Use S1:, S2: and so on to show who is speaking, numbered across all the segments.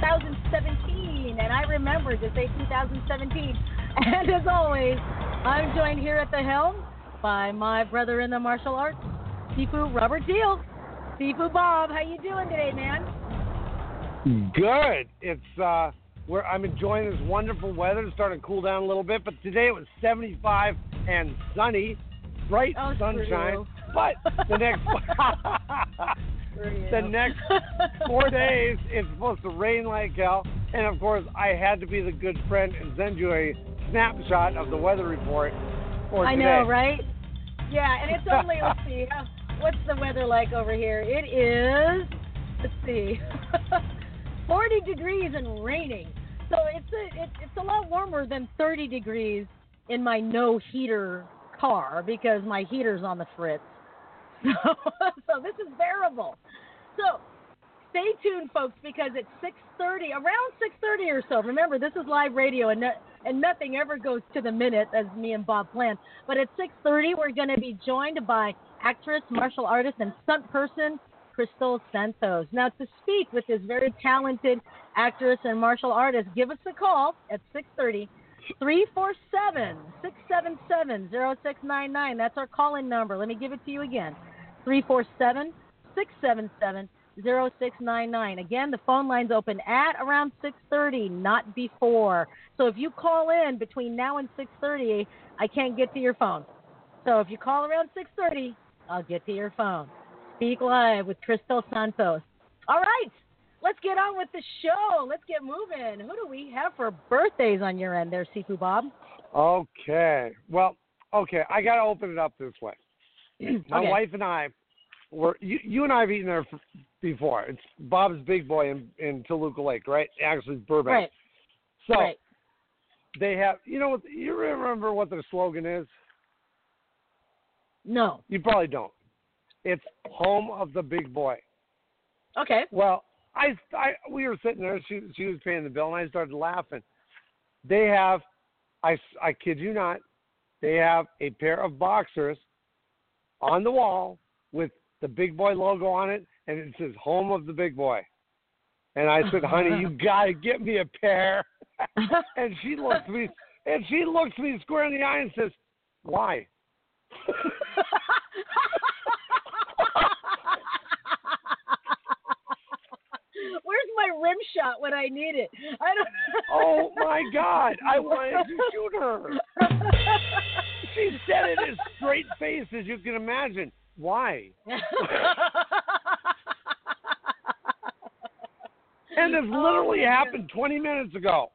S1: 2017, and I remember to say 2017. And as always, I'm joined here at the helm by my brother in the martial arts, Sifu Robert Deal. Sifu Bob, how you doing today, man?
S2: Good. It's uh where I'm enjoying this wonderful weather. It's starting to cool down a little bit, but today it was 75 and sunny, bright
S1: Oh,
S2: sunshine. But the next. the next four days it's supposed to rain like hell. And of course, I had to be the good friend and send you a snapshot of the weather report for
S1: I
S2: today.
S1: I know, right? Yeah, and it's only let's see, uh, what's the weather like over here? It is let's see, 40 degrees and raining. So it's a it, it's a lot warmer than 30 degrees in my no heater car because my heater's on the fritz. So, this is bearable. So stay tuned, folks, because it's 6:30, around 6:30 or so. Remember, this is live radio, and and nothing ever goes to the minute as me and Bob planned. But at 6:30, we're going to be joined by actress, martial artist, and stunt person Crystal Santos. Now, to speak with this very talented actress and martial artist, give us a call at 6:30. 347 677 0699. That's our call in number. Let me give it to you again 347 677 0699. Again, the phone line's open at around 6:30, not before. So if you call in between now and 6:30, I can't get to your phone. So if you call around 6:30, I'll get to your phone. Speak live with Crystal Santos. All right, let's get on with the show. Let's get moving. Who do we have for birthdays on your end there, Sifu Bob?
S2: Okay. Well, okay. I got to open it up this way. My
S1: Okay.
S2: wife and I were you, you and I have eaten there before. It's Bob's Big Boy in, in Toluca Lake, right? Actually, it's Burbank.
S1: Right,
S2: So
S1: right.
S2: they have. You know what? You remember what their slogan is?
S1: No.
S2: You probably don't. It's home of the big boy.
S1: Okay.
S2: Well, I, I we were sitting there. She she was paying the bill, and I started laughing. They have, I I kid you not, they have a pair of boxers on the wall with the big boy logo on it, and it says "Home of the Big Boy." And I said, "Honey, you gotta get me a pair." and she looks me, and she looks me square in the eye and says, "Why?"
S1: Where's my rim shot when I need it? I don't.
S2: Oh my God! I wanted to shoot her. She said it as straight face as you can imagine. Why? And this
S1: Oh,
S2: literally
S1: God.
S2: happened 20 minutes ago.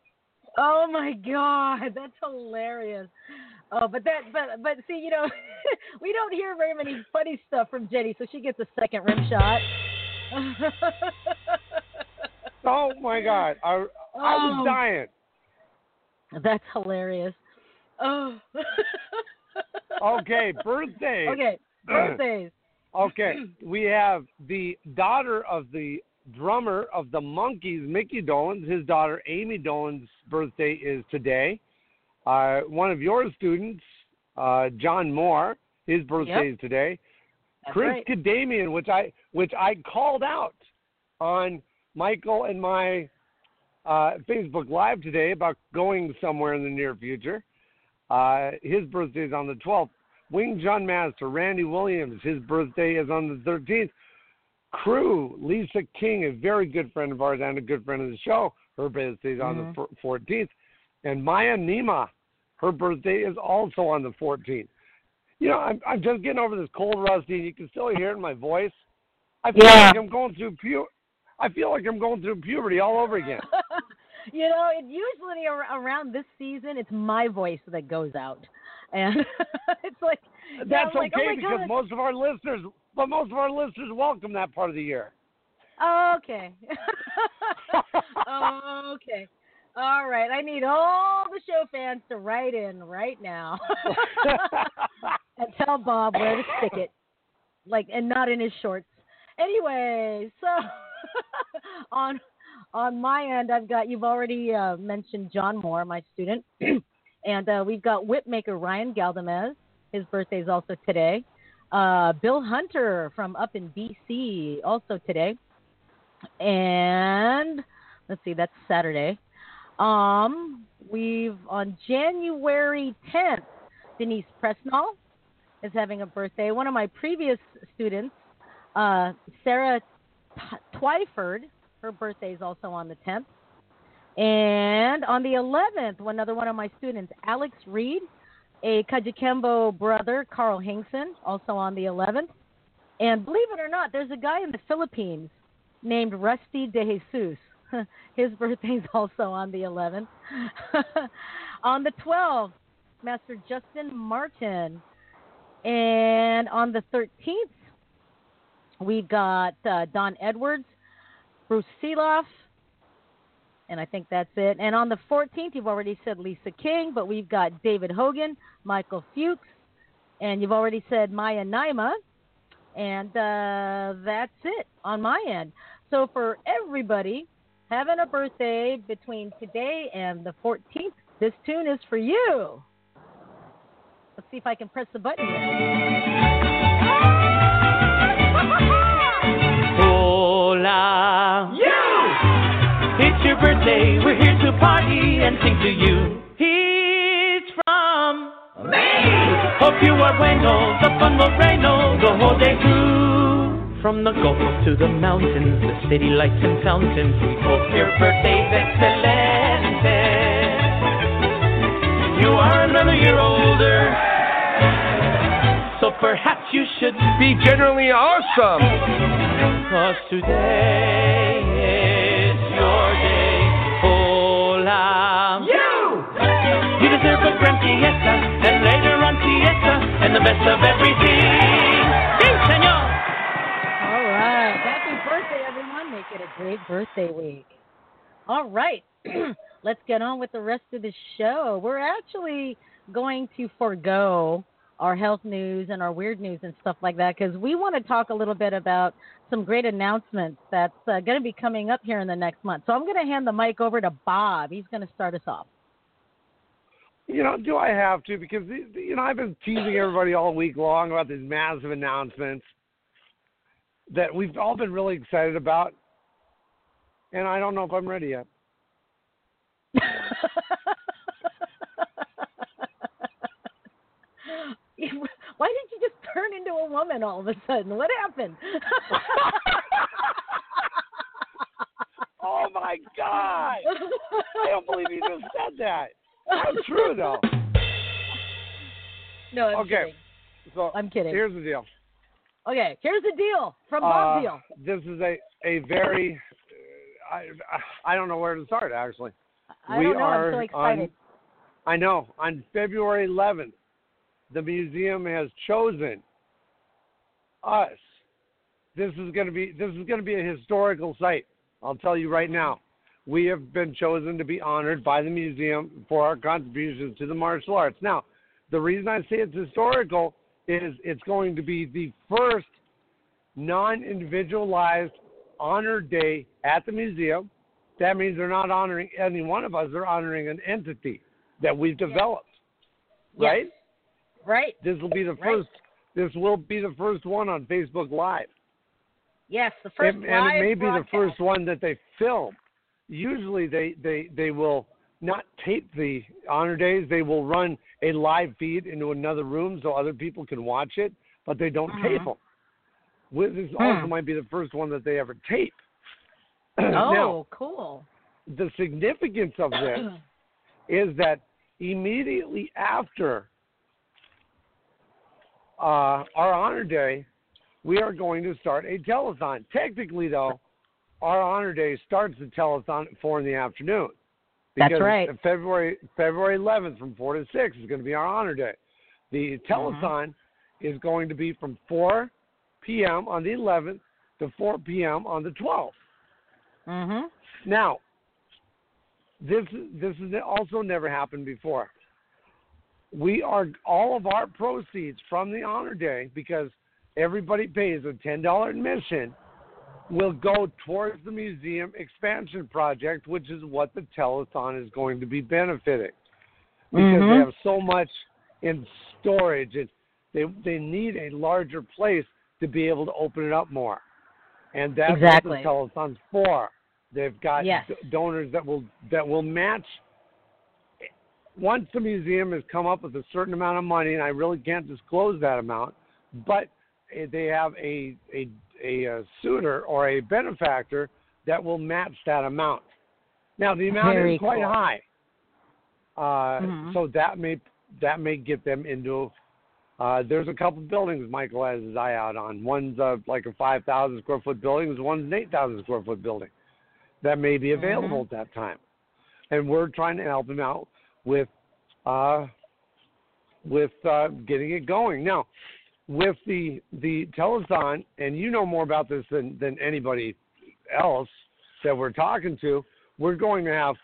S1: Oh my god, that's hilarious. Oh, but that, but but see, you know, we don't hear very many funny stuff from Jenny, so she gets a second rim shot.
S2: Oh my God! I I was
S1: Oh.
S2: dying.
S1: That's hilarious. Oh.
S2: Okay, birthday.
S1: Okay, birthdays.
S2: Okay, we have the daughter of the drummer of the Monkees, Micky Dolenz. His daughter Amy Dolenz's birthday is today. Uh, one of your students, uh, John Moore, his birthday
S1: Yep.
S2: is today.
S1: That's
S2: Chris
S1: right.
S2: Kadamian, which I which I called out on Michael and my uh, Facebook Live today about going somewhere in the near future. Uh, his birthday is on the 12th. Wing Chun Master Randy Williams, his birthday is on the 13th. Crew Lisa King, a very good friend of ours and a good friend of the show, her birthday is on the 14th. And Maya Nima, her birthday is also on the 14th. You know, I'm, I'm just getting over this cold, rusty, and you can still hear it in my voice. I feel
S1: Yeah.
S2: like I'm going through pu- I feel like I'm going through puberty all over again.
S1: you know, it usually ar- around this season, it's my voice that goes out, and it's like
S2: That's
S1: I'm like, oh
S2: okay
S1: oh
S2: because
S1: God.
S2: most of our listeners, but most of our listeners welcome that part of the year.
S1: Okay. okay. All right. I need all the show fans to write in right now and tell Bob where to stick it, like, and not in his shorts. Anyway, so on on my end, I've got you've already uh, mentioned John Moore, my student, and uh, we've got whipmaker Ryan Galdamez. His birthday is also today. Uh, Bill Hunter from up in BC, also today and let's see, that's Saturday. Um, we've on January 10th, Denise Presnell is having a birthday. One of my previous students, uh, Sarah T- Twyford, her birthday is also on the 10th. And on the 11th, another one of my students, Alex Reed, a Kajukenbo brother, Carl Hinkson, also on the 11th. And believe it or not, there's a guy in the Philippines named Rusty De Jesus. His birthday's also on the 11th. on the 12th, Master Justin Martin. And on the 13th, we've got uh, Don Edwards, Bruce Seeloff, and I think that's it. And on the 14th, you've already said Lisa King, but we've got David Hogan, Michael Fuchs, and you've already said Maya Naima. And uh, that's it on my end. So for everybody having a birthday between today and the 14th, this tune is for you. Let's see if I can press the button here.
S3: Your birthday. We're here to party and sing to you. He's from me. Hope you are bueno. The fun will rain all the whole day through. From the Gulf to the mountains, the city lights and fountains. We hope your birthday's excellent. You are another year older. So perhaps you should
S4: Be generally awesome.
S3: Cause today You deserve a grand fiesta, and later on fiesta, and the best of everything. Sí, senor.
S1: All right. Happy birthday, everyone. Make it a great birthday week. All right. Let's get on with the rest of the show. We're actually going to forego our health news and our weird news and stuff like that because we want to talk a little bit about some great announcements that's uh, going to be coming up here in the next month. So I'm going to hand the mic over to Bob. He's going to start us off.
S2: You know, do I have to? Because you know, I've been teasing everybody all week long about these massive announcements that we've all been really excited about, and I don't know if I'm ready yet.
S1: Why did you just turn into a woman all of a sudden? What happened?
S2: oh my God! I don't believe you just said that. That's true though.
S1: no, I'm
S2: Okay.
S1: kidding.
S2: So
S1: I'm kidding.
S2: here's the deal.
S1: Okay, here's the deal from Bob
S2: Uh,
S1: Deal.
S2: This is a a very I I don't know where to start actually.
S1: I
S2: we
S1: don't know.
S2: are
S1: I'm so excited.
S2: I know. On February 11th, the museum has chosen us. This is going to be this is going to be a historical site. I'll tell you right now. We have been chosen to be honored by the museum for our contributions to the martial arts. Now, the reason I say it's historical is it's going to be the first non-individualized honor day at the museum. That means they're not honoring any one of us; they're honoring an entity that we've developed.
S1: Yes.
S2: Right?
S1: Right.
S2: This will be the
S1: Right.
S2: first. This will be the first one on Facebook Live,
S1: Yes, the first
S2: and, and it may be the first one that they film. Usually, they they they will not tape the honor days. They will run a live feed into another room so other people can watch it, but they don't tape
S1: Mhm.
S2: them. This
S1: Hmm.
S2: also might be the first one that they ever tape.
S1: Oh,
S2: now,
S1: cool.
S2: the significance of this is that immediately after uh, our honor day, we are going to start a telethon. Technically, though, our honor day starts the telethon at four in the afternoon.
S1: That's
S2: Because
S1: right.
S2: February February 11th from 4 to 6 is going to be our honor day. The
S1: Mm-hmm.
S2: telethon is going to be from 4 p.m. on the 11th to 4 p.m. on the 12th.
S1: Mhm.
S2: Now, this this has also never happened before. We are all of our proceeds from the honor day because everybody pays a ten dollar admission will go towards the museum expansion project, which is what the telethon is going to be benefiting because they
S1: Mhm.
S2: have so much in storage and they they need a larger place to be able to open it up more. And that's
S1: Exactly.
S2: what the telethon's for. They've got
S1: Yes.
S2: d- donors that will that will match once the museum has come up with a certain amount of money, and I really can't disclose that amount, but eh, they have a a a, uh suitor or a benefactor that will match that amount. Now the amount
S1: Very
S2: is quite
S1: cool.
S2: high, uh,
S1: Mhm.
S2: so that may that may get them into. Uh, there's a couple buildings Michael has his eye out on. One's uh, like a 5,000 square foot building. One's an 8,000 square foot building that may be available at that time, and we're trying to help him out with uh, with uh, getting it going. Now, with the the telethon, and you know more about this than than anybody else that we're talking to. We're going to have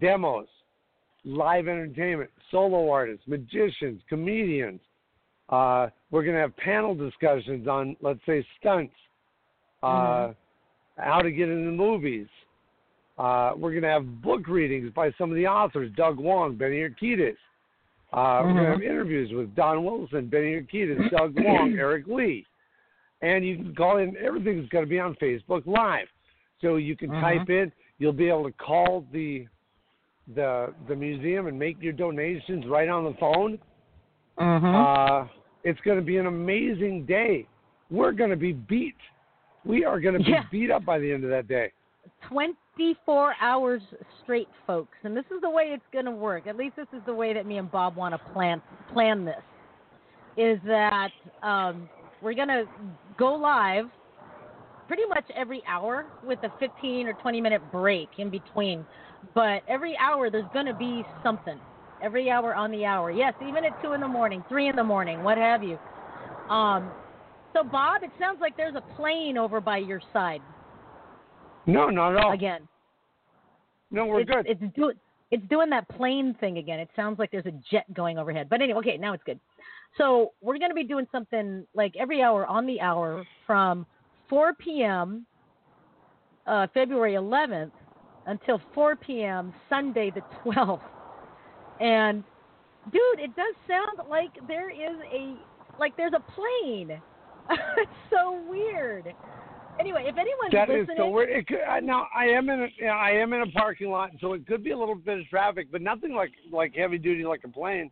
S2: demos, live entertainment, solo artists, magicians, comedians. Uh, we're going to have panel discussions on, let's say, stunts, uh, how to get into movies. Uh, we're going to have book readings by some of the authors, Doug Wong, Benny Urquidez. Uh, We're going to have interviews with Don Wilson, Benny Urquidez, Doug Wong, Eric Lee. And you can call in, everything's going to be on Facebook Live. So you can
S1: Mhm.
S2: type in, you'll be able to call the the the museum and make your donations right on the phone.
S1: Mhm.
S2: Uh, it's going to be an amazing day. We're going to be beat. We are going to be
S1: Yeah.
S2: beat up by the end of that day.
S1: 24 hours straight, folks. And this is the way it's going to work. At least this is the way that me and Bob want to plan plan this. Is that um, we're going to go live pretty much every hour with a 15 or 20 minute break in between. But every hour there's going to be something. Every hour on the hour. Yes, even at 2 in the morning, 3 in the morning, what have you. Um, so, Bob, it sounds like there's a plane over by your side
S2: No, not at all.
S1: again.
S2: No, we're
S1: it's,
S2: good.
S1: It's doing it's doing that plane thing again. It sounds like there's a jet going overhead. But anyway, okay, now it's good. So we're going to be doing something like every hour on the hour from 4 p.m. Uh, February 11th until 4 p.m. Sunday the 12th. And dude, it does sound like there is a like there's a plane. it's so weird. Anyway, if anyone's
S2: That is
S1: listening,
S2: so weird. It could, uh, now I am in a yeah, I am in a parking lot, so it could be a little bit of traffic, but nothing like like heavy duty like a plane.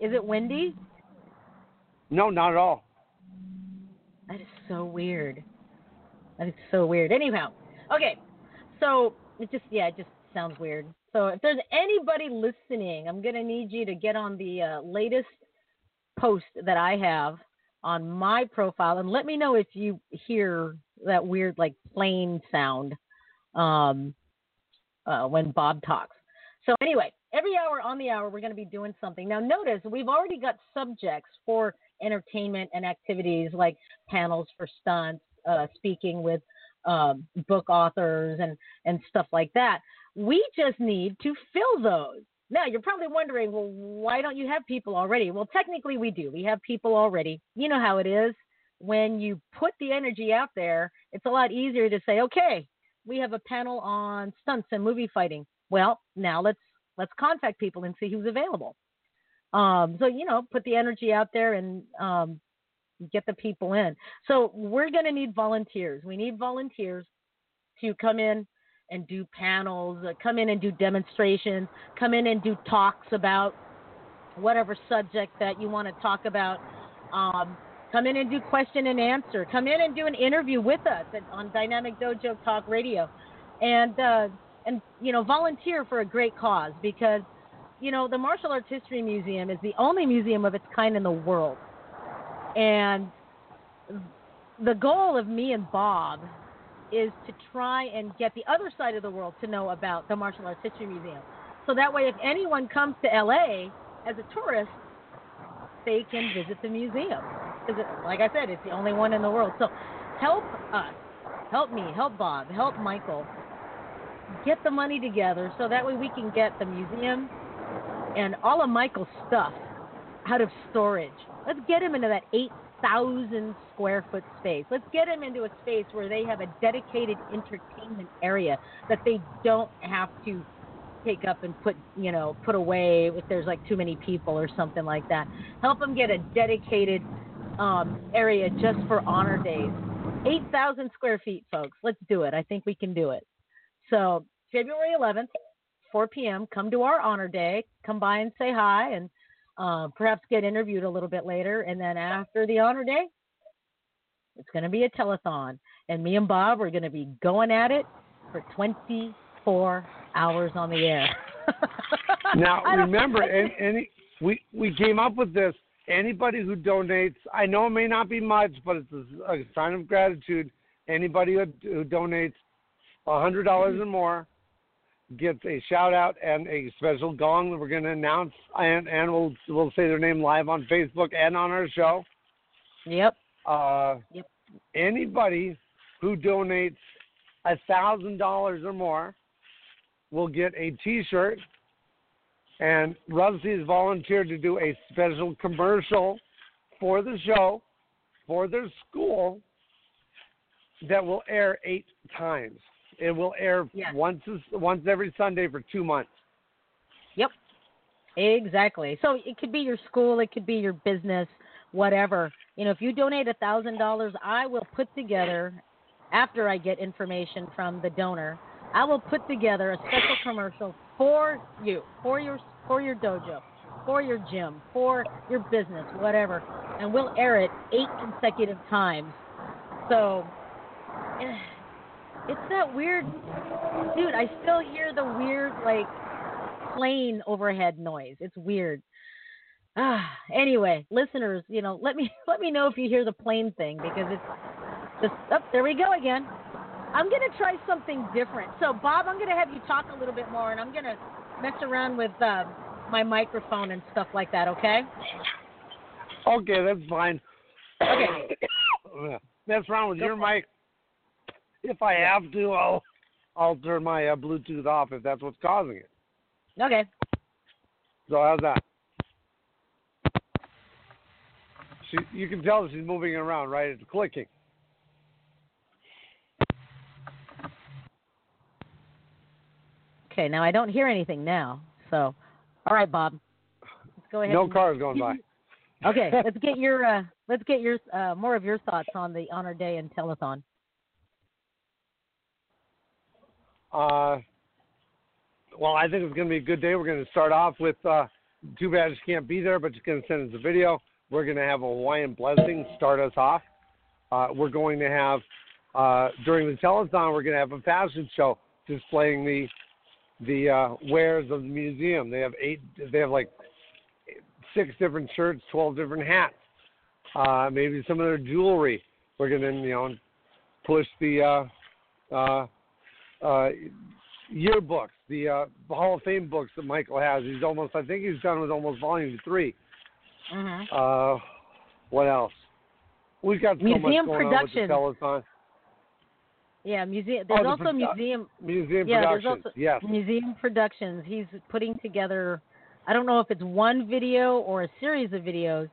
S1: is it windy?
S2: No, not at all.
S1: That is so weird. That is so weird. Anyhow, okay. So it just yeah, it just sounds weird. So if there's anybody listening, I'm gonna need you to get on the uh, latest post that I have on my profile and let me know if you hear that weird like plane sound um, uh, when Bob talks. So anyway, every hour on the hour we're going to be doing something. Now notice we've already got subjects for entertainment and activities like panels for stunts, uh, speaking with um, book authors and and stuff like that. We just need to fill those. Now you're probably wondering, well, why don't you have people already? Well, technically we do. We have people already. You know how it is when you put the energy out there. It's a lot easier to say, okay, we have a panel on stunts and movie fighting. Well, now let's let's contact people and see who's available. Um, so you know, put the energy out there and um, get the people in. So we're going to need volunteers. We need volunteers to come in and do panels, uh, come in and do demonstrations, come in and do talks about whatever subject that you want to talk about. Um, come in and do question and answer. Come in and do an interview with us at, on Dynamic Dojo Talk Radio, and uh, and you know volunteer for a great cause because you know the Martial Arts History Museum is the only museum of its kind in the world, and the goal of me and Bob is to try and get the other side of the world to know about the Martial Arts History Museum. So that way, if anyone comes to LA as a tourist, they can visit the museum. Because, like I said, it's the only one in the world. So help us, help me, help Bob, help Michael get the money together so that way we can get the museum and all of Michael's stuff out of storage. Let's get him into that 8,000 square foot space. Let's get him into a space where they have a dedicated entertainment area that they don't have to take up and put, you know, put away if there's like too many people or something like that. Help them get a dedicated um, area just for honor days. 8,000 square feet, folks. Let's do it. I think we can do it. So, February 11th, 4 p.m., come to our honor day. Come by and say hi and uh, perhaps get interviewed a little bit later. And then after the honor day, it's going to be a telethon. And me and Bob are going to be going at it for 24 hours on the air.
S2: now, remember, any, any we we came up with this. Anybody who donates, I know it may not be much, but it's a, a sign of gratitude. Anybody who, who donates a hundred dollars or more gets a shout out and a special gong that we're going to announce, and and we'll we'll say their name live on Facebook and on our show.
S1: Yep.
S2: Uh,
S1: Yep.
S2: Anybody who donates a thousand dollars or more will get a T-shirt, and Rusty has volunteered to do a special commercial for the show for their school that will air eight times. It will air once once every Sunday for two months.
S1: Yep. Exactly. So it could be your school, it could be your business, whatever. You know, if you donate a thousand dollars, I will put together after I get information from the donor, I will put together a special commercial for you, for your for your dojo, for your gym, for your business, whatever, and we'll air it eight consecutive times. So it's that weird, dude. I still hear the weird like plane overhead noise. It's weird. Ah, anyway, listeners, you know, let me let me know if you hear the plane thing because it's just up. there we go again. I'm gonna try something different. So, Bob, I'm gonna have you talk a little bit more, and I'm gonna mess around with uh, my microphone and stuff like that. Okay?
S2: Okay, that's fine.
S1: Okay.
S2: That's wrong with
S1: Go
S2: your mic. If I have to, I'll I'll turn my uh, Bluetooth off if that's what's causing it.
S1: Okay.
S2: So how's that? She, you can tell she's moving around, right? It's clicking.
S1: Okay. Now I don't hear anything now. So, all right, Bob. Let's go ahead.
S2: No cars going by.
S1: Okay. let's get your uh, let's get your uh, more of your thoughts on the honor day and telethon.
S2: Uh, well, I think it's going to be a good day. We're going to start off with. Uh, too bad she can't be there, but she's going to send us a video. We're going to have a Hawaiian blessing start us off. Uh, we're going to have uh, during the telethon. We're going to have a fashion show displaying the the uh, wares of the museum. They have eight. They have like six different shirts, twelve different hats, uh, maybe some of their jewelry. We're going to you know push the uh, uh, uh, yearbooks, the uh, Hall of Fame books that Michael has. He's almost, I think he's done with almost volume 3
S1: Mm-hmm.
S2: Uh, what else? We've got so
S1: Museum
S2: much going
S1: production.
S2: on with the telethon.
S1: Yeah, museum.
S2: Oh,
S1: There's
S2: the
S1: also
S2: produ-
S1: museum
S2: Museum
S1: Yeah, there's
S2: productions.
S1: also-
S2: yes.
S1: museum productions. He's putting together. I don't know if it's one video or a series of videos,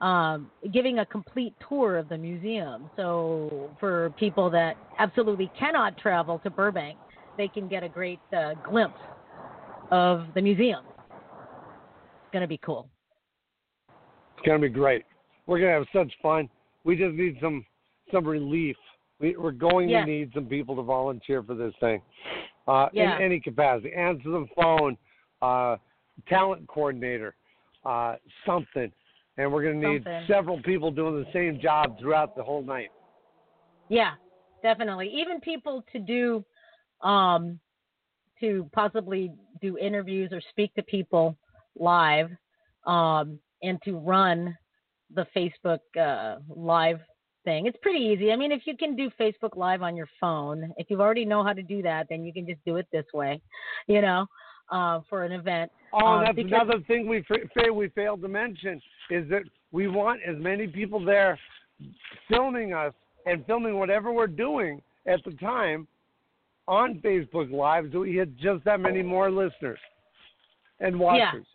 S1: um, giving a complete tour of the museum. So for people that absolutely cannot travel to Burbank, they can get a great uh, glimpse of the museum. It's gonna be cool.
S2: It's gonna be great. We're gonna have such fun. We just need some some relief. We, we're going
S1: Yeah.
S2: to need some people to volunteer for this thing, uh,
S1: Yeah.
S2: in any capacity. Answer the phone, uh, talent coordinator, uh, something. And we're going to need
S1: Something.
S2: several people doing the same job throughout the whole night.
S1: Yeah, definitely. Even people to do, um, to possibly do interviews or speak to people live, um, and to run the Facebook uh, live thing. It's pretty easy. I mean, if you can do Facebook live on your phone, if you already know how to do that, then you can just do it this way, you know. uh, for an event.
S2: Oh,
S1: um,
S2: that's
S1: because-
S2: another thing we fa- we failed to mention is that we want as many people there filming us and filming whatever we're doing at the time on Facebook Live so we hit just that many more listeners and watchers.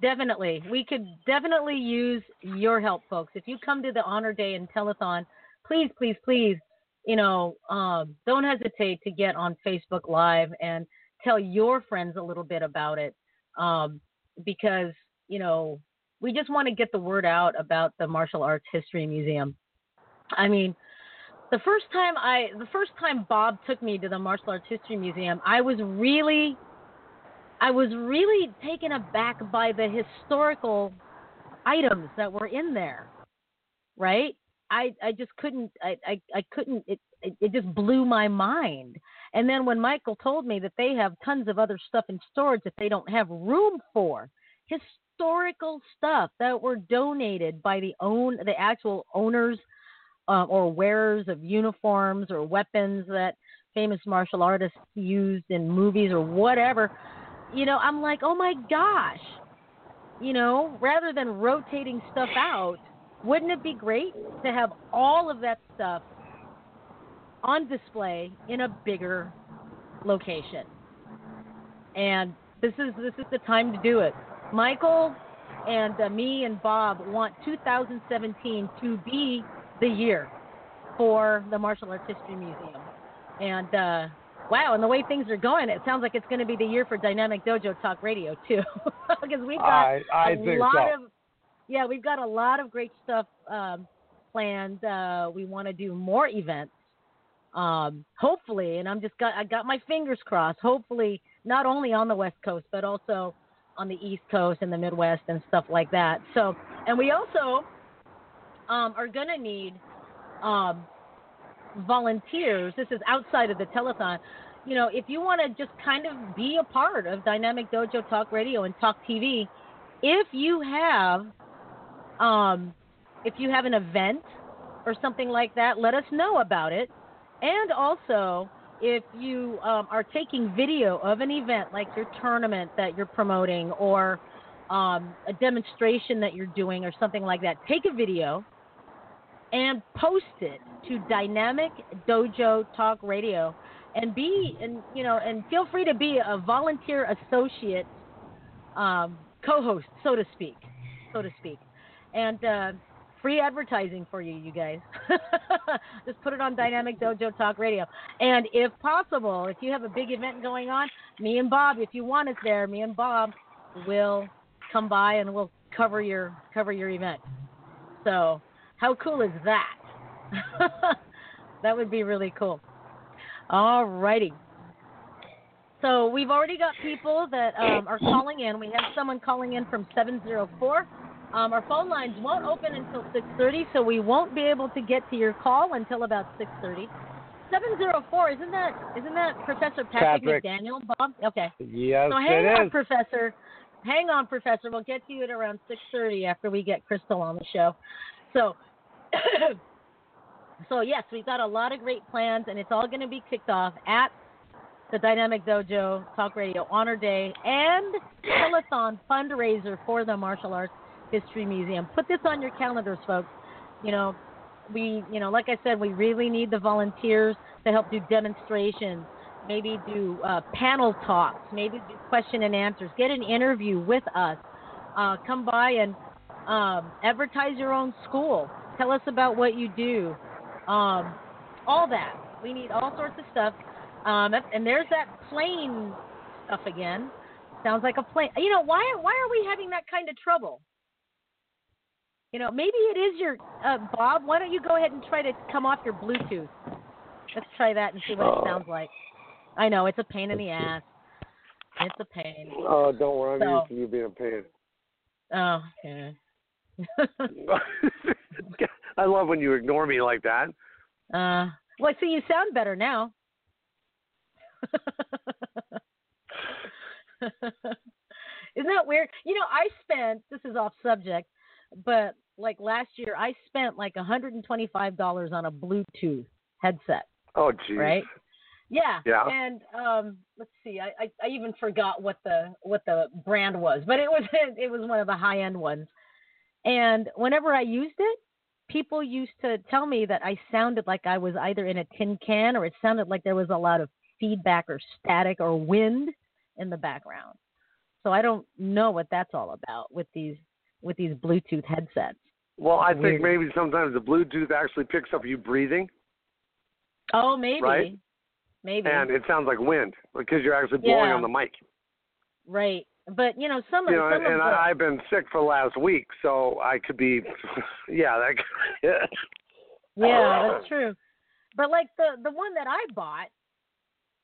S1: Definitely. We could definitely use your help, folks. If you come to the Honor Day and Telethon, please, please, please, you know, um, don't hesitate to get on Facebook Live and tell your friends a little bit about it. Um, because, you know, we just want to get the word out about the Martial Arts History Museum. I mean, the first time I, the first time Bob took me to the Martial Arts History Museum, I was really I was really taken aback by the historical items that were in there. Right? I I just couldn't I I, I couldn't it, it it just blew my mind. And then when Michael told me that they have tons of other stuff in storage that they don't have room for, historical stuff that were donated by the own the actual owners uh, or wearers of uniforms or weapons that famous martial artists used in movies or whatever you know, I'm like, oh my gosh, you know, rather than rotating stuff out, wouldn't it be great to have all of that stuff on display in a bigger location? And this is this is the time to do it. Michael and uh, me and Bob want 2017 to be the year for the Martial Arts History Museum. And uh, wow, and the way things are going, it sounds like it's going to be the year for Dynamic Dojo Talk Radio too, because we've got
S2: I I
S1: a lot
S2: so.
S1: of yeah, we've got a lot of great stuff um, planned. Uh, we want to do more events, um, hopefully, and I'm just got I got my fingers crossed. Hopefully, not only on the West Coast but also on the East Coast and the Midwest and stuff like that. So, and we also um, are going to need um, volunteers. This is outside of the telethon. You know, if you want to just kind of be a part of Dynamic Dojo Talk Radio and Talk TV, if you have, um, if you have an event or something like that, let us know about it. And also, if you um, are taking video of an event like your tournament that you're promoting or um, a demonstration that you're doing or something like that, take a video and post it to Dynamic Dojo Talk Radio. And be and you know and feel free to be a volunteer associate um, co-host so to speak so to speak. And uh, free advertising for you you guys. Just put it on Dynamic Dojo Talk Radio. And if possible if you have a big event going on me and Bob if you want us there me and Bob will come by and we'll cover your cover your event. So how cool is that? that would be really cool. All righty. So we've already got people that um, are calling in. We have someone calling in from 704. Um, our phone lines won't open until 6:30, so we won't be able to get to your call until about 6:30. 704 isn't that isn't that Professor Patrick,
S2: Patrick.
S1: McDaniel, Bob? Okay.
S2: Yes,
S1: So hang
S2: it
S1: on,
S2: is.
S1: Professor. Hang on, Professor. We'll get to you at around 6:30 after we get Crystal on the show. So, so yes, we've got a lot of great plans, and it's all going to be kicked off at the Dynamic Dojo Talk Radio Honor Day and telethon fundraiser for the Martial Arts History Museum. Put this on your calendars, folks. You know, we, you know, like I said, we really need the volunteers to help do demonstrations, maybe do uh, panel talks, maybe do question and answers, get an interview with us. Uh, come by and um, advertise your own school. Tell us about what you do. Um, all that. We need all sorts of stuff. Um, and there's that plane stuff again. Sounds like a plane. You know why? Why are we having that kind of trouble? You know, maybe it is your uh, Bob. Why don't you go ahead and try to come off your Bluetooth? Let's try that and see what it sounds like. I know it's a pain in the ass. It's a pain.
S2: Oh, don't worry. I'm
S1: So-
S2: used to you being a pain.
S1: Oh, okay.
S2: I love when you ignore me like that.
S1: Uh, well, I see, you sound better now. Isn't that weird? You know, I spent, this is off subject, but like last year, I spent like $125 on a Bluetooth headset,
S2: Oh, geez.
S1: right? Yeah.
S2: Yeah.
S1: And um, let's see. I, I I even forgot what the what the brand was, but it was it was one of the high end ones. And whenever I used it, people used to tell me that I sounded like I was either in a tin can or it sounded like there was a lot of feedback or static or wind in the background. So I don't know what that's all about with these with these Bluetooth headsets.
S2: Well, I
S1: Weird.
S2: think maybe sometimes the Bluetooth actually picks up you breathing,
S1: Oh, maybe.
S2: Right.
S1: Maybe.
S2: and it sounds like wind because you're actually blowing
S1: Yeah.
S2: on the mic.
S1: right. But you know, some of
S2: You know,
S1: some
S2: and
S1: of the,
S2: I've been sick for the last week, so I could be, yeah, that.
S1: Yeah, that's true. But like the the one that I bought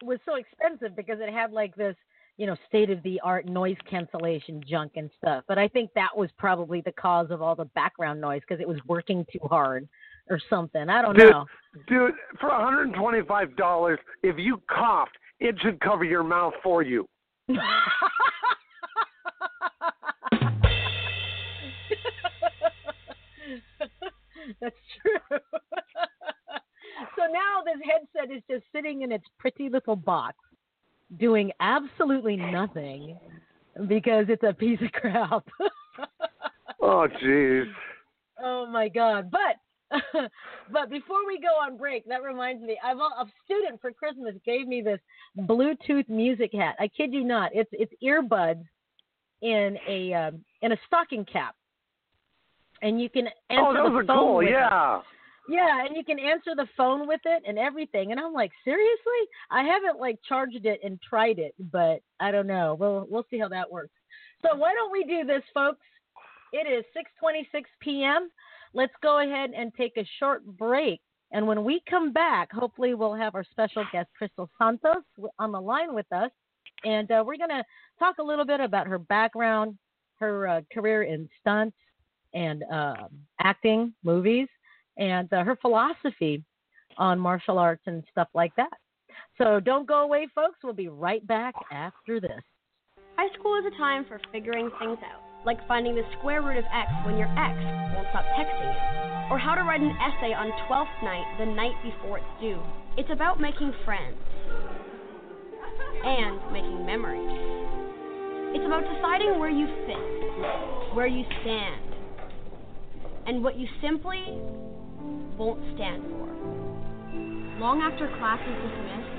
S1: was so expensive because it had like this, you know, state of the art noise cancellation junk and stuff. But I think that was probably the cause of all the background noise because it was working too hard or something. I don't
S2: Dude,
S1: know.
S2: dude, for $125, if you coughed, it should cover your mouth for you.
S1: That's true. so now this headset is just sitting in its pretty little box, doing absolutely nothing because it's a piece of crap.
S2: Oh, jeez.
S1: oh my god! But but before we go on break, that reminds me, I've a student for Christmas gave me this Bluetooth music hat. I kid you not. It's it's earbuds in a um, in a stocking cap, and you can answer
S2: Oh,
S1: the
S2: those
S1: phone
S2: cool.
S1: with it.
S2: Yeah.
S1: Yeah, and you can answer the phone with it and everything. And I'm like, seriously? I haven't like charged it and tried it, but I don't know. We'll we'll see how that works. So why don't we do this, folks? It is 6:26 p.m. Let's go ahead and take a short break. And when we come back, hopefully we'll have our special guest Crystal Santos on the line with us, and uh, we're gonna talk a little bit about her background, her uh, career in stunts and uh, acting, movies, and uh, her philosophy on martial arts and stuff like that. So don't go away, folks. We'll be right back after this.
S5: High school is a time for figuring things out, like finding the square root of x when your ex won't stop texting you, or how to write an essay on 12th night the night before it's due. It's about making friends and making memories. It's about deciding where you fit, where you stand, and what you simply won't stand for. Long after class is dismissed,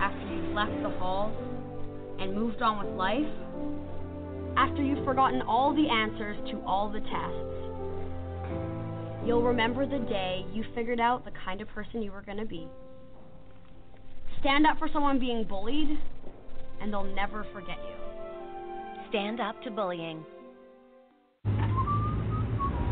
S5: after you've left the halls and moved on with life, after you've forgotten all the answers to all the tests, you'll remember the day you figured out the kind of person you were going to be. Stand up for someone being bullied, and they'll never forget you.
S6: Stand up to bullying.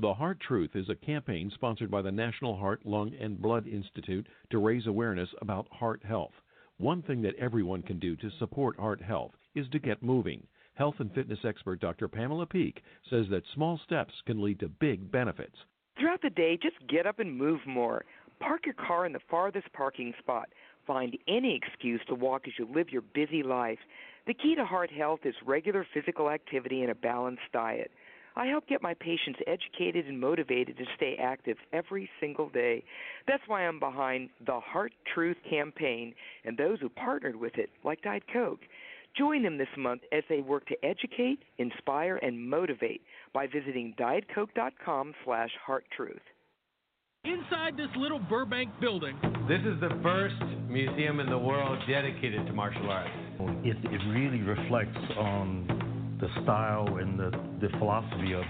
S7: The Heart Truth is a campaign sponsored by the National Heart, Lung, and Blood Institute to raise awareness about heart health. One thing that everyone can do to support heart health is to get moving. Health and fitness expert Dr. Pamela Peeke says that small steps can lead to big benefits.
S8: Throughout the day, just get up and move more. Park your car in the farthest parking spot. Find any excuse to walk as you live your busy life. The key to heart health is regular physical activity and a balanced diet. I help get my patients educated and motivated to stay active every single day. That's why I'm behind the Heart Truth campaign and those who partnered with it, like Diet Coke. Join them this month as they work to educate, inspire, and motivate by visiting dietcoke.com slash hearttruth.
S9: Inside this little Burbank building,
S10: This is the first museum in the world dedicated to martial arts.
S11: It, it really reflects on the style and the, the philosophy of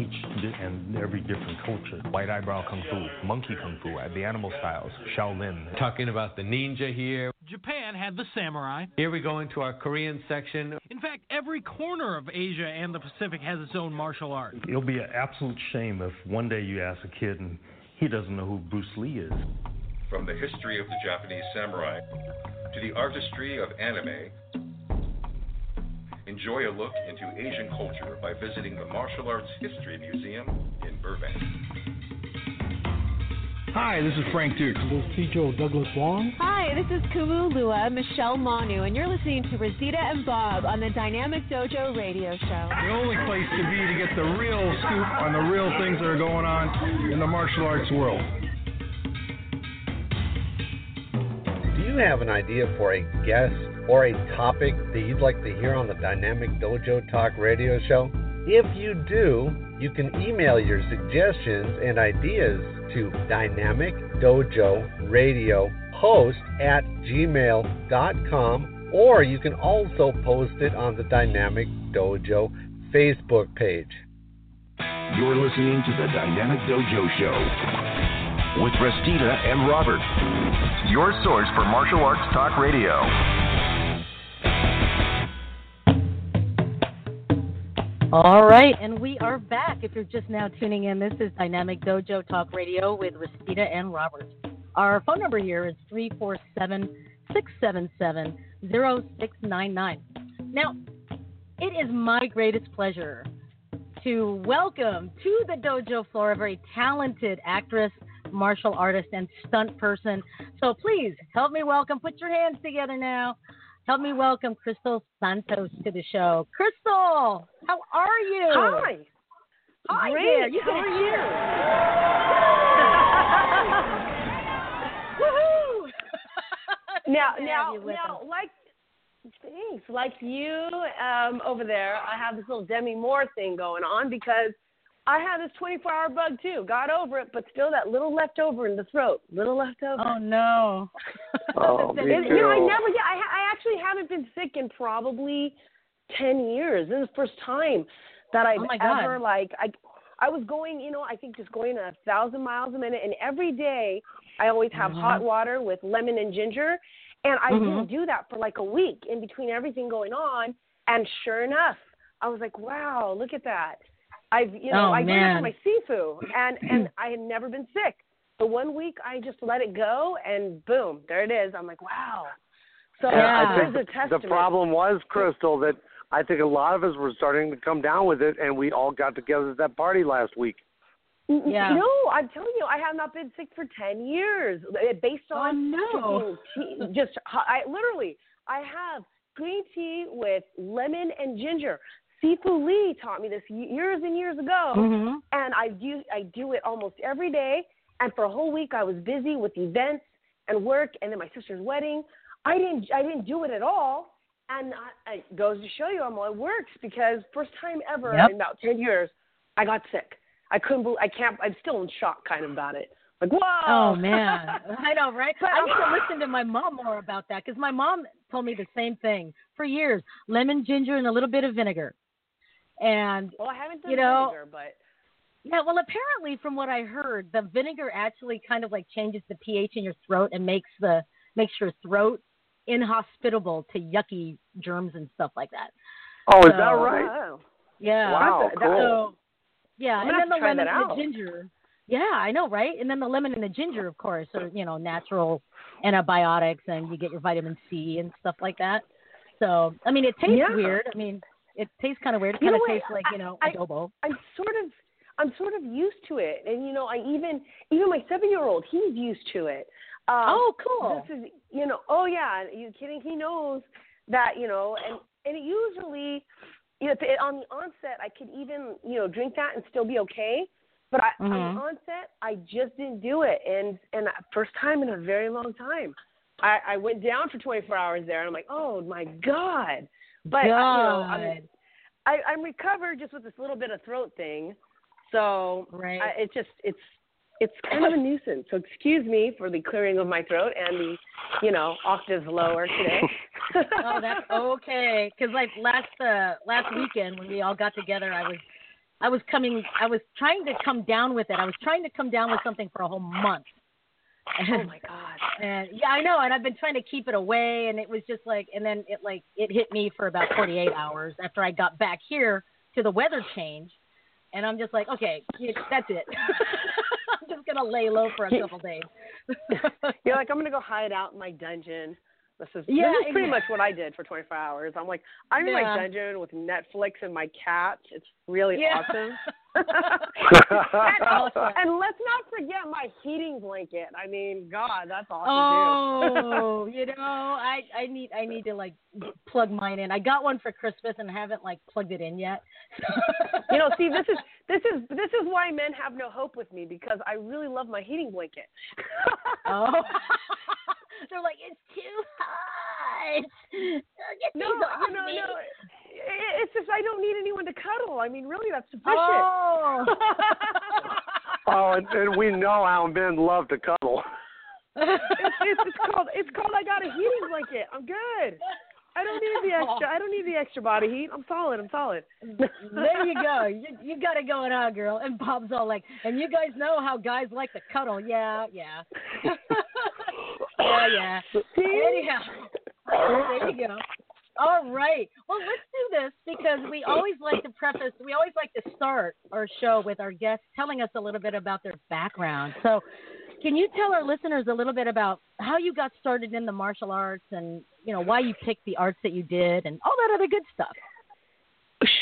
S11: each di- and every different culture.
S10: White eyebrow kung fu, monkey kung fu, uh, the animal styles, Shaolin. Talking about the ninja here.
S9: Japan had the samurai.
S10: Here we go into our Korean section.
S9: In fact, every corner of Asia and the Pacific has its own martial art.
S11: It'll be an absolute shame if one day you ask a kid and he doesn't know who Bruce Lee is.
S12: From the history of the Japanese samurai to the artistry of anime, enjoy a look into Asian culture by visiting the Martial Arts History Museum in Burbank.
S13: Hi, this is Frank Dux.
S14: This is Teacher Douglas Wong.
S15: Hi, this is Kumu Lua, Michelle Manu, and you're listening to Rosita and Bob on the Dynamic Dojo Radio Show.
S13: The only place to be to get the real scoop on the real things that are going on in the martial arts world.
S2: Do you have an idea for a guest or a topic that you'd like to hear on the Dynamic Dojo Talk radio show? If you do, you can email your suggestions and ideas to Dynamic Dojo Radio host at gmail.com or you can also post it on the Dynamic Dojo Facebook page.
S16: You're listening to the Dynamic Dojo Show with Rosita and Robert, your source for martial arts talk radio.
S1: All right, and we are back. If you're just now tuning in, this is Dynamic Dojo Talk Radio with Rosita and Robert. Our phone number here is 347 677 0699. Now, it is my greatest pleasure to welcome to the dojo floor a very talented actress, martial artist, and stunt person. So please help me welcome, put your hands together now. Help me welcome Crystal Santos to the show. Crystal, how are you?
S17: Hi. Hi
S1: Great.
S17: there.
S1: You
S17: How are you? now,
S1: have
S17: now, now,
S1: us.
S17: like, thanks. Like you um, over there, I have this little Demi Moore thing going on because I had this 24-hour bug too. Got over it, but still that little left over in the throat. Little left over.
S1: Oh no.
S2: Oh,
S17: And,
S2: me
S17: You know, I never. Yeah, I, I actually haven't been sick in probably ten years. This is the first time that I've
S1: Oh, my God.
S17: ever like I. I was going, you know, I think just going a thousand miles a minute, and every day I always have
S1: Mhm.
S17: hot water with lemon and ginger, and I
S1: Mhm.
S17: didn't do that for like a week in between everything going on. And sure enough, I was like, wow, look at that. I've, you know,
S1: Oh,
S17: I did that
S1: man.
S17: for my seafood, and and I had never been sick. The one week I just let it go, and boom, there it is. I'm like, wow. So
S2: Yeah, I
S17: there's
S2: think
S17: a
S2: the
S17: testament.
S2: problem was, Crystal, that I think a lot of us were starting to come down with it, and we all got together at that party last week.
S17: N- n-
S1: Yeah.
S17: No, I'm telling you, I have not been sick for ten years. Uh, Based on
S1: no.
S17: tea, just I literally I have green tea with lemon and ginger. Sifu Lee taught me this years and years ago,
S1: Mhm.
S17: and I do I do it almost every day. And for a whole week, I was busy with events and work, and then my sister's wedding. I didn't I didn't do it at all, and I, it goes to show you, I'm it works because first time ever
S1: Yep.
S17: in about ten years, I got sick. I couldn't believe I can't. I'm still in shock kind of about it. Like whoa.
S1: Oh man, I know, right?
S17: But
S1: I need to listen to my mom more about that because my mom told me the same thing for years: lemon, ginger, and a little bit of vinegar. And
S17: Well, I haven't done
S1: you know,
S17: vinegar, but
S1: yeah, well, apparently, from what I heard, the vinegar actually kind of like changes the pH in your throat and makes the makes your throat inhospitable to yucky germs and stuff like that.
S2: Oh, is
S1: So-
S2: that right?
S17: Wow.
S1: Yeah.
S2: Wow,
S17: That- that-
S2: cool.
S1: So, yeah,
S17: I'm
S1: and then the
S17: have to try
S1: lemon and the ginger. Yeah, I know, right? And then the lemon and the ginger, of course, are you know natural antibiotics, and you get your vitamin C and stuff like that. So, I mean, it tastes
S17: Yeah.
S1: weird. I mean, it tastes kind of weird. It kind of tastes like you know
S17: I-
S1: adobo.
S17: I'm sort of I'm sort of used to it, and you know, I even even my seven year old he's used to it. Um,
S1: Oh, cool.
S17: This is you know, oh yeah, you kidding? He knows that you know, and and it usually, you know, on the onset I could even you know drink that and still be okay. But I, on
S1: Mhm.
S17: the onset, I just didn't do it, and and first time in a very long time. I, I went down for 24 hours there, and I'm like, oh my god. But you know, I'm, I, I'm recovered just with this little bit of throat thing. So
S1: Right.
S17: I, it just it's it's kind of a nuisance. So excuse me for the clearing of my throat and the you know octaves lower today.
S1: oh, that's okay. Because like last uh last weekend when we all got together, I was I was coming. I was trying to come down with it. I was trying to come down with something for a whole month.
S17: Oh my god.
S1: And yeah, I know. And I've been trying to keep it away, and it was just like, and then it like it hit me for about 48 hours after I got back here to the weather change, and I'm just like, okay, that's it. I'm just gonna lay low for a couple days.
S17: You're like, I'm gonna go hide out in my dungeon. This is
S1: Yeah,
S17: this is pretty much what I did for 24 hours. I'm like, I'm in my dungeon with Netflix and my cats. It's really
S1: Yeah.
S17: awesome. and,
S1: Awesome.
S17: and let's not forget my heating blanket. I mean, God, that's awesome
S1: Oh, you know, I I need I need to like plug mine in. I got one for Christmas and haven't like plugged it in yet.
S17: you know, see, this is this is this is why men have no hope with me because I really love my heating blanket.
S1: oh, they're like it's too hot. No,
S17: no,
S1: these off
S17: you know,
S1: me.
S17: no. It- It's just I don't need anyone to cuddle. I mean, really, that's sufficient.
S1: Oh.
S2: Oh, and, and we know how men love to cuddle.
S17: it's, it's, it's called it's called I got a heating blanket. I'm good. I don't need the extra. I don't need the extra body heat. I'm solid. I'm solid.
S1: there you go. You, you got it going on, girl. And Bob's all like, and you guys know how guys like to cuddle. Yeah, yeah. yeah, yeah. Anyhow, there you go. All right. Well, let's do this because we always like to preface, we always like to start our show with our guests telling us a little bit about their background. So, can you tell our listeners a little bit about how you got started in the martial arts and, you know, why you picked the arts that you did and all that other good stuff?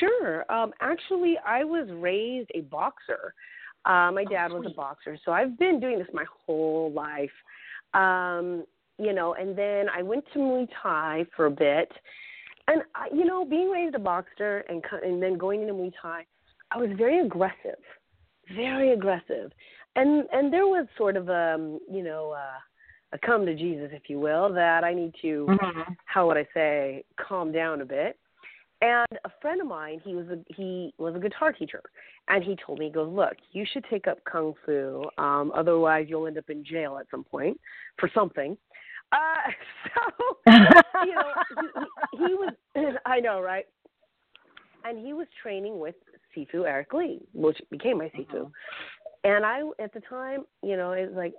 S17: Sure. Um, actually, I was raised a boxer. Uh, my dad was a boxer, so I've been doing this my whole life. Um, you know, and then I went to Muay Thai for a bit, and I, you know, being raised a boxer and and then going into Muay Thai, I was very aggressive, very aggressive, and and there was sort of a you know uh, a come to Jesus, if you will, that I need to how would I say calm down a bit. And a friend of mine, he was a he was a guitar teacher, and he told me, he goes, look, you should take up kung fu, um, otherwise you'll end up in jail at some point for something. Uh, so you know, he, he, was I know, right? And he was training with Sifu Eric Lee, which became my Sifu. And I at the time, you know, it was like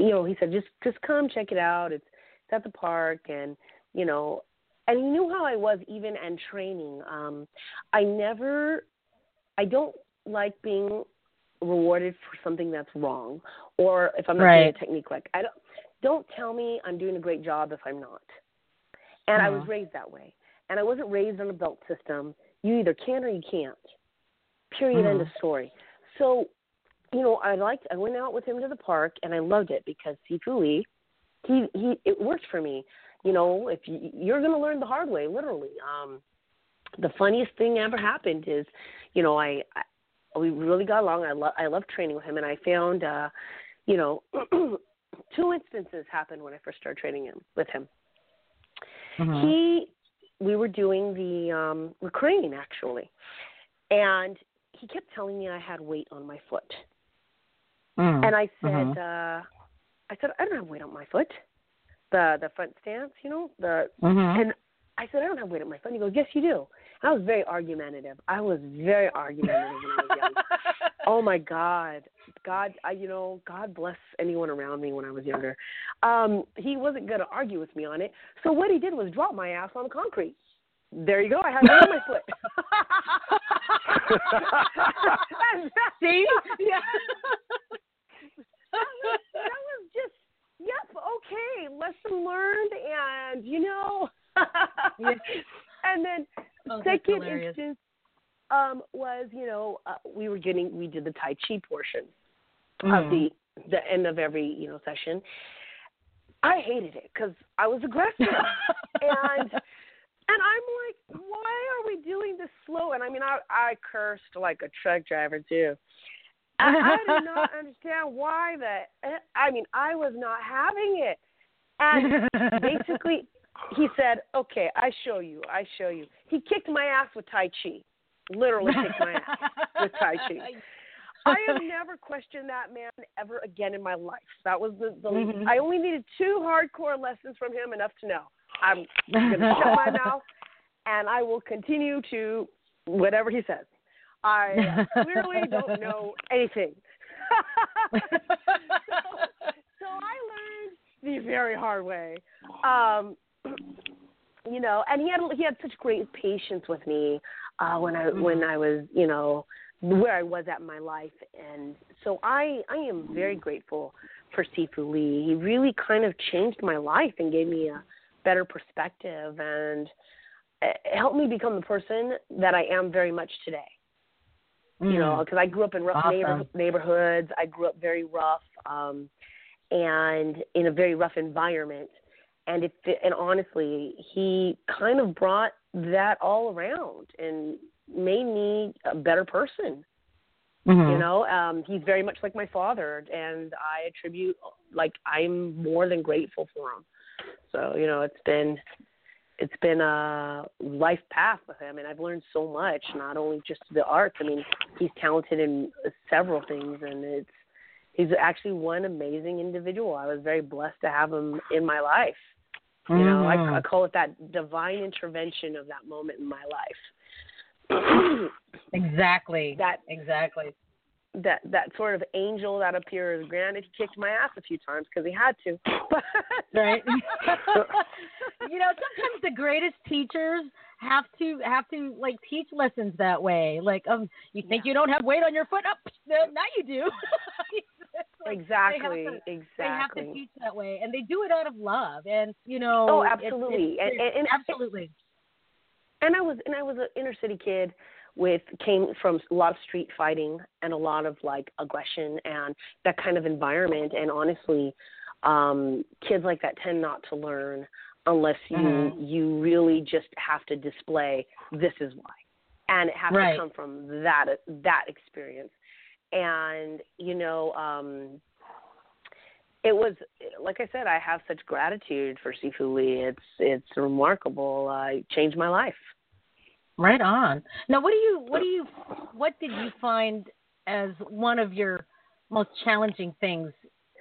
S17: you know, he said, just just come check it out. It's, it's at the park, and you know, and he knew how I was even and training. Um, I never, I don't like being rewarded for something that's wrong, or if I'm not doing a technique like I don't. Don't tell me I'm doing a great job if I'm not. And I was
S1: Mhm.
S17: raised that way, and I wasn't raised on a belt system. You either can or you can't. Period. End of
S1: Mhm.
S17: story. So you know, I liked. I went out with him to the park, and I loved it because Sifu Lee, he he, it worked for me. You know, if you, you're going to learn the hard way, literally. Um, the funniest thing ever happened is, you know, I, I we really got along. I love I love training with him, and I found, uh, you know, two instances happened when I first started training him with him.
S1: Mhm.
S17: He, we were doing the um, recruiting actually, and he kept telling me I had weight on my foot.
S1: Mm.
S17: And I said,
S1: Mhm.
S17: uh, I said, I don't have weight on my foot. The the front stance, you know, the
S1: Mhm.
S17: and I said, I don't have weight on my foot. And he goes, Yes, you do. And I was very argumentative. I was very argumentative when I was young. Oh my God, God, I, you know, God bless anyone around me when I was younger. Um, he wasn't going to argue with me on it. So what he did was drop my ass on the concrete. There you go. I had weight on my foot.
S1: See? Yeah.
S17: that was, that was just yep okay lesson learned and you know and then
S1: Oh,
S17: second instance um was you know uh, we were getting we did the tai chi portion of
S1: Mhm.
S17: the the end of every you know session i hated it because i was aggressive and and i'm like why are we doing this slow and i mean i i cursed like a truck driver too I, I do not understand why that. I mean, I was not having it. And basically, he said, "Okay, I show you. I show you." He kicked my ass with Tai Chi. Literally kicked my ass with Tai Chi. I have never questioned that man ever again in my life. That was the. the
S1: Mhm.
S17: I only needed two hardcore lessons from him, enough to know I'm going to shut my mouth, and I will continue to whatever he says. I clearly don't know anything. so, so I learned the very hard way. Um, you know, and he had he had such great patience with me uh, when I when I was you know where I was at in my life, and so I I am very grateful for Sifu Lee. He really kind of changed my life and gave me a better perspective and it helped me become the person that I am very much today. You know, because I grew up in rough
S1: Awesome.
S17: neighbor, neighborhoods. I grew up very rough, um, and in a very rough environment. And if and honestly, he kind of brought that all around and made me a better person.
S1: Mhm.
S17: You know, um, he's very much like my father, and I attribute like I'm more than grateful for him. So you know, it's been it's been a life path with him, and I've learned so much. Not only just the arts. I mean, he's talented in several things, and it's he's actually one amazing individual. I was very blessed to have him in my life. You know, I,
S1: Mhm.
S17: I call it that divine intervention of that moment in my life.
S1: Exactly.
S17: That
S1: exactly.
S17: that that sort of angel that appears. Granted, he kicked my ass a few times because he had to.
S1: right. you know, sometimes the greatest teachers have to have to like teach lessons that way. Like, um, you think you don't have weight on your foot? Up, oh, now you do. Like,
S17: exactly,
S1: to,
S17: exactly.
S1: they have to teach that way, and they do it out of love. And you know,
S17: Oh, absolutely.
S1: it's-
S17: And- and- and-
S1: absolutely.
S17: and I was and I was an inner city kid with came from a lot of street fighting and a lot of like aggression and that kind of environment and honestly um kids like that tend not to learn unless you
S1: Mhm.
S17: you really just have to display this is why and it has
S1: Right.
S17: to come from that that experience and you know um it was like I said, I have such gratitude for Sifu Lee. It's it's remarkable. Uh, it changed my life.
S1: Right on. Now, what do you what do you what did you find as one of your most challenging things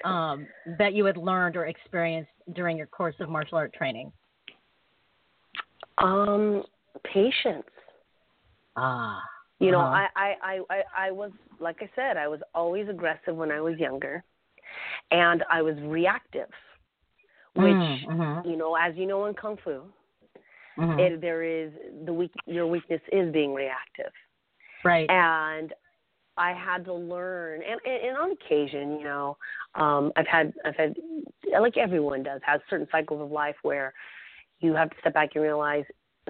S1: um, that you had learned or experienced during your course of martial art training?
S17: Um, patience.
S1: Ah.
S17: You know,
S1: uh-huh.
S17: I, I, I, I, was like I said, I was always aggressive when I was younger, and I was reactive, which
S1: Mm, mhm.
S17: you know, as you know in kung fu,
S1: Mhm.
S17: it, there is the weak. Your weakness is being reactive.
S1: Right.
S17: And I had to learn, and, and, and on occasion, you know, um, I've had, I've had, like everyone does, has certain cycles of life where you have to step back and realize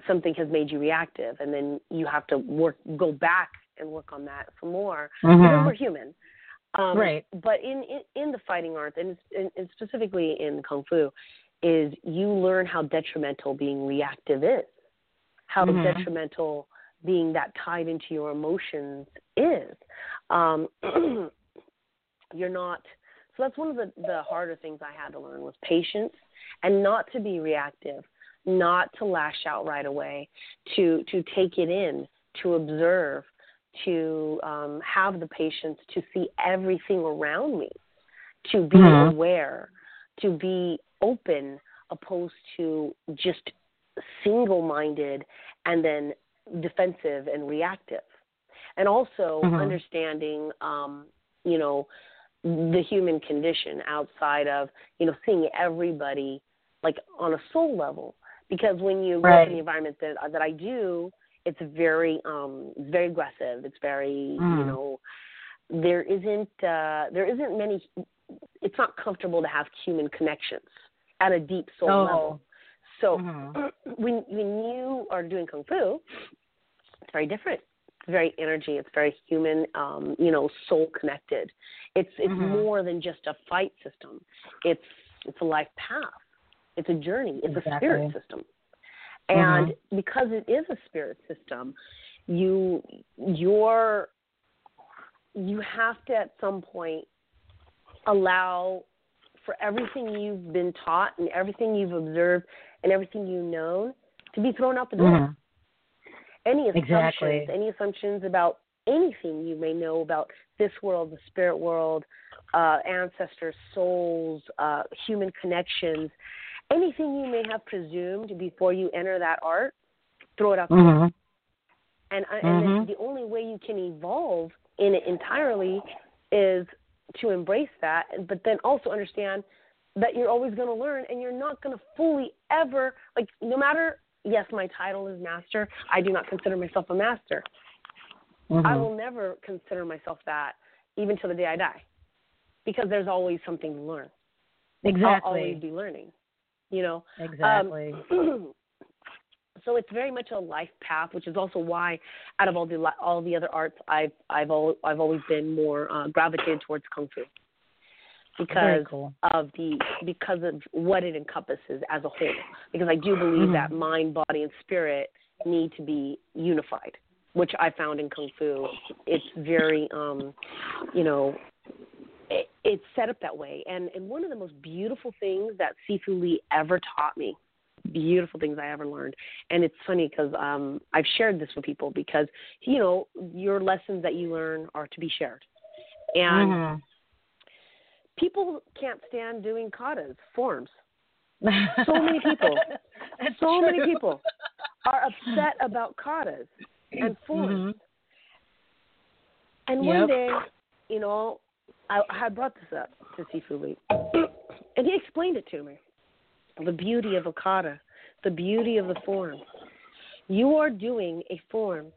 S17: something has made you reactive, and then you have to work, go back and work on that some more
S1: Mhm.
S17: because we're human. Um,
S1: Right.
S17: But in, in in the fighting arts, and, and, and specifically in kung fu, is you learn how detrimental being reactive is, how
S1: Mhm.
S17: detrimental being that tied into your emotions is. Um, you're not. So that's one of the the harder things I had to learn was patience and not to be reactive, not to lash out right away, to to take it in, to observe, to um, have the patience to see everything around me, to be
S1: Mhm.
S17: aware, to be open, opposed to just single minded and then defensive and reactive. And also
S1: Mhm.
S17: understanding, um, you know, the human condition outside of, you know, seeing everybody like on a soul level. Because when you work in the environment that that I do, it's very um very aggressive. It's very you
S1: Mm.
S17: know there isn't uh there isn't many it's not comfortable to have human connections at a deep soul
S1: Oh.
S17: level. So
S1: Mhm.
S17: when when you are doing kung fu, it's very different. It's very energy. It's very human. Um, you know, soul connected. It's it's
S1: Mhm.
S17: more than just a fight system. It's it's a life path. It's a journey. It's a spirit system. And
S1: Mhm.
S17: because it is a spirit system, you you're you have to at some point allow for everything you've been taught and everything you've observed and everything you know to be thrown out the door.
S1: Mhm.
S17: Any assumptions,
S1: Exactly.
S17: any assumptions about anything you may know about this world, the spirit world, uh, ancestors, souls, uh, human connections, anything you may have presumed before you enter that art, throw it out.
S1: Mhm.
S17: And, I and then
S1: Mhm.
S17: the only way you can evolve in it entirely is to embrace that, but then also understand that you're always going to learn and you're not going to fully ever, like, no matter, yes, my title is master, I do not consider myself a master. I
S1: Mhm.
S17: will never consider myself that, even till the day I die, because there's always something to learn.
S1: Exactly.
S17: I'll always be learning. You know.
S1: Exactly.
S17: Um, so it's very much a life path, which is also why, out of all the all the other arts, I've I've al- I've always been more uh, gravitated towards kung fu because
S1: cool.
S17: of the because of what it encompasses as a whole. Because I do believe that mind, body, and spirit need to be unified, which I found in kung fu. It's very, um, you know, it, it's set up that way. And and one of the most beautiful things that Sifu Lee ever taught me, beautiful things I ever learned. And it's funny because um, I've shared this with people because you know your lessons that you learn are to be shared, and
S1: Mhm.
S17: people can't stand doing katas forms. So many people, so many people are upset about katas and forms.
S1: Mhm.
S17: And one
S1: Yep.
S17: day, you know, I, had brought this up to Sifu Lee, and he explained it to me. The beauty of a kata, the beauty of the form. You are doing a form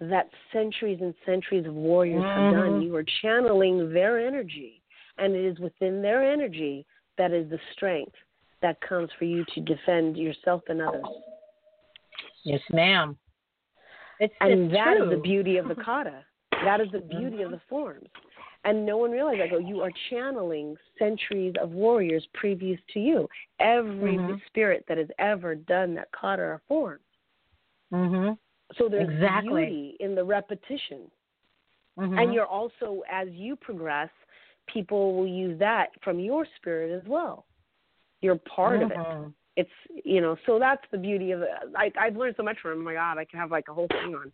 S17: that centuries and centuries of warriors have done.
S1: Mhm.
S17: You are channeling their energy, and it is within their energy that is the strength that comes for you to defend yourself and others.
S1: Yes, ma'am. It's
S17: And
S1: it's
S17: that is
S1: true.
S17: the beauty of the kata. That is the beauty of the forms. And no one realized I Go, you are channeling centuries of warriors previous to you. Every
S1: Mhm.
S17: spirit that has ever done that kata or form.
S1: Mhm.
S17: So there's
S1: Exactly.
S17: beauty in the repetition.
S1: Mhm.
S17: And you're also, as you progress, people will use that from your spirit as well. You're part of it.
S1: Mhm.
S17: It's you know, so that's the beauty of it. I, I've learned so much from him. Oh my God, I can have like a whole thing on.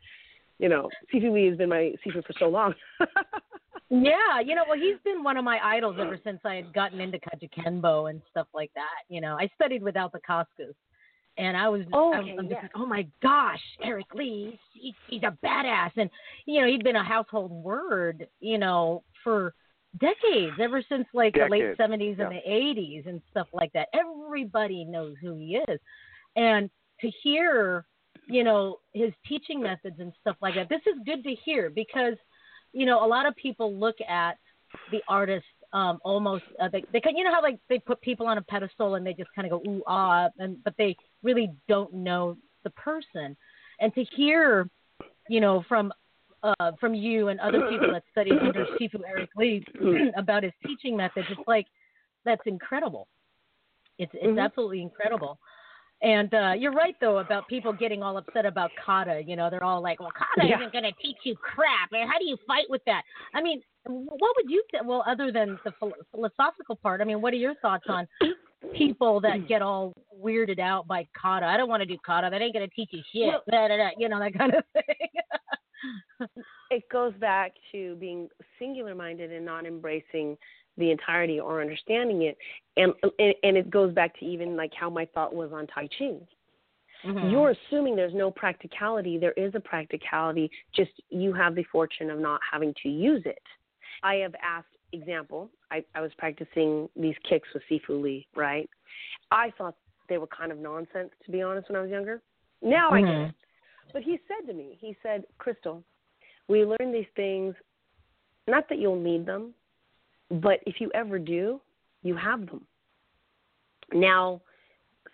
S17: You know, Lee has been my Sifu for so long.
S1: Yeah, you know, well, he's been one of my idols ever since I had gotten into Kajukenbo and stuff like that. You know, I studied without the Koskas, and I was,
S17: Oh,
S1: I
S17: okay,
S1: was I'm just like, oh my gosh, Eric Lee, he's, he's a badass, and you know, he'd been a household word, you know, for decades, ever since like the late
S2: Decades,
S1: seventies
S2: yeah.
S1: and the eighties and stuff like that. Everybody knows who he is, and to hear, you know, his teaching methods and stuff like that. This is good to hear because you know, a lot of people look at the artist um almost uh, they they can you know how like they put people on a pedestal and they just kind of go ooh ah and but they really don't know the person. And to hear you know from uh from you and other people that studied under Sifu Eric Lee about his teaching methods it's like that's incredible. It's it's
S17: Mhm.
S1: absolutely incredible and uh you're right though about people getting all upset about kata. You know, they're all like, "Well, kata
S17: Yeah.
S1: isn't going to teach you crap." And how do you fight with that? I mean, what would you th- well other than the philosophical part? I mean, what are your thoughts on people that get all weirded out by kata? I don't want to do kata. That ain't going to teach you shit.
S17: Well-
S1: Da, da, da, you know that kind of thing.
S17: It goes back to being singular minded and not embracing the entirety or understanding it. And and it goes back to even like how my thought was on tai chi.
S1: Mhm.
S17: you're assuming there's no practicality. There is a practicality just you have the fortune of not having to use it. I have asked example i, I was practicing these kicks with sifu lee right? I thought they were kind of nonsense to be honest when i was younger. Now i get it but he said to me he said crystal we learn these things not that you'll need them but if you ever do you have them. Now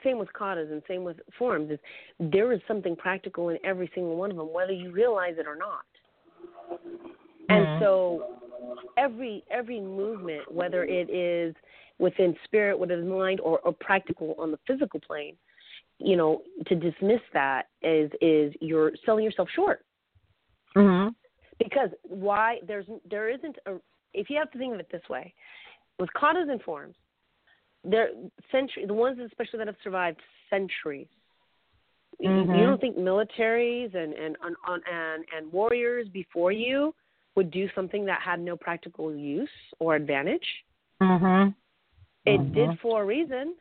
S17: same with katas and same with forms. Is there is something practical in every single one of them whether you realize it or not. And
S1: Mhm.
S17: so every every movement whether it is within spirit whether it's mind or, or practical on the physical plane you know to dismiss that is is you're selling yourself short
S1: Mhm.
S17: because why there's there isn't a if you have to think of it this way with katas and forms they're century the ones especially that have survived centuries You-
S1: Mhm.
S17: you don't think militaries and and and and and warriors before you would do something that had no practical use or advantage
S1: Mhm.
S17: it did for a reason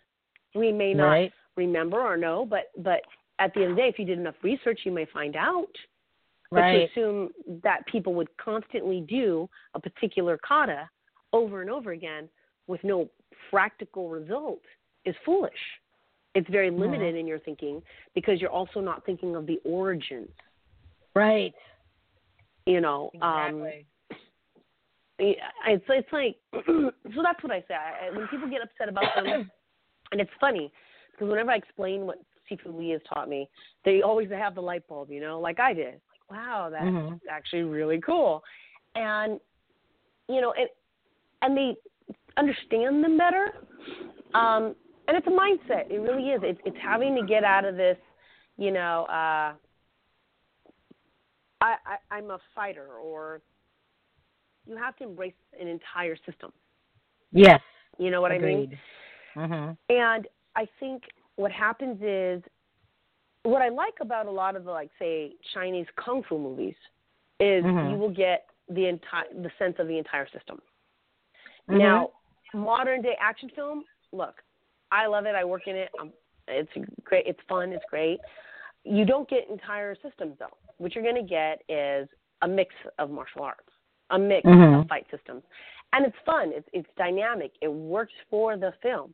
S17: we may not
S1: Right.
S17: Remember or know but but at the end of the day if you did enough research you may find out but
S1: Right.
S17: to assume that people would constantly do a particular kata over and over again with no practical result is foolish. It's very limited in your thinking because you're also not thinking of the origins.
S1: Right.
S17: You know, um,
S1: Exactly.
S17: it's it's like so that's what I say. I, when people get upset about them, and it's funny because whenever I explain what Sifu Lee has taught me, they always have the light bulb, you know, like I did. Like, wow, that's
S1: Mhm.
S17: actually really cool, and you know, and and they understand them better. Um, and it's a mindset. It really is. It's it's having to get out of this, you know. uh I, I I'm a fighter, or you have to embrace an entire system.
S1: Yes.
S17: You know what I mean?
S1: Agreed. Mhm.
S17: And I think what happens is what I like about a lot of the like say Chinese kung fu movies is
S1: Mhm.
S17: you will get the entire the sense of the entire system.
S1: Mhm.
S17: Now, modern day action film, look, I love it. I work in it. Um, it's great. It's fun. It's great. You don't get entire systems though. What you're going to get is a mix of martial arts, a mix
S1: Mhm.
S17: of fight systems, and it's fun. It's it's dynamic. It works for the film.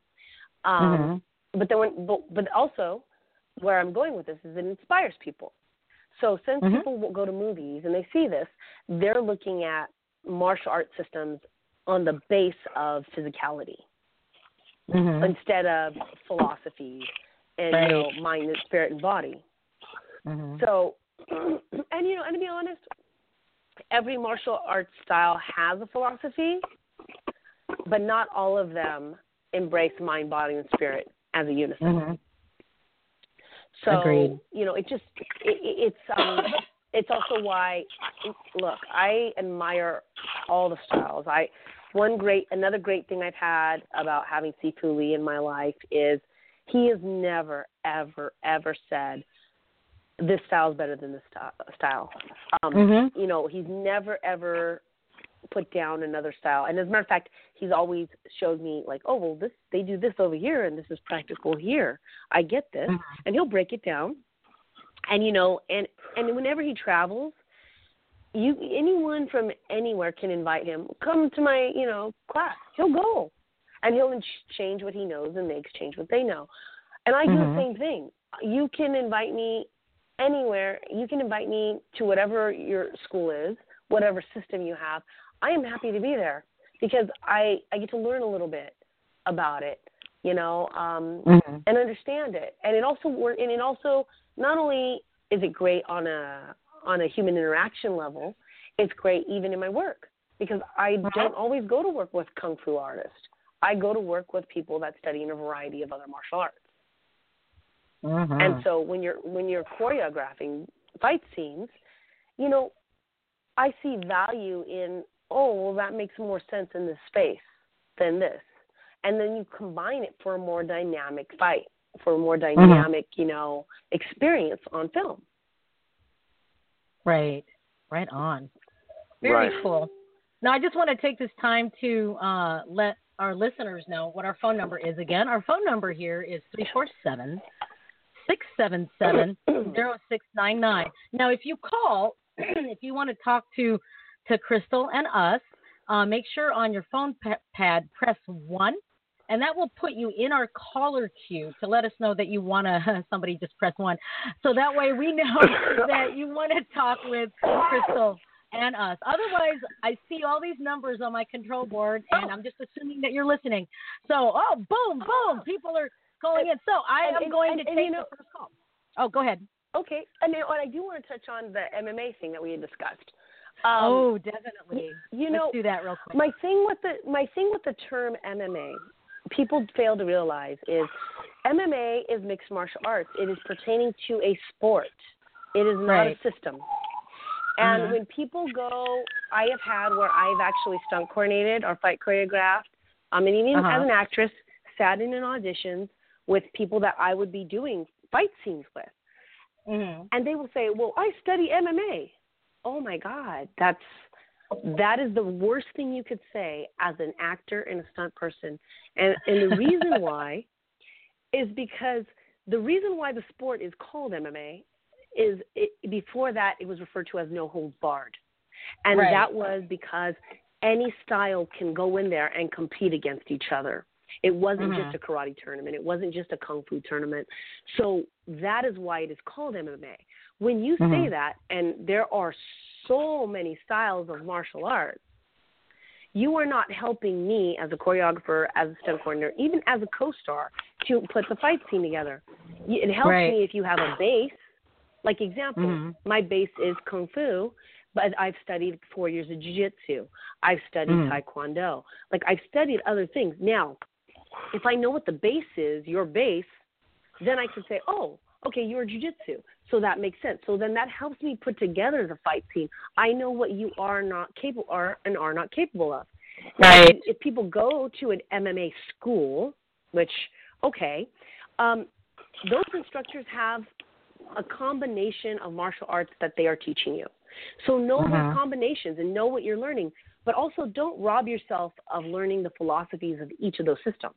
S17: Um,
S1: Mhm.
S17: But then, when, but but also, where I'm going with this is it inspires people. So since
S1: Mhm.
S17: people will go to movies and they see this, they're looking at martial arts systems on the base of physicality
S1: Mhm.
S17: instead of philosophy and you know mind and spirit and body.
S1: Mhm.
S17: So, and you know, and to be honest, every martial arts style has a philosophy, but not all of them embrace mind, body, and spirit as a unison.
S1: Mhm.
S17: So
S1: Agreed.
S17: you know, it just it, it- it's um it's also why look, I admire all the styles. I one great another great thing I've had about having Sifu Lee in my life is he has never ever ever said this style is better than this style. Um,
S1: Mhm.
S17: You know, he's never ever put down another style. And as a matter of fact, he's always showed me like, oh well, this they do this over here, and this is practical here. I get this, and he'll break it down. And you know, and and whenever he travels, you anyone from anywhere can invite him. Come to my you know class. He'll go, and he'll ch- change what he knows, and they exchange what they know. And I do
S1: Mhm.
S17: the same thing. You can invite me anywhere. You can invite me to whatever your school is, whatever system you have. I am happy to be there because I I get to learn a little bit about it, you know, um,
S1: Mhm.
S17: and understand it. And it also. And it also not only is it great on a on a human interaction level, it's great even in my work because I don't always go to work with kung fu artists. I go to work with people that study in a variety of other martial arts.
S1: Mhm.
S17: And so when you're when you're choreographing fight scenes, you know, I see value in oh well that makes more sense in this space than this, and then you combine it for a more dynamic fight, for a more dynamic you know experience on film.
S1: Right. Right on. Very
S17: Right.
S1: cool. Now, I just want to take this time to uh, let our listeners know what our phone number is again. Our phone number here is 347 677 0699. Now, if you call, if you want to talk to, to Crystal and us, uh, make sure on your phone pa- pad, press 1 and that will put you in our caller queue to let us know that you want to. Somebody just press one, so that way we know that you want to talk with Crystal and us. Otherwise, I see all these numbers on my control board, and I'm just assuming that you're listening. So, oh, boom, boom, people are calling in. So I am
S17: and-
S1: going
S17: and-
S1: to take
S17: you know-
S1: the first call. Oh, go ahead.
S17: Okay, and then I do want to touch on the MMA thing that we had discussed. Um,
S1: oh, definitely.
S17: You
S1: Let's
S17: know,
S1: do that real quick.
S17: My thing with the my thing with the term MMA, people fail to realize is MMA is mixed martial arts. It is pertaining to a sport. It is not
S1: Right.
S17: a system. And
S1: Mhm.
S17: when people go, I have had where I've actually stunt coordinated or fight choreographed. Um, and even
S1: Uh-huh.
S17: as an actress, sat in an auditions with people that I would be doing fight scenes with.
S1: Mm-hmm.
S17: And they will say, "Well, I study MMA." Oh my God, that's that is the worst thing you could say as an actor and a stunt person. And and the reason why is because the reason why the sport is called MMA is it, before that it was referred to as no holds barred, and
S1: Right.
S17: that was because any style can go in there and compete against each other. It wasn't
S1: Mhm.
S17: just a karate tournament. It wasn't just a kung fu tournament. So that is why it is called MMA. When you say
S1: Mhm.
S17: that, and there are so many styles of martial arts, you are not helping me as a choreographer, as a stunt coordinator, even as a co-star to put the fight scene together. It helps
S1: Right.
S17: me if you have a base. Like example,
S1: Mhm.
S17: my base is kung fu, but I've studied four years of jiu-jitsu. I've studied
S1: Mhm.
S17: taekwondo. Like I've studied other things. Now, if I know what the base is, your base, then I can say, oh, okay, you're jiu-jitsu. So that makes sense. So then that helps me put together the fight scene. I know what you are not capable are and are not capable of.
S1: Right.
S17: And if people go to an MMA school, which okay, um, those instructors have a combination of martial arts that they are teaching you. So know
S1: Mhm.
S17: those combinations and know what you're learning, but also don't rob yourself of learning the philosophies of each of those systems.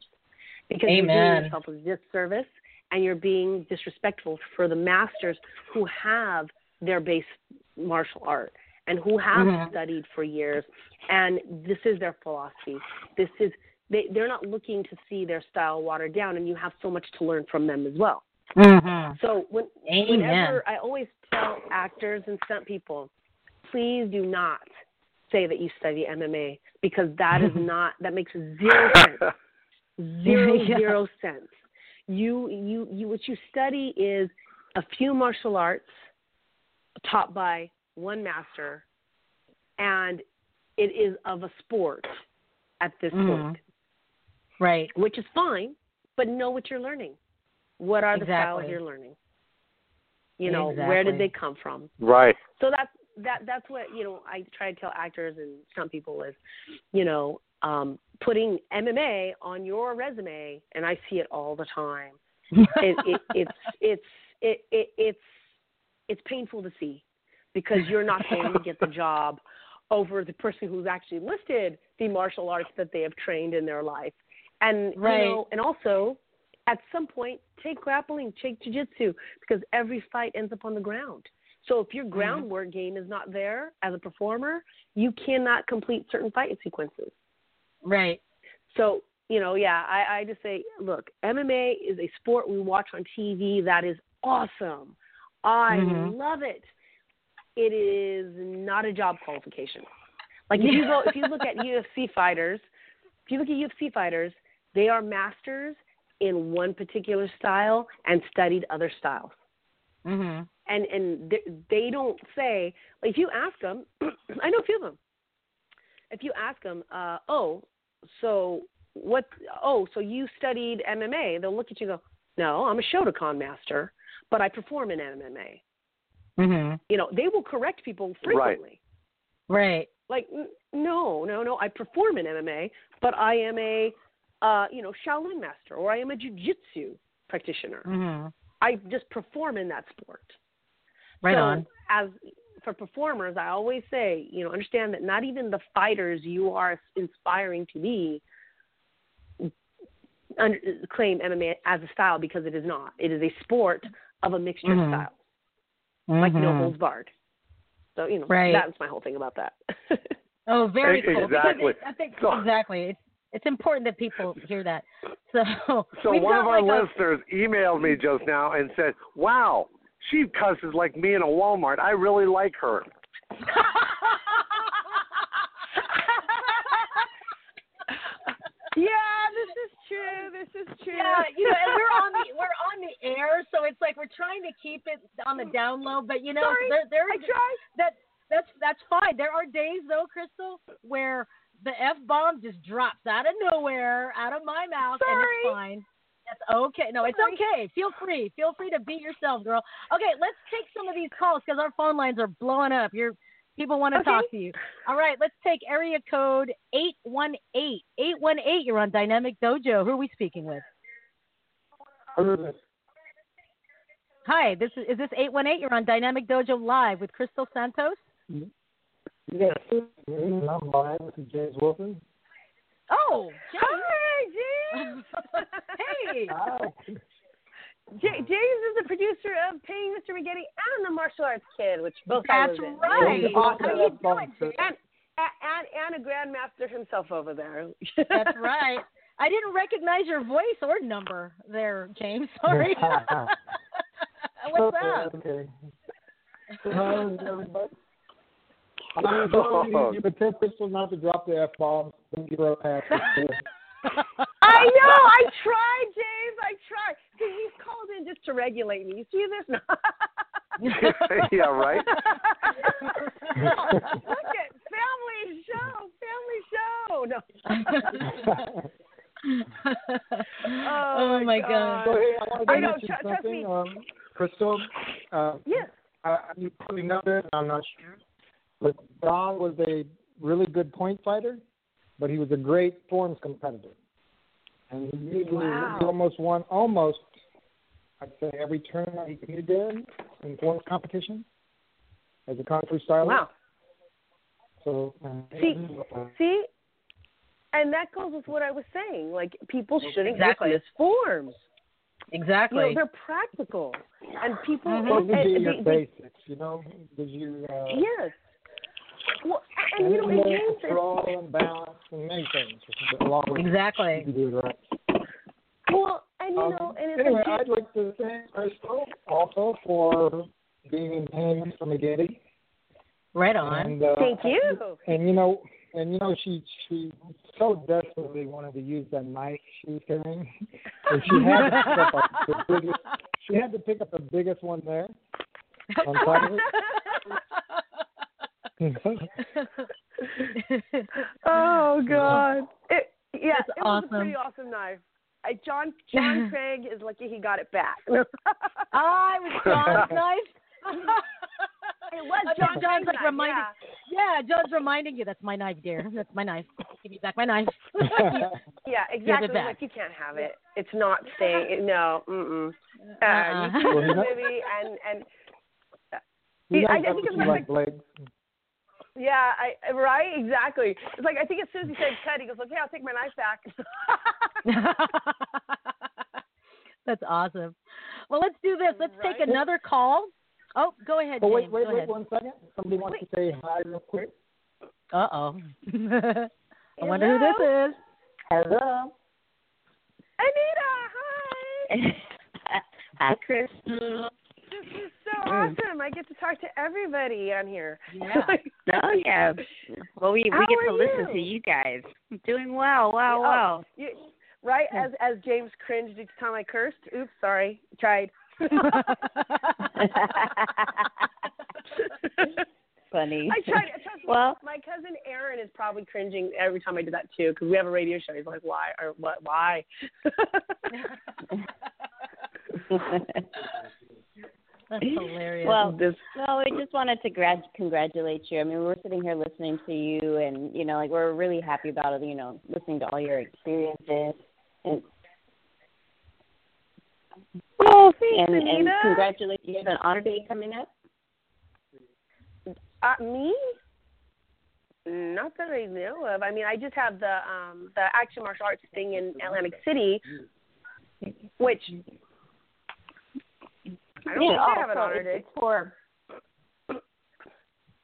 S17: Because you're doing
S1: Amen.
S17: yourself a disservice and you're being disrespectful for the masters who have their base martial art and who have
S1: Mhm.
S17: studied for years and this is their philosophy. This is they they're not looking to see their style watered down and you have so much to learn from them as well.
S1: Mhm.
S17: So when,
S1: Amen.
S17: whenever I always tell actors and stunt people, please do not say that you study MMA because that is not that makes zero sense. Zero
S1: Yeah.
S17: zero sense. You you you what you study is a few martial arts taught by one master and it is of a sport at this
S1: Mhm.
S17: point.
S1: Right.
S17: Which is fine, but know what you're learning. What are the styles you're learning? You know, where did they come from?
S2: Right.
S17: So that's that that's what, you know, I try to tell actors and some people is, you know, um, putting MMA on your resume and I see it all the time. it, it it's it's it, it it's it's painful to see because you're not going to get the job over the person who's actually listed the martial arts that they have trained in their life. And
S1: Right.
S17: you know, and also at some point take grappling, take jiu-jitsu because every fight ends up on the ground. So if your mm-hmm. groundwork game is not there as a performer, you cannot complete certain fight sequences.
S1: Right.
S17: So, you know, yeah, I, I just say, look, MMA is a sport we watch on TV that is awesome. I
S1: Mhm.
S17: love it. It is not a job qualification. Like if you go if you look at UFC fighters, if you look at UFC fighters, they are masters in one particular style and studied other styles.
S1: Mhm.
S17: And and they, they don't say if you ask them, I know a few of them. If you ask them, uh, oh, so what? Oh, so you studied MMA? They'll look at you and go, no, I'm a Shotokan master, but I perform in MMA.
S1: Mhm.
S17: You know, they will correct people frequently.
S1: Right. right.
S17: Like, n- no, no, no, I perform in MMA, but I am a, uh, you know, Shaolin master or I am a jiu-jitsu practitioner.
S1: Mhm.
S17: I just perform in that sport.
S1: Right
S17: so
S1: on.
S17: As for performers, I always say, you know, understand that not even the fighters you are inspiring to be under, claim MMA as a style because it is not. It is a sport of a mixture
S1: Mhm.
S17: of styles, like no holds barred. So you know,
S1: Right.
S17: that's my whole thing about that.
S1: Oh, very cool.
S2: Exactly.
S1: it- I think
S2: So-
S1: exactly. It's it's important that people hear that. So,
S2: So one of our
S1: like a-
S2: listeners emailed me just now and said, "Wow, she cusses like me in a Walmart. I really like her."
S17: yeah, this is true. This is true.
S1: Yeah, you know, and we're on the we're on the air, so it's like we're trying to keep it on the down low. But you know,
S17: Sorry,
S1: there there
S17: I tried.
S1: that that's that's fine. There are days though, Crystal, where the f bomb just drops out of nowhere, out of my mouth, and it's fine. That's okay. No, it's okay. Feel free. Feel free to beat yourself, girl. Okay, let's take some of these calls because our phone lines are blowing up. You're people want to
S17: Okay.
S1: talk to you. All right, let's take area code eight one eight. Eight one eight. You're on Dynamic Dojo. Who are we speaking with? Hi, this is is this eight one eight? You're on Dynamic Dojo Live with Crystal Santos.
S14: Yes, I'm live. This is James Wilson.
S1: Oh,
S17: Hi, James.
S1: hey.
S17: J- James is the producer of Paying Mr. McGetty and the Martial Arts Kid, which both I
S1: That's
S17: live in.
S1: right.
S17: Awesome.
S1: How you doing,
S17: And, and, and a grandmaster himself over there.
S1: That's right. I didn't recognize your voice or number there, James. Sorry. What's up?
S14: Okay. How's everybody? I'm going to tell you, you could tell Crystal not to drop the F bombs. Don't give her a pass.
S17: I know. I tried, James. I tried. See, he's called in just to regulate me. You see this?
S2: Yeah, right.
S17: Look at family show, family show. No.
S1: Oh, my God.
S14: So, hey, I
S17: I know, tr- trust
S14: something.
S17: me.
S14: Um, Crystal, uh,
S17: Yes.
S14: uh, you probably know this, I'm not sure. But Don was a really good point fighter, but he was a great forms competitor. And he usually
S17: Wow.
S14: he almost won almost, I'd say, every tournament he competed in in forms competition as a kung fu stylist.
S17: Wow.
S14: So, uh,
S17: See, see, and that goes with what I was saying. Like people shouldn't
S1: Exactly.
S17: dismiss forms.
S1: Exactly.
S17: You know, they're practical, and people.
S14: Those would be
S17: and-
S14: your
S17: they- they-
S14: basics, you know, because you. Uh,
S17: yes. Well, and you know,
S14: and
S17: and
S14: more
S17: James,
S14: control and balance and many things. Along with
S1: Exactly.
S14: You do it right.
S17: well, and you
S14: Um,
S17: know, and it's
S14: anyway,
S17: like,
S14: I'd like to thank Crystal also for being in Paying Mr. McGetty.
S1: Right on.
S14: And, uh,
S17: Thank you.
S14: And you know, and you know, she she so desperately wanted to use that knife she was carrying, and she had to pick up the biggest. She had to pick up the biggest one there on top of it.
S17: oh God! It, yeah,
S1: That's
S17: it was
S1: awesome.
S17: a pretty awesome knife. I, John John Craig is lucky he got it back.
S1: Ah, it was John's knife.
S17: It was
S1: I
S17: John
S1: John's
S17: Craig's
S1: like
S17: knife,
S1: reminding. Yeah. John's reminding you that's my knife, dear. That's my knife. Give me back my knife.
S17: Yeah, exactly.
S1: back.
S17: Like you can't have it. It's not staying. No, mm mm. Uh,
S1: Uh-uh.
S17: you keep
S14: Well,
S17: it,
S14: you know-
S17: baby, and and
S14: You
S17: Yeah, I- I think it's
S14: you
S17: like-
S14: like legs.
S17: Yeah, I right exactly. It's like I think as soon as he said cut, he goes, okay, I'll take my knife back.
S1: That's awesome. Well, let's do this. Let's take another call. Oh, go ahead,
S14: But
S1: James.
S14: wait, wait,
S1: go
S14: wait
S1: ahead.
S14: one second. Somebody wants to say hi real quick.
S1: Uh oh. I wonder who this is.
S18: Hello.
S17: Anita, hi.
S18: Hi, Crystal.
S17: This is so mm. awesome. I get to talk to everybody on here.
S1: Yeah.
S18: Oh yeah. Well, we
S17: How
S18: we get to listen to
S17: you?
S18: you guys. Doing well. Wow,
S17: Oh,
S18: wow.
S17: You, right as as James cringed each time I cursed. Oops, sorry. Tried.
S18: Funny.
S17: I tried. Trust me,
S18: Well-
S17: my cousin Aaron is probably cringing every time I do that too because we have a radio show. He's like, why or what? Why?
S1: That's hilarious.
S18: Well,
S17: This-
S18: no, I just wanted to grad- congratulate you. I mean, we're sitting here listening to you, and you know, like we're really happy about it. You know, listening to all your experiences, and
S17: Oh, thanks,
S18: and, and
S17: Anita.
S18: congratulate you. have an honor day coming up.
S17: Uh, me? Not that I know of. I mean, I just have the um the action martial arts thing in Atlantic City, which I don't
S18: yeah,
S17: think
S18: oh,
S17: I have an
S18: so
S17: honor
S18: it's,
S17: day.
S18: it's for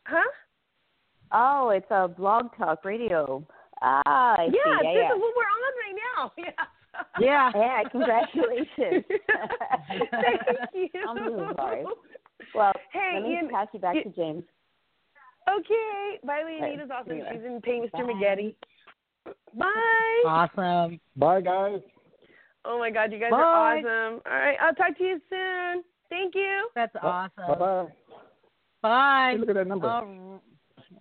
S17: Huh?
S18: oh, it's a blog talk radio. Ah, I
S17: yeah,
S18: see. Yeah,
S17: this
S18: yeah.
S17: is what we're on right now. Yeah.
S1: Yeah.
S18: Yeah, congratulations.
S17: Thank you.
S18: I'm really sorry. Well,
S17: Hey,
S18: let me
S17: Ian,
S18: pass you back
S17: you-
S18: to James.
S17: Okay. Bye,
S18: Right.
S17: Leonida's awesome.
S18: See you
S17: She's in paying Mr.
S18: Bye.
S17: McGetty. Bye.
S1: Awesome.
S14: Bye, guys.
S17: Oh my God, you guys
S1: Bye.
S17: are awesome. All right, I'll talk to you soon. Thank you.
S1: That's
S14: Bye
S1: awesome.
S14: bye.
S1: Bye.
S14: Look at that number.
S1: All,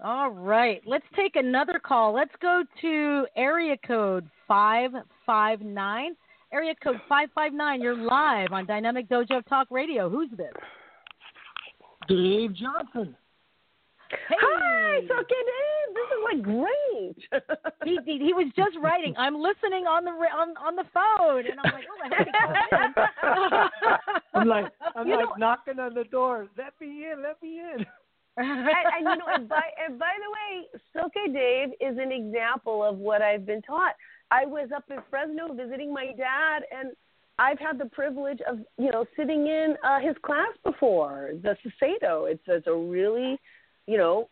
S1: all right. Let's take another call. Let's go to area code 559. Area code 559. You're live on Dynamic Dojo Talk Radio. Who's this?
S14: Dave Johnson.
S1: Hey.
S17: Hi, so Dave. This is like great.
S1: He, he he was just writing. I'm listening on the on on the phone, and I'm like, oh, I hope he calls in.
S14: I'm like, I'm
S17: You
S14: like
S17: know-
S14: knocking on the door. Let me in. Let me in.
S17: and, and you know, and by and by the way, Soke Dave is an example of what I've been taught. I was up in Fresno visiting my dad, and I've had the privilege of you know sitting in uh, his class before the Sasado. It's it's a really you know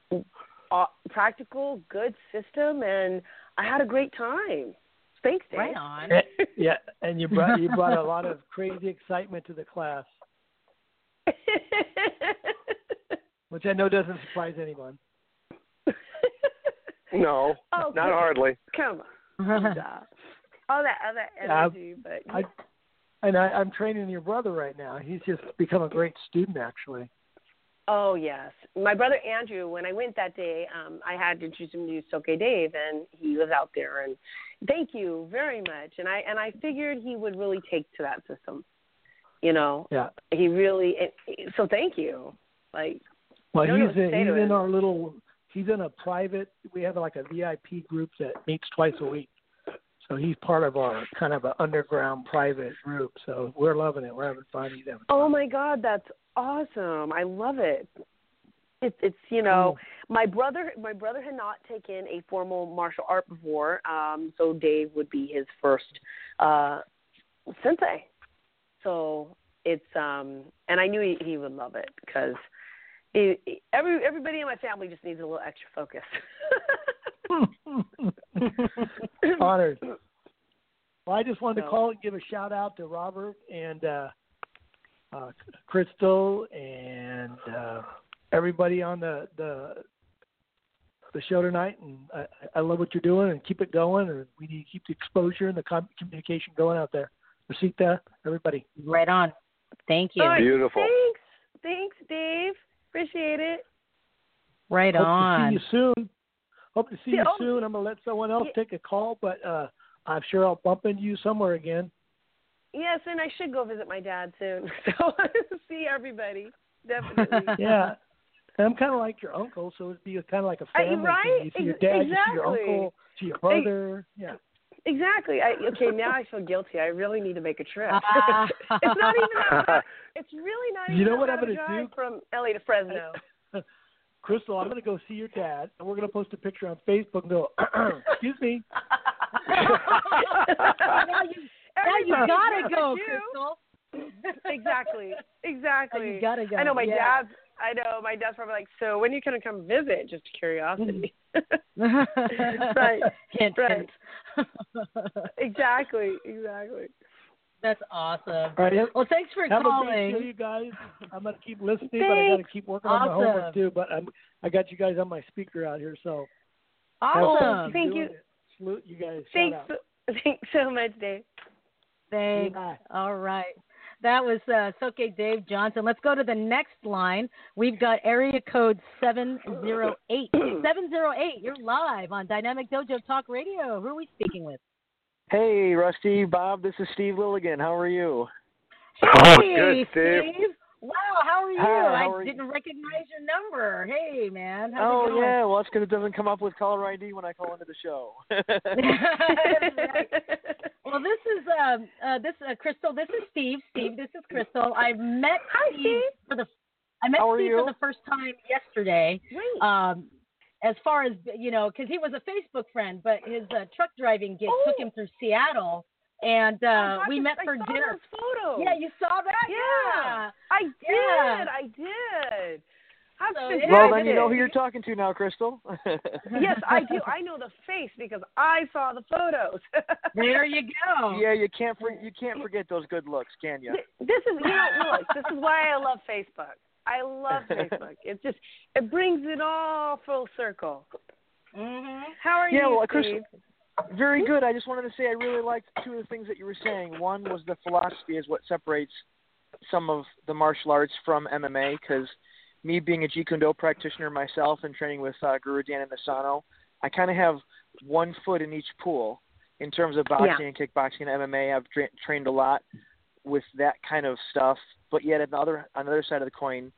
S17: uh, practical, good system, and I had a great time. Thanks, Dan.
S1: right on.
S14: yeah, and you brought you brought a lot of crazy excitement to the class, which I know doesn't surprise anyone.
S2: No,
S17: Oh,
S2: not hardly.
S17: Come on. Stop. all that all that
S19: Yeah,
S17: energy, but
S19: I, and I, I'm training your brother right now. He's just become a great student, actually.
S17: Oh yes, my brother Andrew. When I went that day, um, I had to introduce him to Soke Dave, and he was out there. And thank you very much. And I and I figured he would really take to that system. You know,
S19: Yeah.
S17: he really. It, so thank you. Like,
S19: Well,
S17: I don't know
S19: he's in, he's in our little. He's in a private. We have like a VIP group that meets twice a week. So he's part of our kind of an underground private group. So we're loving it. We're having fun. He's having
S17: oh my God, that's awesome. I love it. It's it's you know my brother my brother had not taken a formal martial art before, um, so Dave would be his first uh, sensei. So it's um and I knew he, he would love it because he, every everybody in my family just needs a little extra focus.
S19: honored. Well, I just wanted to call and give a shout out to Robert and uh, uh, Crystal and uh, everybody on the the the show tonight. And I, I love what you're doing and keep it going. And we need to keep the exposure and the com- communication going out there. Rosita, everybody.
S1: Right on. Thank you.
S17: All right, Thanks, thanks, Dave. Appreciate it.
S1: Right
S19: Hope
S1: on.
S19: to see you soon. Hope to see
S17: Yeah,
S19: you
S17: oh,
S19: soon. I'm gonna let someone else take a call, but uh, I'm sure I'll bump into you somewhere again.
S17: Yes, and I should go visit my dad soon. So see everybody. Definitely.
S19: yeah. And I'm kind of like your uncle, so it'd be kind of like a
S17: Uh,
S19: family.
S17: right?
S19: thing. You see your
S17: Ex-
S19: dad, you see your
S17: exactly.
S19: uncle, see your brother. Yeah.
S17: Exactly. I, okay, now I feel guilty. I really need to make a trip.
S19: Ah.
S17: it's not even that. It's really not
S19: You
S17: even
S19: know what
S17: that
S19: I'm gonna
S17: a
S19: do?
S17: from LA to Fresno.
S19: Crystal, I'm going to go see your dad, and we're going to post a picture on Facebook and go, excuse me.
S1: now you, now you gotta go,
S17: you. exactly. Exactly.
S1: You gotta go,
S17: I know my
S1: yeah.
S17: dad's. I know my dad's probably like, so when are you gonna come visit? Just curiosity. Mm-hmm. right.
S1: Hint,
S17: right.
S1: hint.
S17: exactly. Exactly.
S1: That's awesome.
S19: All right,
S1: Well, thanks for
S19: Have
S1: calling.
S19: a great show, you guys. I'm going to keep listening, but I got to keep working on my homework too. But I'm, I got you guys on my speaker out here, so.
S1: Awesome.
S17: Thank you.
S19: it. Salute you guys. Shout
S17: Thanks.
S19: out.
S17: Thanks so much, Dave.
S1: Thanks. All right. That was uh, Soke Dave Johnson. Let's go to the next line. We've got area code 708. 708, you're live on Dynamic Dojo Talk Radio. Who are we speaking with?
S20: Hey, Rusty, Bob, this is Steve Lilligan. How are you?
S2: Oh,
S1: Hey,
S2: good, Steve.
S1: Wow, how are you?
S20: Hi, how
S1: I
S20: are
S1: didn't recognize your number. Hey, man. How's
S20: oh,
S1: it going?
S20: yeah, well, that's because it doesn't come up with caller ID when I call into the show.
S1: Well, this is um uh, this uh, Crystal. This is Steve. Steve, this is Crystal. I met Hi, Steve, for the I met Steve
S20: you?
S1: for the first time yesterday. Um, as far as you know, because he was a Facebook friend, but his uh, truck driving gig took him through Seattle, and uh,
S17: got
S1: we met
S17: I
S1: for dinner. Yeah, you saw that?
S17: Yeah, I did.
S1: Yeah.
S17: I did. How
S1: So
S20: well, then you know who you're talking to now, Crystal.
S17: yes, I do. I know the face because I saw the photos.
S1: There you go.
S20: Yeah, you can't for, you can't forget those good looks, can you?
S17: This is you know look. This is why I love Facebook. I love Facebook. It just it brings it all full circle.
S1: Mm-hmm.
S17: How are
S20: yeah,
S17: you,
S20: well, Chris,
S17: Steve?
S20: very good. I just wanted to say I really liked two of the things that you were saying. One was the philosophy is what separates some of the martial arts from MMA because me being a Jeet Kune Do practitioner myself and training with uh, Guru Dan Inosanto, I kind of have one foot in each pool in terms of boxing
S17: Yeah.
S20: and kickboxing and MMA. I've tra- trained a lot with that kind of stuff, but yet on the other on the other side of the coin,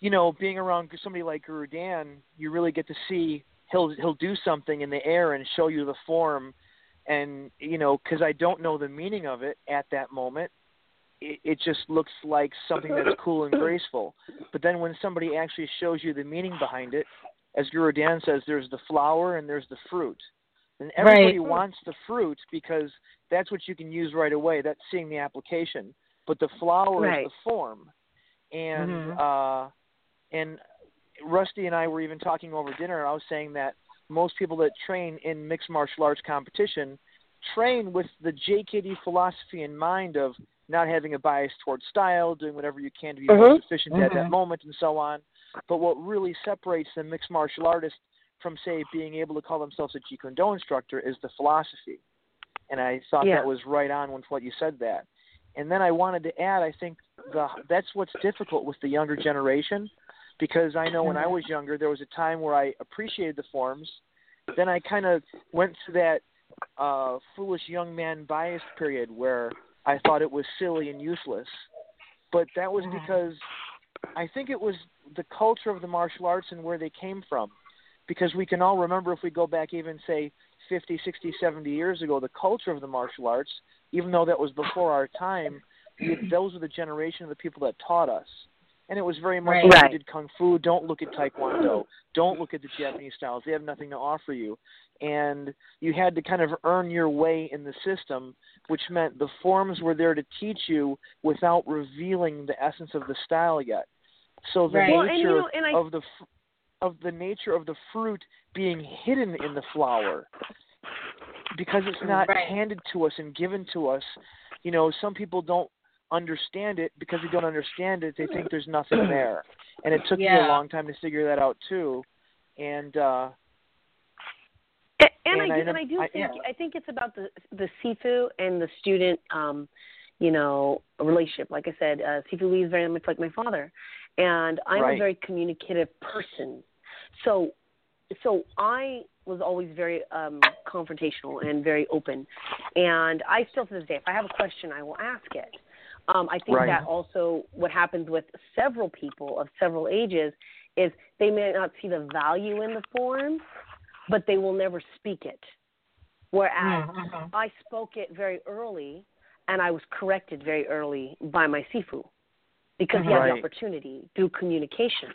S20: you know, being around somebody like Guru Dan, you really get to see he'll he'll do something in the air and show you the form, and you know, because I don't know the meaning of it at that moment, it, it just looks like something that's cool and graceful. But then when somebody actually shows you the meaning behind it, as Guru Dan says, there's the flower and there's the fruit, and everybody
S1: Right.
S20: wants the fruit because that's what you can use right away. That's seeing the application. But the flower
S17: Right.
S20: is the form, and
S17: Mhm.
S20: uh, and Rusty and I were even talking over dinner. I was saying that most people that train in mixed martial arts competition train with the JKD philosophy in mind of not having a bias towards style, doing whatever you can to be
S17: Mhm.
S20: most efficient at that
S17: Mhm.
S20: moment, and so on. But what really separates the mixed martial artist from say being able to call themselves a Jeet Kune Do instructor is the philosophy, and I thought
S17: Yeah.
S20: that was right on with what you said that. And then I wanted to add, I think the that's what's difficult with the younger generation, because I know when I was younger there was a time where I appreciated the forms, then I kind of went through that uh, foolish young man bias period where I thought it was silly and useless, but that was because I think it was the culture of the martial arts and where they came from. Because we can all remember if we go back even say 50, 60, 70 years ago, the culture of the martial arts, even though that was before our time, those were the generation of the people that taught us. And it was very much
S17: Right.
S20: like we did kung fu. Don't look at taekwondo. Don't look at the Japanese styles. They have nothing to offer you. And you had to kind of earn your way in the system, which meant the forms were there to teach you without revealing the essence of the style yet. So the
S17: Right. Well, and,
S20: nature
S17: you know, and I-
S20: of the of the nature of the fruit being hidden in the flower because it's not
S17: Right.
S20: handed to us and given to us. You know, some people don't understand it because they don't understand it. They think there's nothing there, and it took me a long time to figure that out too. And uh,
S17: And, and,
S20: And
S17: I
S20: I
S17: do, and I do
S20: I-
S17: think
S20: yeah.
S17: I think it's about the the Sifu and the student, um, you know, relationship. Like I said, uh, Sifu Lee is very much like my father, and I'm a very communicative person. So, so I was always very um, confrontational and very open, and I still to this day, if I have a question, I will ask it. Um, I think
S20: Right.
S17: that also what happens with several people of several ages is they may not see the value in the form, but they will never speak it. Whereas
S1: Mhm.
S17: I spoke it very early, and I was corrected very early by my sifu because he had the opportunity through communication.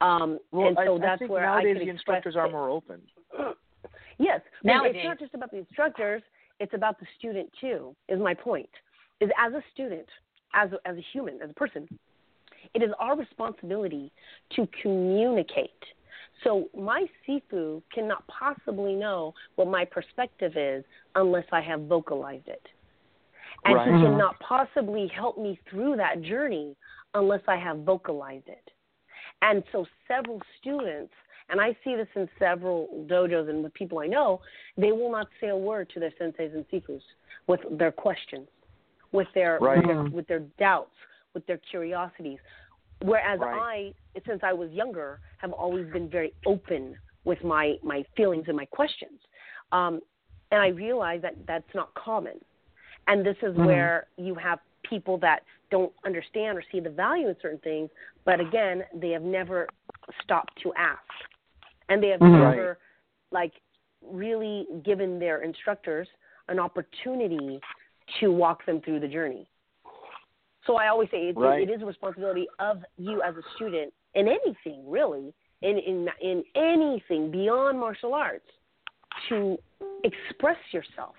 S17: Um,
S20: well,
S17: and so
S20: I,
S17: that's
S20: I think
S17: where
S20: nowadays
S17: I could
S20: the instructors are more open.
S17: Yes, but
S1: Nowadays.
S17: it's not just about the instructors; it's about the student too. Is my point? Is as a student, as a, as a human, as a person, it is our responsibility to communicate. So my sifu cannot possibly know what my perspective is unless I have vocalized it, and
S20: Right.
S17: he
S20: Mhm.
S17: cannot possibly help me through that journey unless I have vocalized it. And so several students, and I see this in several dojos and with people I know, they will not say a word to their senseis and sifus with their questions, with their
S20: Right.
S17: with, their, with their doubts, with their curiosities. Whereas
S20: Right.
S17: I, since I was younger, have always been very open with my my feelings and my questions. Um, and I realize that that's not common. And this is
S1: Mhm.
S17: where you have people that don't understand or see the value in certain things, but again, they have never stopped to ask. And they have
S1: Mhm.
S17: never like really given their instructors an opportunity to walk them through the journey. So I always say it,
S20: Right.
S17: it is a responsibility of you as a student in anything really, in in in anything beyond martial arts, to express yourself,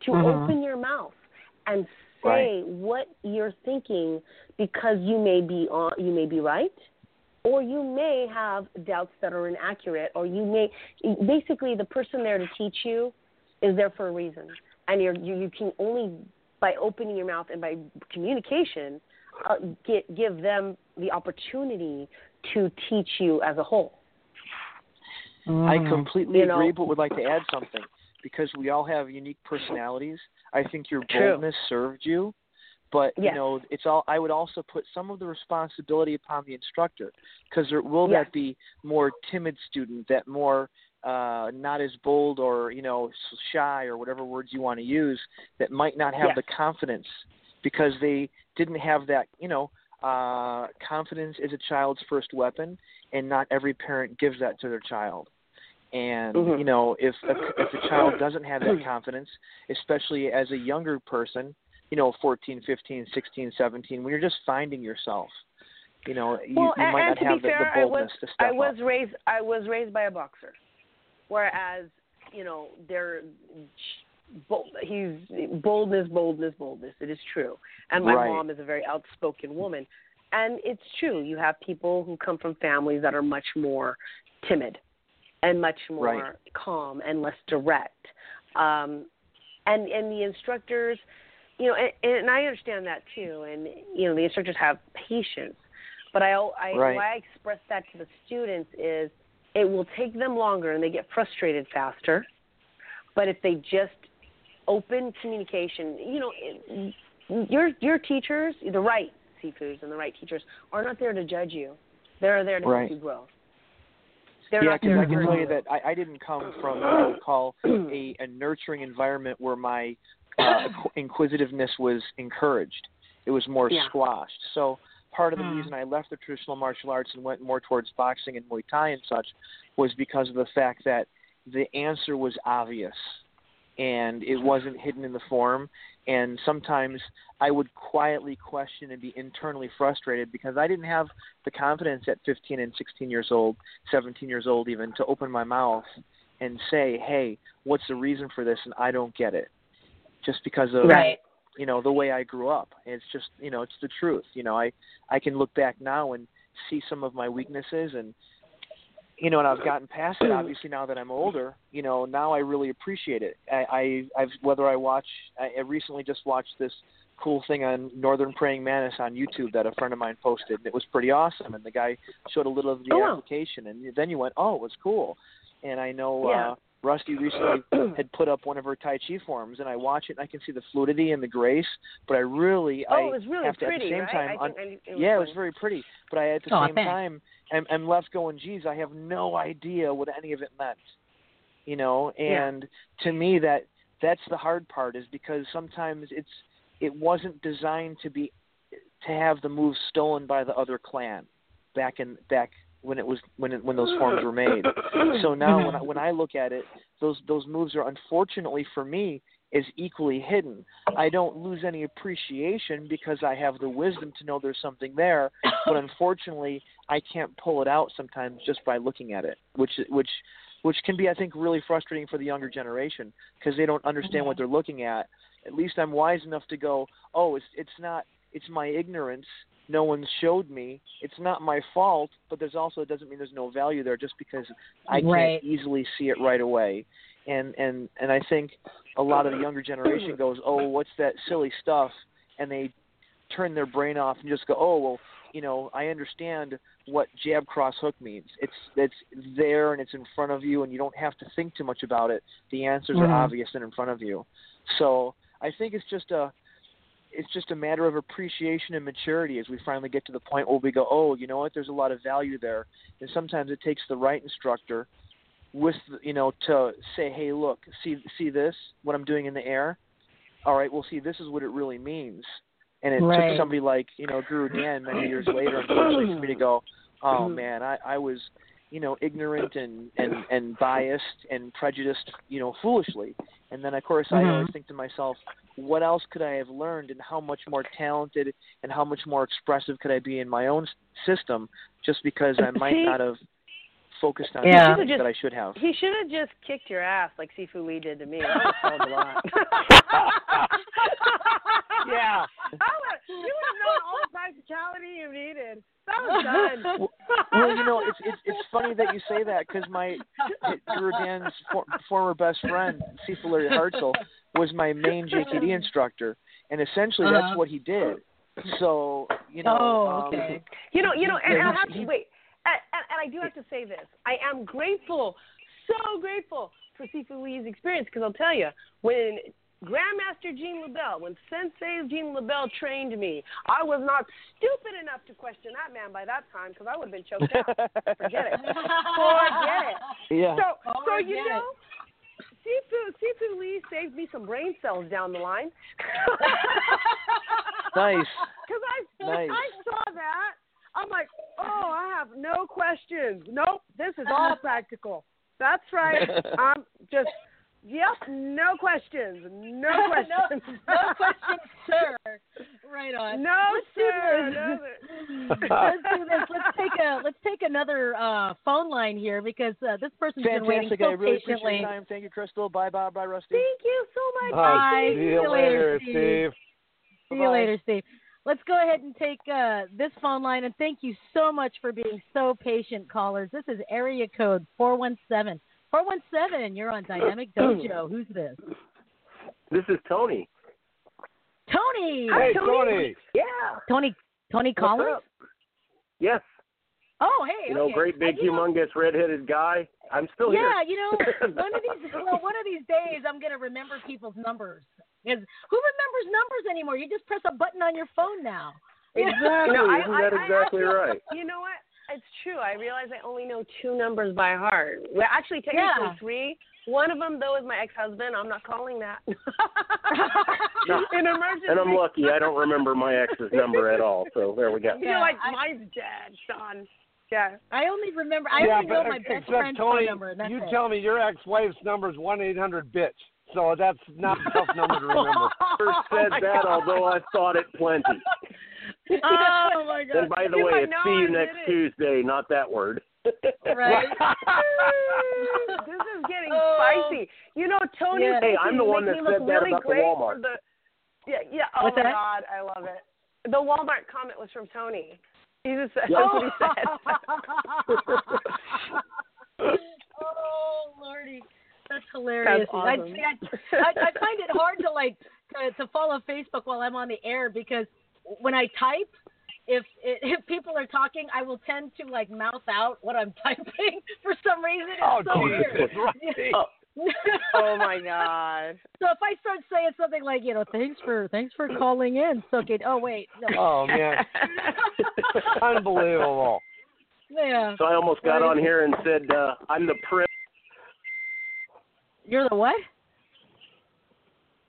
S17: to
S1: Mhm.
S17: open your mouth and say what you're thinking because you may be on you may be right or you may have doubts that are inaccurate or you may basically the person there to teach you is there for a reason and you're, you you can only by opening your mouth and by communication uh, get give them the opportunity to teach you as a whole
S20: I completely
S17: You know-
S20: agree, but would like to add something because we all have unique personalities. I think your
S17: True.
S20: boldness served you, but you know, it's all. I would also put some of the responsibility upon the instructor because there will
S17: Yes.
S20: that be more timid student, that more uh, not as bold or you know s- shy or whatever words you want to use that might not have
S17: Yes.
S20: the confidence because they didn't have that you know uh, confidence is a child's first weapon, and not every parent gives that to their child. And
S17: Mhm.
S20: you know, if a, if a child doesn't have that confidence, especially as a younger person, you know, 14, 15, 16, 17, when you're just finding yourself, you know, you,
S17: well,
S20: you might not have the,
S17: fair,
S20: the boldness
S17: I was
S20: to step
S17: I was
S20: up.
S17: raised I was raised by a boxer, whereas you know there bo- he's boldness, boldness, boldness. It is true, and my
S20: Right.
S17: mom is a very outspoken woman, and it's true. You have people who come from families that are much more timid and much more
S20: Right.
S17: calm and less direct. Um, and and the instructors, you know, and, and I understand that too. And you know, the instructors have patience, but I, I
S20: Right.
S17: why I express that to the students is it will take them longer and they get frustrated faster. But if they just open communication, you know, it, your your teachers, the right sifus and the right teachers, are not there to judge you. They're there to
S20: Right.
S17: help you grow. They're
S20: yeah, because I can tell you that I, I didn't come from what I would call a, a nurturing environment where my uh, inquisitiveness was encouraged. It was more
S17: Yeah.
S20: squashed. So part of the
S17: Hmm.
S20: reason I left the traditional martial arts and went more towards boxing and Muay Thai and such was because of the fact that the answer was obvious and it wasn't hidden in the form. And sometimes I would quietly question and be internally frustrated because I didn't have the confidence at 15 and 16 years old, 17 years old even, to open my mouth and say, "Hey, what's the reason for this?" And I don't get it, just because of
S17: Right.
S20: You know the way I grew up. It's just you know it's the truth. You know I I can look back now and see some of my weaknesses and you know, and I've gotten past it. Obviously, now that I'm older, you know, now I really appreciate it. I, I I've whether I watch, I I recently just watched this cool thing on Northern Praying Mantis on YouTube that a friend of mine posted, and it was pretty awesome. And the guy showed a little of the
S17: Oh,
S20: application, and then you went, oh, it was cool. And I know
S17: Yeah.
S20: uh, Rusty recently had put up one of her Tai Chi forms, and I watch it, and I can see the fluidity and the grace. But I really,
S17: Oh,
S20: I
S17: it was really
S20: have to at the same
S17: right?
S20: time,
S17: I
S20: un-
S17: think I- it was
S20: yeah, it was very pretty. But I at the
S17: Oh,
S20: same
S17: thanks.
S20: time, I'm, I'm left going, geez, I have no idea what any of it meant. You know,
S17: Yeah.
S20: and to me, that that's the hard part is because sometimes it's it wasn't designed to be to have the moves stolen by the other clan back in back when it was when it, when those forms were made. So now when I, mm-hmm. when I look at it, those those moves are unfortunately for me is equally hidden. I don't lose any appreciation because I have the wisdom to know there's something there, but unfortunately I can't pull it out sometimes just by looking at it, which which which can be I think really frustrating for the younger generation because they don't understand what mm-hmm. they're looking at. At least I'm wise enough to go, "Oh, it's it's not it's my ignorance. No one showed me. It's not my fault, but there's also it doesn't mean there's no value there just because I
S1: Right.
S20: can't easily see it right away." And and and I think a lot of the younger generation goes, "Oh, what's that silly stuff?" and they turn their brain off and just go, "Oh, well, you know, I understand what jab cross hook means. It's it's there and it's in front of you, and you don't have to think too much about it. The answers
S1: Mhm.
S20: are obvious and in front of you." So I think it's just a it's just a matter of appreciation and maturity as we finally get to the point where we go, oh, you know what? There's a lot of value there, and sometimes it takes the right instructor with you know to say, hey, look, see see this what I'm doing in the air. All right, well, see, this is what it really means. And it
S1: Right.
S20: took somebody like you know Guru Dan many years later, unfortunately, for me to go, oh mm-hmm. man, I I was you know ignorant and and and biased and prejudiced you know foolishly. And then of course I
S1: Mhm.
S20: always think to myself, what else could I have learned, and how much more talented and how much more expressive could I be in my own system, just because I might
S17: See-
S20: not have focused on
S17: He should've
S20: things
S17: just-
S20: that I should have.
S17: He should have just kicked your ass like Sifu Lee did to me. That would have solved a lot.
S20: yeah.
S17: you would have known all the practicality you needed. That was done.
S20: Well, well, you know, it's it's it's funny that you say that because my Guru Dan's for, former best friend, Sifu Larry Hartsell, was my main JKD instructor, and essentially
S17: Uh-huh.
S20: that's what he did. So you know,
S17: Oh,
S20: um.
S17: You know, you know, and I
S20: he-
S17: have to wait, and, and, and I do have to say this. I am grateful, so grateful for Sifu Lee's experience because I'll tell you, when Grandmaster Gene LeBell, when Sensei Gene LeBell trained me, I was not stupid enough to question that man by that time because I would have been choked out. Forget it. Forget it.
S20: Yeah.
S17: So, oh,
S1: so
S17: you know, Sifu Sifu Lee saved me some brain cells down the line.
S20: Nice.
S17: Because I
S20: Nice.
S17: I saw that. I'm like, oh, I have no questions. Nope, this is all practical. That's right. I'm just, yep, no questions. No questions.
S1: no questions, sir. Right on.
S17: No,
S1: Let's do
S17: sir.
S1: this.
S17: No,
S1: let's do this. Let's take a let's take another uh, phone line here because uh, this person's been waiting
S20: Fantastic.
S1: so
S20: I really appreciate
S1: patiently.
S20: your time. Thank you, Crystal. Bye, bye, bye, Rusty.
S17: Thank you so much.
S1: Bye.
S2: See you later, Steve.
S1: See you later, Steve. Let's go ahead and take uh, this phone line, and thank you so much for being so patient, callers. This is area code 417. 417, you're on Dynamic Dojo. Who's this?
S21: This is Tony.
S1: Tony!
S21: Hey, Tony. Yeah.
S1: Tony, Tony Collins?
S21: Yes.
S1: Oh, hey.
S21: You know,
S1: okay.
S21: great big,
S1: know-
S21: humongous, red-headed guy. I'm still
S1: yeah,
S21: here.
S1: Yeah, you know, one of these well, one of these days I'm gonna remember people's numbers. Because who remembers numbers anymore? You just press a button on your phone now.
S21: Exactly.
S17: No, I-
S21: Isn't that
S17: I
S21: exactly
S17: actually-
S21: right?
S17: You know what? It's true. I realize I only know two numbers by heart. Well, actually, technically
S1: Yeah.
S17: three. One of them, though, is my ex-husband. I'm not calling that.
S21: No.
S17: In emergency.
S21: And I'm lucky. I don't remember my ex's number at all. So there we go.
S17: You're like, mine's dead, Sean. Yeah.
S1: I only remember. I
S2: yeah,
S1: only
S2: but
S1: know my
S2: ex-
S1: best
S2: except
S1: friend's
S2: Tony,
S1: phone number, and that's
S2: you
S1: it.
S2: tell me your ex-wife's number is one eight hundred bitch. So that's not a tough number to remember.
S21: First oh said that, although I thought it plenty.
S17: Oh my God.
S21: And by the
S17: You
S21: way, it's see you next
S17: it.
S21: Tuesday, not that word.
S17: Right. this is getting
S1: Oh.
S17: spicy. You know, Tony.
S21: Yeah. Hey, I'm the one that
S17: me
S21: said that
S17: really
S21: about the Walmart.
S17: The, yeah, yeah. Oh
S1: What's
S17: my
S1: that?
S17: God, I love it. The Walmart comment was from Tony. He just said
S21: Yeah.
S17: that's what he said.
S1: oh lordy, that's hilarious.
S17: That's
S1: I,
S17: awesome.
S1: see, I, I, I find it hard to like to, to follow Facebook while I'm on the air because when I type, if if people are talking, I will tend to like mouth out what I'm typing for some reason. It's
S2: Oh,
S1: so
S2: Jesus,
S1: weird.
S2: right.
S17: oh my God.
S1: So if I start saying something like, you know, thanks for thanks for calling in, so okay. Oh wait, no.
S2: Oh man, unbelievable.
S1: yeah.
S21: So I almost got on here and said uh, I'm the prick.
S1: You're the what?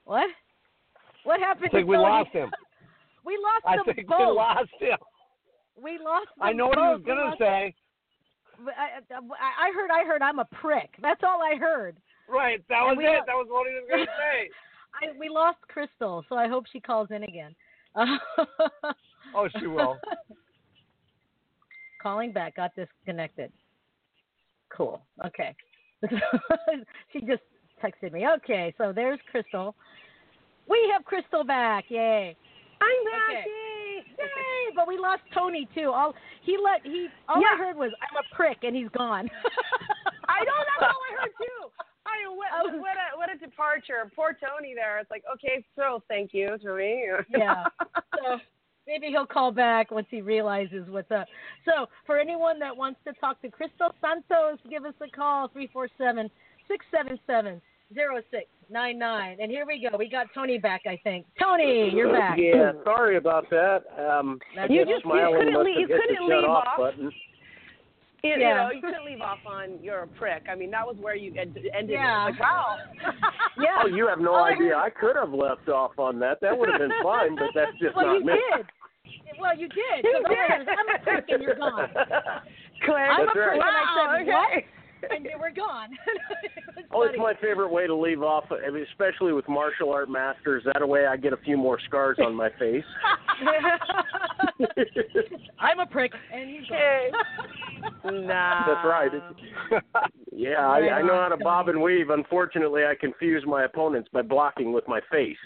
S1: What? What happened?
S2: I think we
S1: Tony?
S2: lost him.
S1: We lost
S2: I
S1: them
S2: think
S1: both.
S2: we lost him.
S1: We lost.
S2: I know what he was gonna say.
S1: I I heard. I heard. I'm a prick. That's all I heard.
S2: Right, that was it.
S1: lo-
S2: That was what he was gonna say.
S1: I, we lost Crystal, so I hope she calls in again.
S2: Oh, she will.
S1: Calling back. Got disconnected. Cool. Okay. she just texted me. Okay, so there's Crystal. We have Crystal back. Yay.
S17: I'm back.
S1: Okay.
S17: Yay.
S1: Yay! But we lost Tony too. All he let he all I heard was I'm a prick and he's gone.
S17: I know that's all I heard too. I what, oh. what a what a departure. Poor Tony there. It's like, okay, so thank you, Tony.
S1: yeah. So maybe he'll call back once he realizes what's up. So for anyone that wants to talk to Crystal Santos, give us a call three four seven six seven seven zero six nine nine. And here we go. We got Tony back, I think. Tony, you're back.
S21: Yeah, sorry about that. Um,
S17: You just- you couldn't leave- you couldn't leave
S21: off
S17: off.
S21: button.
S17: You, you
S1: Yeah.
S17: know, you couldn't leave off on you're a prick. I mean, that was where you end, ended.
S1: Yeah.
S17: It. Like, wow.
S1: Yeah.
S21: Oh, you have no
S1: All
S21: idea. I could have left off on that. That would have been fine, but that's just
S1: well,
S21: not
S1: you
S21: me.
S1: did. Well, you did.
S17: You
S1: 'cause all I
S17: did.
S1: heard was, I'm a prick and you're gone.
S17: Click.
S1: I'm a prick
S21: right.
S1: and I
S17: Wow,
S1: said what?
S17: okay.
S1: And they were gone. It was
S21: Oh, it's my favorite way to leave off, I mean, especially with martial art masters. That way, I get a few more scars on my face.
S1: I'm a prick and he's gone.
S17: Nah.
S21: That's right. yeah, I, I know how to bob and weave. Unfortunately, I confuse my opponents by blocking with my face.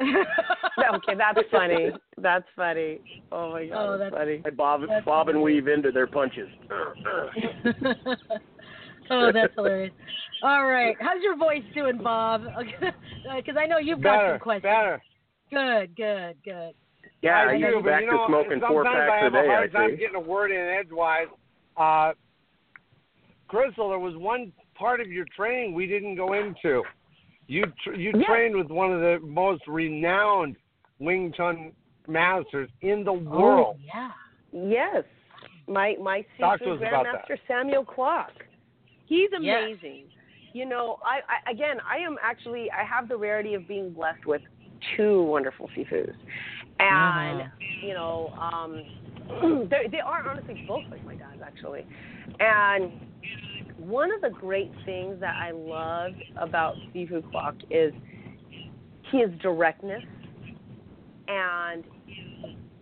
S17: okay, that's funny. That's funny. Oh my god,
S1: Oh,
S17: that's,
S1: that's-
S17: funny.
S21: I bob,
S1: That's
S21: bob and weave into their punches.
S1: oh, that's hilarious. All right, how's your voice doing, Bob? Because I know you've got
S2: Better,
S1: some questions.
S2: better.
S1: Good, good, good.
S21: Yeah,
S2: I
S21: he's
S2: do, but
S21: back
S2: you know,
S21: to smoking four packs a
S2: have
S21: day.
S2: a hard
S21: I
S2: time
S21: see.
S2: getting a word in edgewise. Uh, Crystal, there was one part of your training we didn't go into. You tr- you
S17: Yeah.
S2: trained with one of the most renowned Wing Chun masters in the world.
S1: Oh, yeah.
S17: Yes. My my
S2: Talk to
S17: sifu
S2: us about that.
S17: grandmaster Samuel Kwok. He's
S1: Yes.
S17: amazing. You know, I, I again I am actually I have the rarity of being blessed with two wonderful sifus. And
S1: Mm-hmm.
S17: you know, um they they are honestly both like my dad's actually. And one of the great things that I love about Sifu Kwok is his directness and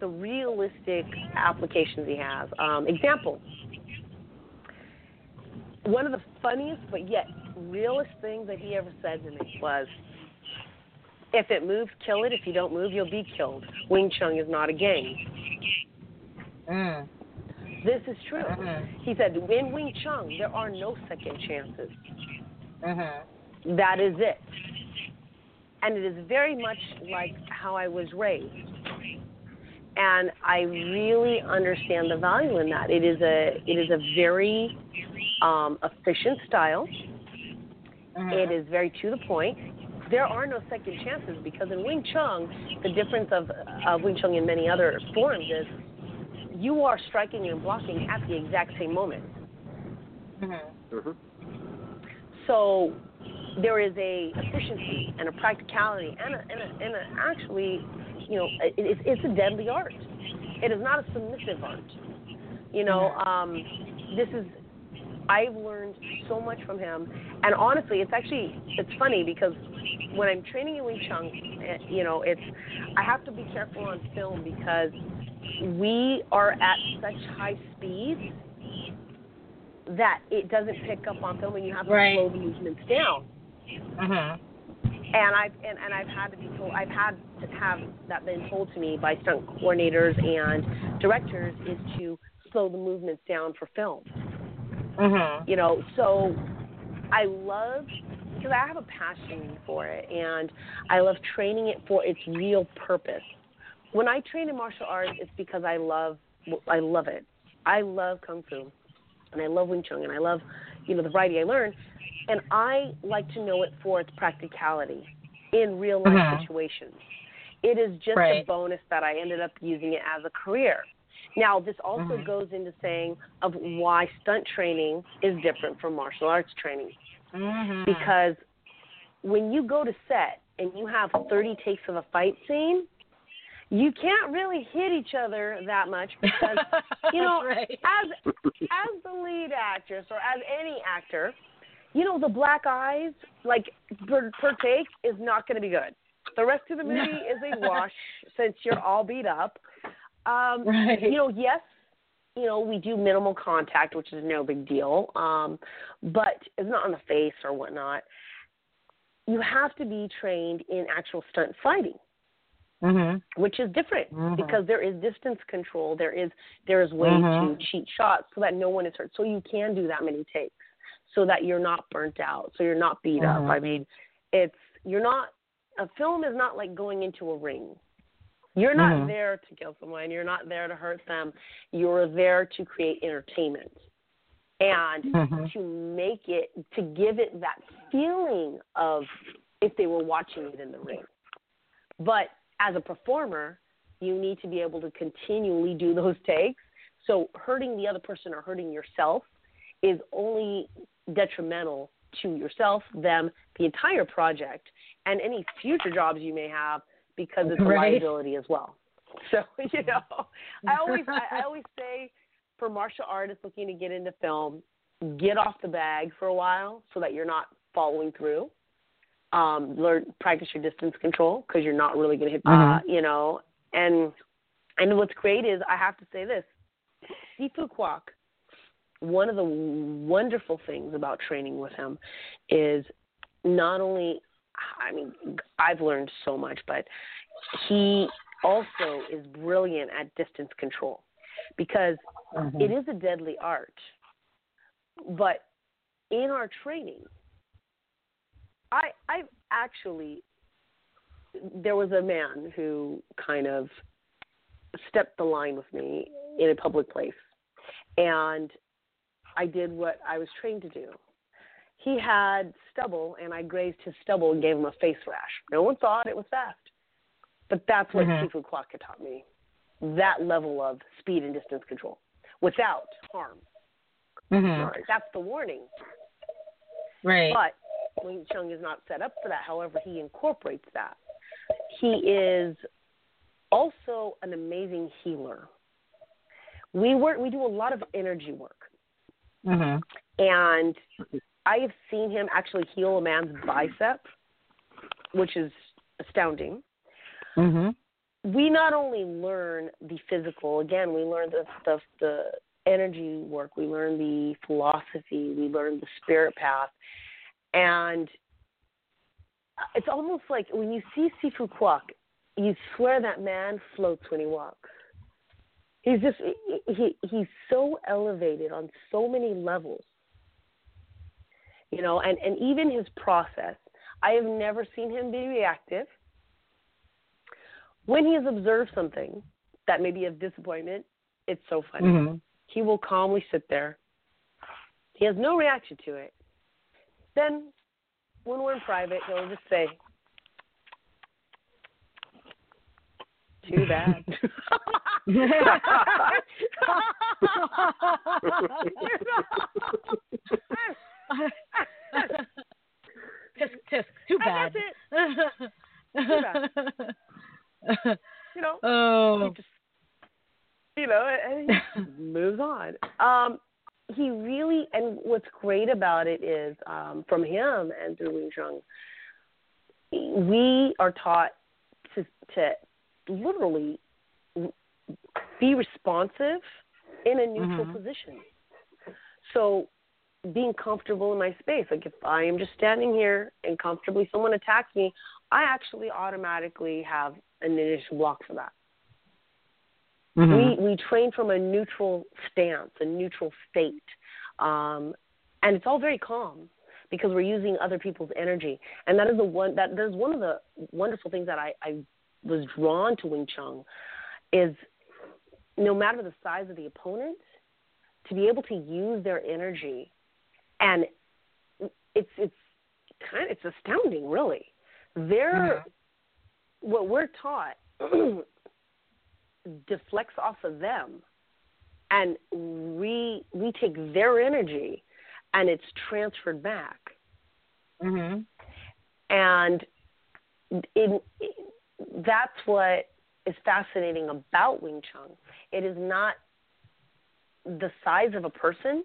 S17: the realistic applications he has. Um, example, one of the funniest but yet realest things that he ever said to me was, if it moves, kill it. If you don't move, you'll be killed. Wing Chun is not a game.
S1: Mm.
S17: This is true.
S1: Mhm.
S17: He said, in Wing Chun, there are no second chances.
S1: Mhm.
S17: That is it. And it is very much like how I was raised. and I really understand the value in that. It is a it is a very um, efficient style. It is very to the point. There are no second chances because in Wing Chun, the difference of, of Wing Chun and many other forms is you are striking and blocking at the exact same moment.
S21: Mhm.
S17: So there is a efficiency and a practicality and a, and a, and a actually, you know, it, it's, it's a deadly art. It is not a submissive art. You know, um, this is. I've learned so much from him, and honestly, it's actually it's funny because when I'm training in Wing Chun, eh, you know, it's I have to be careful on film because we are at such high speeds that it doesn't pick up on film, and you have to
S1: Right.
S17: slow the movements down.
S1: Mhm.
S17: And I've and, and I've had to be told I've had to have that been told to me by stunt coordinators and directors is to slow the movements down for film.
S1: Mhm.
S17: You know, so I love because I have a passion for it and I love training it for its real purpose. When I train in martial arts, it's because I love I love it. I love kung fu, and I love Wing Chun, and I love you know the variety I learn, and I like to know it for its practicality in real life
S1: Mhm.
S17: situations. It is just a bonus that I ended up using it as a career. Now, this also
S1: Mhm.
S17: goes into saying of why stunt training is different from martial arts training
S1: Mhm.
S17: because when you go to set and you have 30 takes of a fight scene, you can't really hit each other that much because you know
S1: right.
S17: as as the lead actress or as any actor, you know the black eyes like per, per take is not going to be good. The rest of the movie is a wash since you're all beat up. Um,
S1: Right.
S17: You know, yes, you know we do minimal contact, which is no big deal, um, but it's not on the face or whatnot. You have to be trained in actual stunt fighting
S1: Mhm.
S17: which is different
S1: Mhm.
S17: because there is distance control. There is there is way
S1: Mhm.
S17: to cheat shots so that no one is hurt. So you can do that many takes so that you're not burnt out. So you're not beat up. I mean, it's you're not a film is not like going into a ring. You're not
S1: Mhm.
S17: there to kill someone. You're not there to hurt them. You're there to create entertainment and
S1: Mhm.
S17: to make it to give it that feeling of if they were watching it in the ring. But as a performer, you need to be able to continually do those takes. So hurting the other person or hurting yourself is only detrimental to yourself, them, the entire project, and any future jobs you may have because it's a liability as well. So, you know, I always I, I always say for martial artists looking to get into film, get off the bag for a while so that you're not following through um, learn practice your distance control because you're not really going to hit, uh,
S1: Mhm.
S17: you know. And and what's great is I have to say this, Sifu Kwok. One of the wonderful things about training with him is not only, I mean, I've learned so much, but he also is brilliant at distance control because
S1: Mhm.
S17: it is a deadly art. But in our training, I I actually there was a man who kind of stepped the line with me in a public place and I did what I was trained to do. He had stubble and I grazed his stubble and gave him a face rash. No one thought it was theft. But that's what
S1: Mhm.
S17: Sifu Kwok had taught me. That level of speed and distance control without harm.
S1: Mhm.
S17: That's the warning.
S1: Right.
S17: But Wing Chun is not set up for that. However, he incorporates that. He is also an amazing healer. We work. We do a lot of energy work,
S1: Mhm.
S17: and I have seen him actually heal a man's bicep, which is astounding.
S1: Mhm.
S17: we not only learn the physical again we learn the the the energy work we learn the philosophy we learn the spirit path and it's almost like when you see sifu kwok you swear that man floats when he walks he's just he he's so elevated on so many levels you know and and even his process i have never seen him be reactive when he has observed something that may be of disappointment. It's so funny.
S14: Mhm.
S17: He will calmly sit there. He has no reaction to it. Then, when we're in private, he'll just say, "Too bad."
S1: tisk tisk. Too bad.
S17: And that's it. you know.
S1: Oh.
S17: He just, you know, and he moves on. Um, he really, and what's great about it is, um, from him and through Wing Chun, we are taught to to literally be responsive in a neutral
S1: Mhm.
S17: position. So being comfortable in my space. Like if I am just standing here and comfortably someone attacks me, I actually automatically have an initial block for that.
S14: Mhm.
S17: We we train from a neutral stance, a neutral state, um, and it's all very calm because we're using other people's energy, and that is the one that that is one of the wonderful things that I, I was drawn to Wing Chun, is no matter the size of the opponent, to be able to use their energy, and it's it's kind of it's astounding, really. They're what we're taught deflects off of them and we we take their energy and it's transferred back
S14: Mhm.
S17: and in, that's what is fascinating about Wing Chun. It is not the size of a person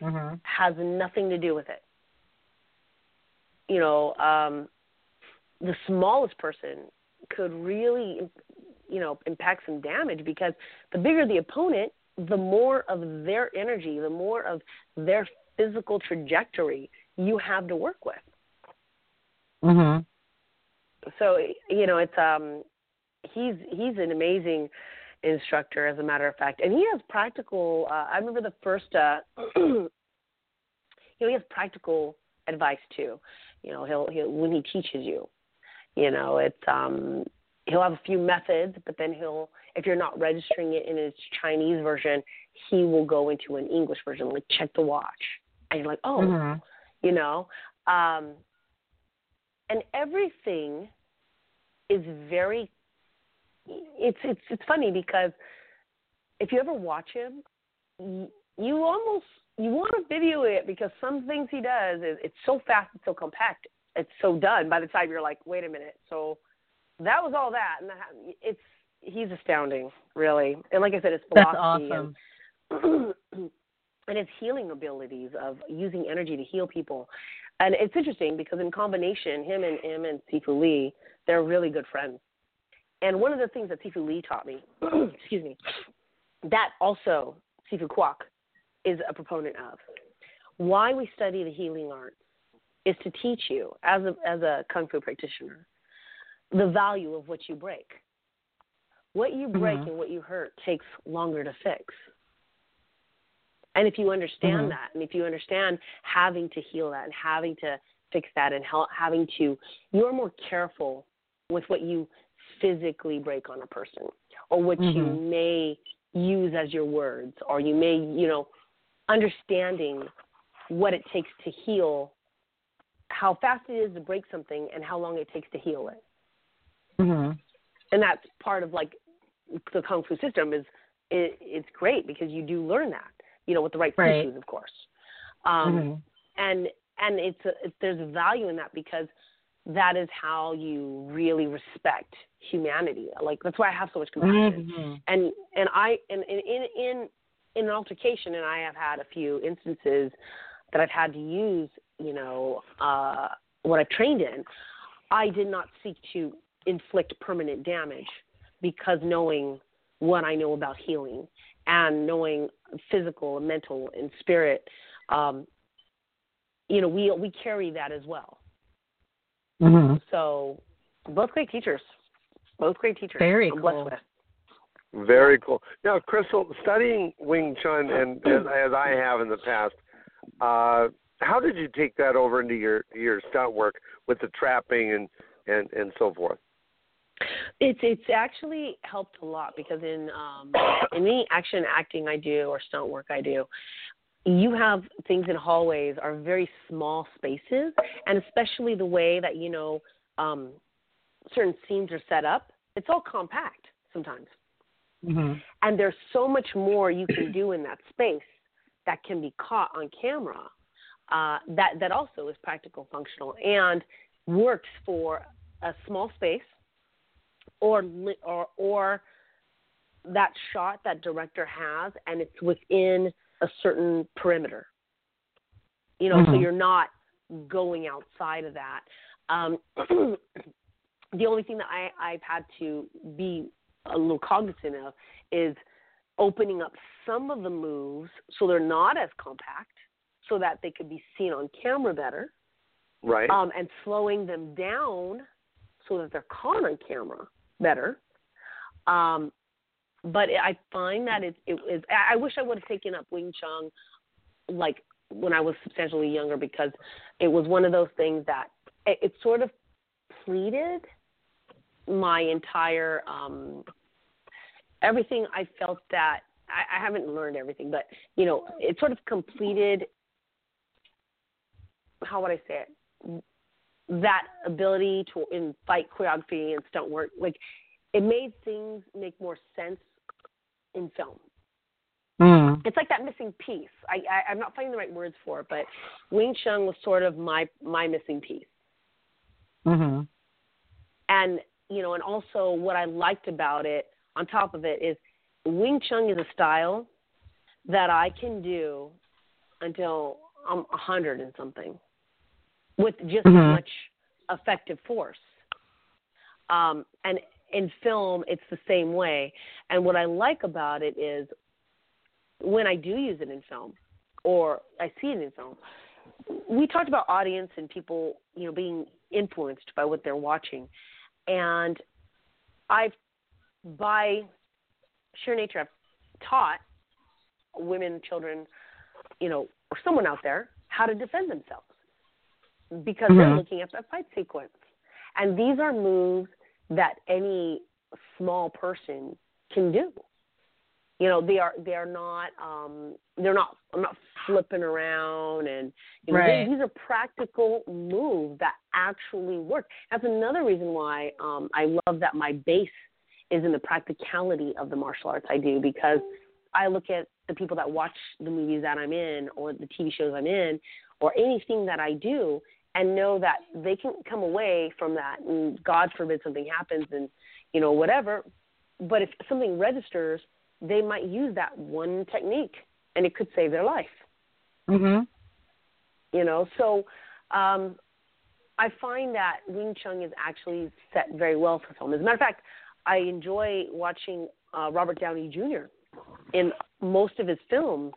S14: Mhm.
S17: has nothing to do with it. You know, um, the smallest person could really, you know, impact some damage because the bigger the opponent, the more of their energy, the more of their physical trajectory you have to work with.
S14: Mhm.
S17: So you know, it's um, he's he's an amazing instructor, as a matter of fact, and he has practical. Uh, I remember the first, uh, you know, he has practical advice too. You know, he'll he'll when he teaches you, you know, it's um, he'll have a few methods, but then he'll if you're not registering it in his Chinese version, he will go into an English version, like check the watch, and you're like, oh,
S14: Mhm.
S17: you know? Um and everything is very it's it's it's funny because if you ever watch him you, you almost you want to video it because some things he does is it's so fast it's so compact it's so done. By the time you're like wait a minute so that was all that and that, it's he's astounding really and like i said his
S1: That's
S17: philosophy
S1: awesome.
S17: and, and his healing abilities of using energy to heal people. And it's interesting because in combination, him and him and Sifu Lee, they're really good friends. And one of the things that Sifu Lee taught me, excuse me, that also Sifu Kwok is a proponent of. Why we study the healing arts is to teach you, as a as a kung fu practitioner, the value of what you break. What you break
S14: Mhm.
S17: and what you hurt takes longer to fix. And if you understand
S14: Mhm.
S17: that, and if you understand having to heal that and having to fix that and how, having to, you're more careful with what you physically break on a person or what you
S14: Mhm.
S17: may use as your words or you may, you know, understanding what it takes to heal, how fast it is to break something and how long it takes to heal it
S14: Mhm.
S17: and that's part of like the kung fu system is it, it's great because you do learn that you know with the right
S14: Right.
S17: teachings of course um
S14: Mhm.
S17: and and it's, a, it's there's value in that because that is how you really respect humanity like that's why i have so much compassion
S14: Mhm.
S17: and and i and in in in in an altercation and i have had a few instances that i've had to use you know uh what i've trained in i did not seek to inflict permanent damage because knowing what i know about healing and knowing physical and mental and spirit um you know we we carry that as well
S14: Mhm.
S17: so both great teachers both great teachers
S1: Very
S17: I'm
S1: cool.
S17: with.
S2: Very cool. Now, Crystal, studying Wing Chun and, and as I have in the past, uh, how did you take that over into your your stunt work with the trapping and and and so forth?
S17: It's it's actually helped a lot because in um in any action acting I do or stunt work I do, you have things in hallways are very small spaces and especially the way that, you know, um certain scenes are set up, it's all compact sometimes.
S19: Mm-hmm.
S17: And there's so much more you can do in that space that can be caught on camera. Uh, that that also is practical functional and works for a small space or or or that shot that director has and it's within a certain perimeter. You know, so
S22: Mhm.
S17: you're not going outside of that. Um, the only thing that I, I've had to be a little cognizant of is opening up some of the moves so they're not as compact so that they could be seen on camera better
S21: Right.
S17: um, and slowing them down so that they're caught on camera better. Um, but I find that it, it is. I wish I would have taken up Wing Chun like when I was substantially younger because it was one of those things that it, it sort of pleaded my entire um, everything. I felt that I, I haven't learned everything, but you know, it sort of completed. How would I say it? That ability to in fight choreography and stunt work, like it made things make more sense in film.
S19: Mm.
S17: It's like that missing piece. I, I I'm not finding the right words for it, but Wing Chun was sort of my my missing piece.
S19: Mm-hmm.
S17: And you know, and also what I liked about it, on top of it, is Wing Chun is a style that I can do until I'm a hundred and something, with just
S19: Mhm.
S17: as much effective force. Um, and in film, it's the same way. And what I like about it is when I do use it in film, or I see it in film, we talked about audience and people, you know, being influenced by what they're watching. And I've, by sheer nature, I've taught women, children, you know, or someone out there how to defend themselves because they're
S22: Mhm.
S17: looking at the fight sequence. And these are moves that any small person can do. You know, they are they are not um they're not I'm not flipping around and you know
S22: Right.
S17: they, these are practical moves that actually work. That's another reason why um I love that my base is in the practicality of the martial arts I do because I look at the people that watch the movies that I'm in or the TV shows I'm in or anything that I do and know that they can come away from that and God forbid something happens and you know whatever but if something registers they might use that one technique and it could save their life
S19: Mm-hmm.
S17: you know so um I find that Wing Chun is actually set very well for film. As a matter of fact, I enjoy watching uh, Robert Downey Jr. in most of his films.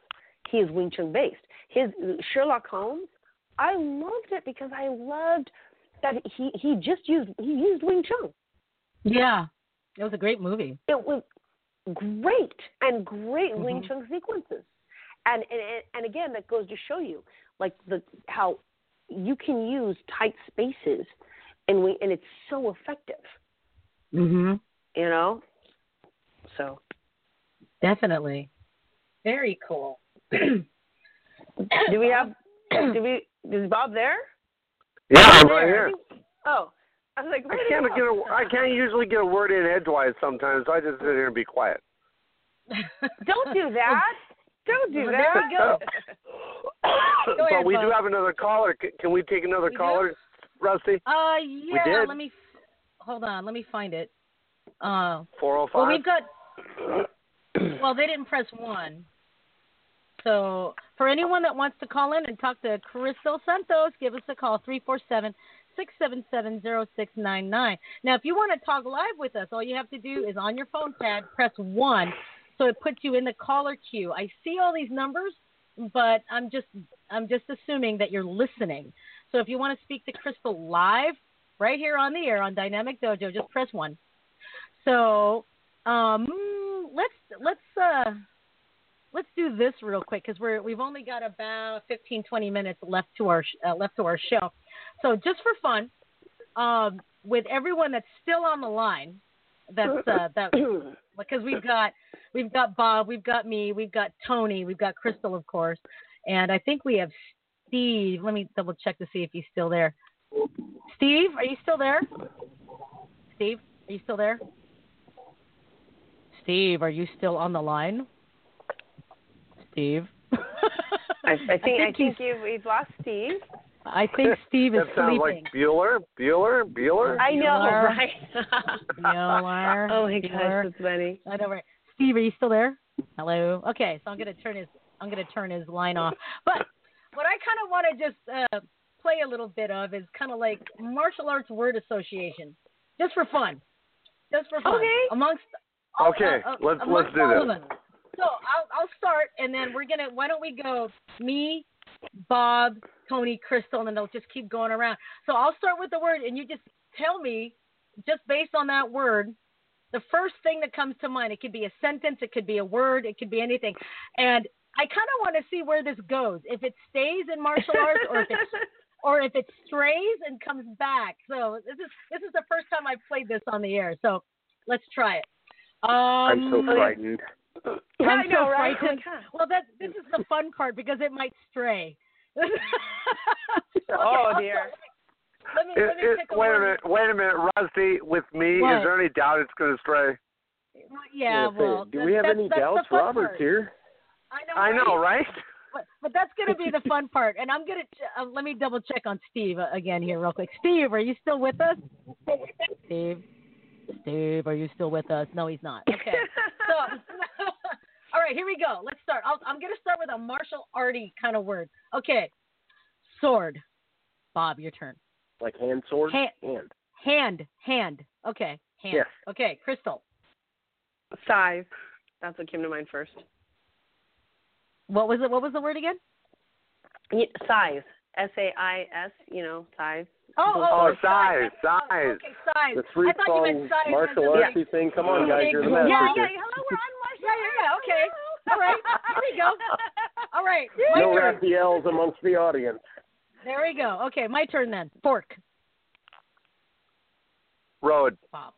S17: He is Wing Chun based. His Sherlock Holmes, I loved it because I loved that he he just used he used Wing Chun.
S1: Yeah, it was a great movie.
S17: It was great and great Wing
S1: Mhm.
S17: Chun sequences. And, and and again, that goes to show you like the how you can use tight spaces, and we and it's so effective.
S1: Mm-hmm.
S17: You know. So
S1: Definitely. Very cool.
S17: do we have? do we? Is Bob there?
S21: Yeah, I'm right here.
S17: Oh, I was like,
S21: I can't get a, I can't usually get a word in edgewise sometimes. So I just sit here and be quiet.
S17: Don't do that. Don't do that.
S1: there we go. Go
S21: but
S1: ahead,
S21: we do have another caller. Can we take another
S1: We do?
S21: caller, Rusty?
S1: Uh, yeah.
S21: did.
S1: Let me hold on. Let me find it. Uh,
S21: Four oh
S1: well, we've got. Well, they didn't press one. So, for anyone that wants to call in and talk to Crystal Santos, give us a call three four seven six seven seven zero six nine nine. Now, if you want to talk live with us, all you have to do is on your phone pad press one, so it puts you in the caller queue. I see all these numbers, but I'm just I'm just assuming that you're listening. So if you want to speak to Crystal live, right here on the air on Dynamic Dojo, just press one. So um, let's let's uh, let's do this real quick because we're we've only got about 15 20 minutes left to our uh, left to our show. So just for fun, um, with everyone that's still on the line. That's uh, that because we've got we've got Bob, we've got me, we've got Tony, we've got Crystal, of course, and I think we have Steve. Let me double check to see if he's still there. Steve, are you still there? Steve, are you still there? Steve, are you still on the line? Steve.
S17: I, I think I
S1: think
S17: think, you've, we've lost Steve.
S1: I think Steve is
S21: that sounds
S1: sleeping.
S21: like Bueller, Bueller, Bueller.
S17: I know,
S1: Bueller.
S17: right?
S1: Bueller,
S17: oh my
S1: Bueller.
S17: gosh, that's funny.
S1: I know, right? Steve, are you still there? Hello. Okay, so I'm gonna turn his I'm gonna turn his line off. But what I kind of want to just uh, play a little bit of is kind of like martial arts word association, just for fun, just for fun.
S17: Okay.
S1: Amongst all-
S21: Okay,
S1: uh, uh,
S21: let's-
S1: amongst
S21: let's do
S1: all
S21: this.
S1: Of us. So I'll I'll start, and then we're gonna. Why don't we go me, Bob, Tony, Crystal, and then they'll just keep going around. So I'll start with the word, and you just tell me, just based on that word, the first thing that comes to mind. It could be a sentence, it could be a word, it could be anything. And I kind of want to see where this goes. If it stays in martial arts, or if it's or if it strays and comes back. So this is this is the first time I've played this on the air. So let's try it. Um,
S21: I'm so frightened.
S1: I'm
S17: I know,
S1: so
S17: right?
S1: frightened.
S17: Like, huh.
S1: Well, that this is the fun part because it might stray. Okay,
S17: Oh, dear.
S1: Let me,
S21: It,
S1: let me
S21: it,
S1: pick a
S21: wait a minute, wait a minute, Rusty. With me,
S1: What?
S21: is there any doubt it's going to stray?
S1: Yeah, well,
S21: do we have any doubts?
S1: the
S21: Robert's
S1: part.
S21: here.
S1: I know.
S21: I know, right?
S1: But, but that's going to be the fun part. And I'm going to uh, let me double check on Steve uh, again here, real quick. Steve, are you still with us? Steve, Steve, are you still with us? No, he's not. Okay. so, all right, here we go. Let's start. I'll, I'm going to start with a martial arty kind of word. Okay, sword. Bob, your turn.
S21: Like hand sword?
S1: Hand.
S21: Hand.
S1: Hand, hand. Okay, hand.
S21: Yes.
S1: Okay, Crystal.
S17: Sais. That's what came to mind first.
S1: What was it? What was the word again?
S17: Y- Sais. S A I S. You know, sais.
S1: Oh, oh,
S21: Oh,
S1: oh,
S21: size,
S1: Oh,
S21: size.
S1: okay, size.
S21: The three
S1: I thought you size.
S21: martial
S1: as in,
S21: artsy thing. Come on, guys, you're the
S1: Yeah,
S21: master.
S1: yeah, yeah. Hello, we're on martial Yeah, yeah, yeah. Okay. All right. Here we go. All right. My
S21: No
S1: turn.
S21: Raphaels amongst the audience.
S1: There we go. Okay, my turn then. Fork.
S21: Road.
S1: Bob.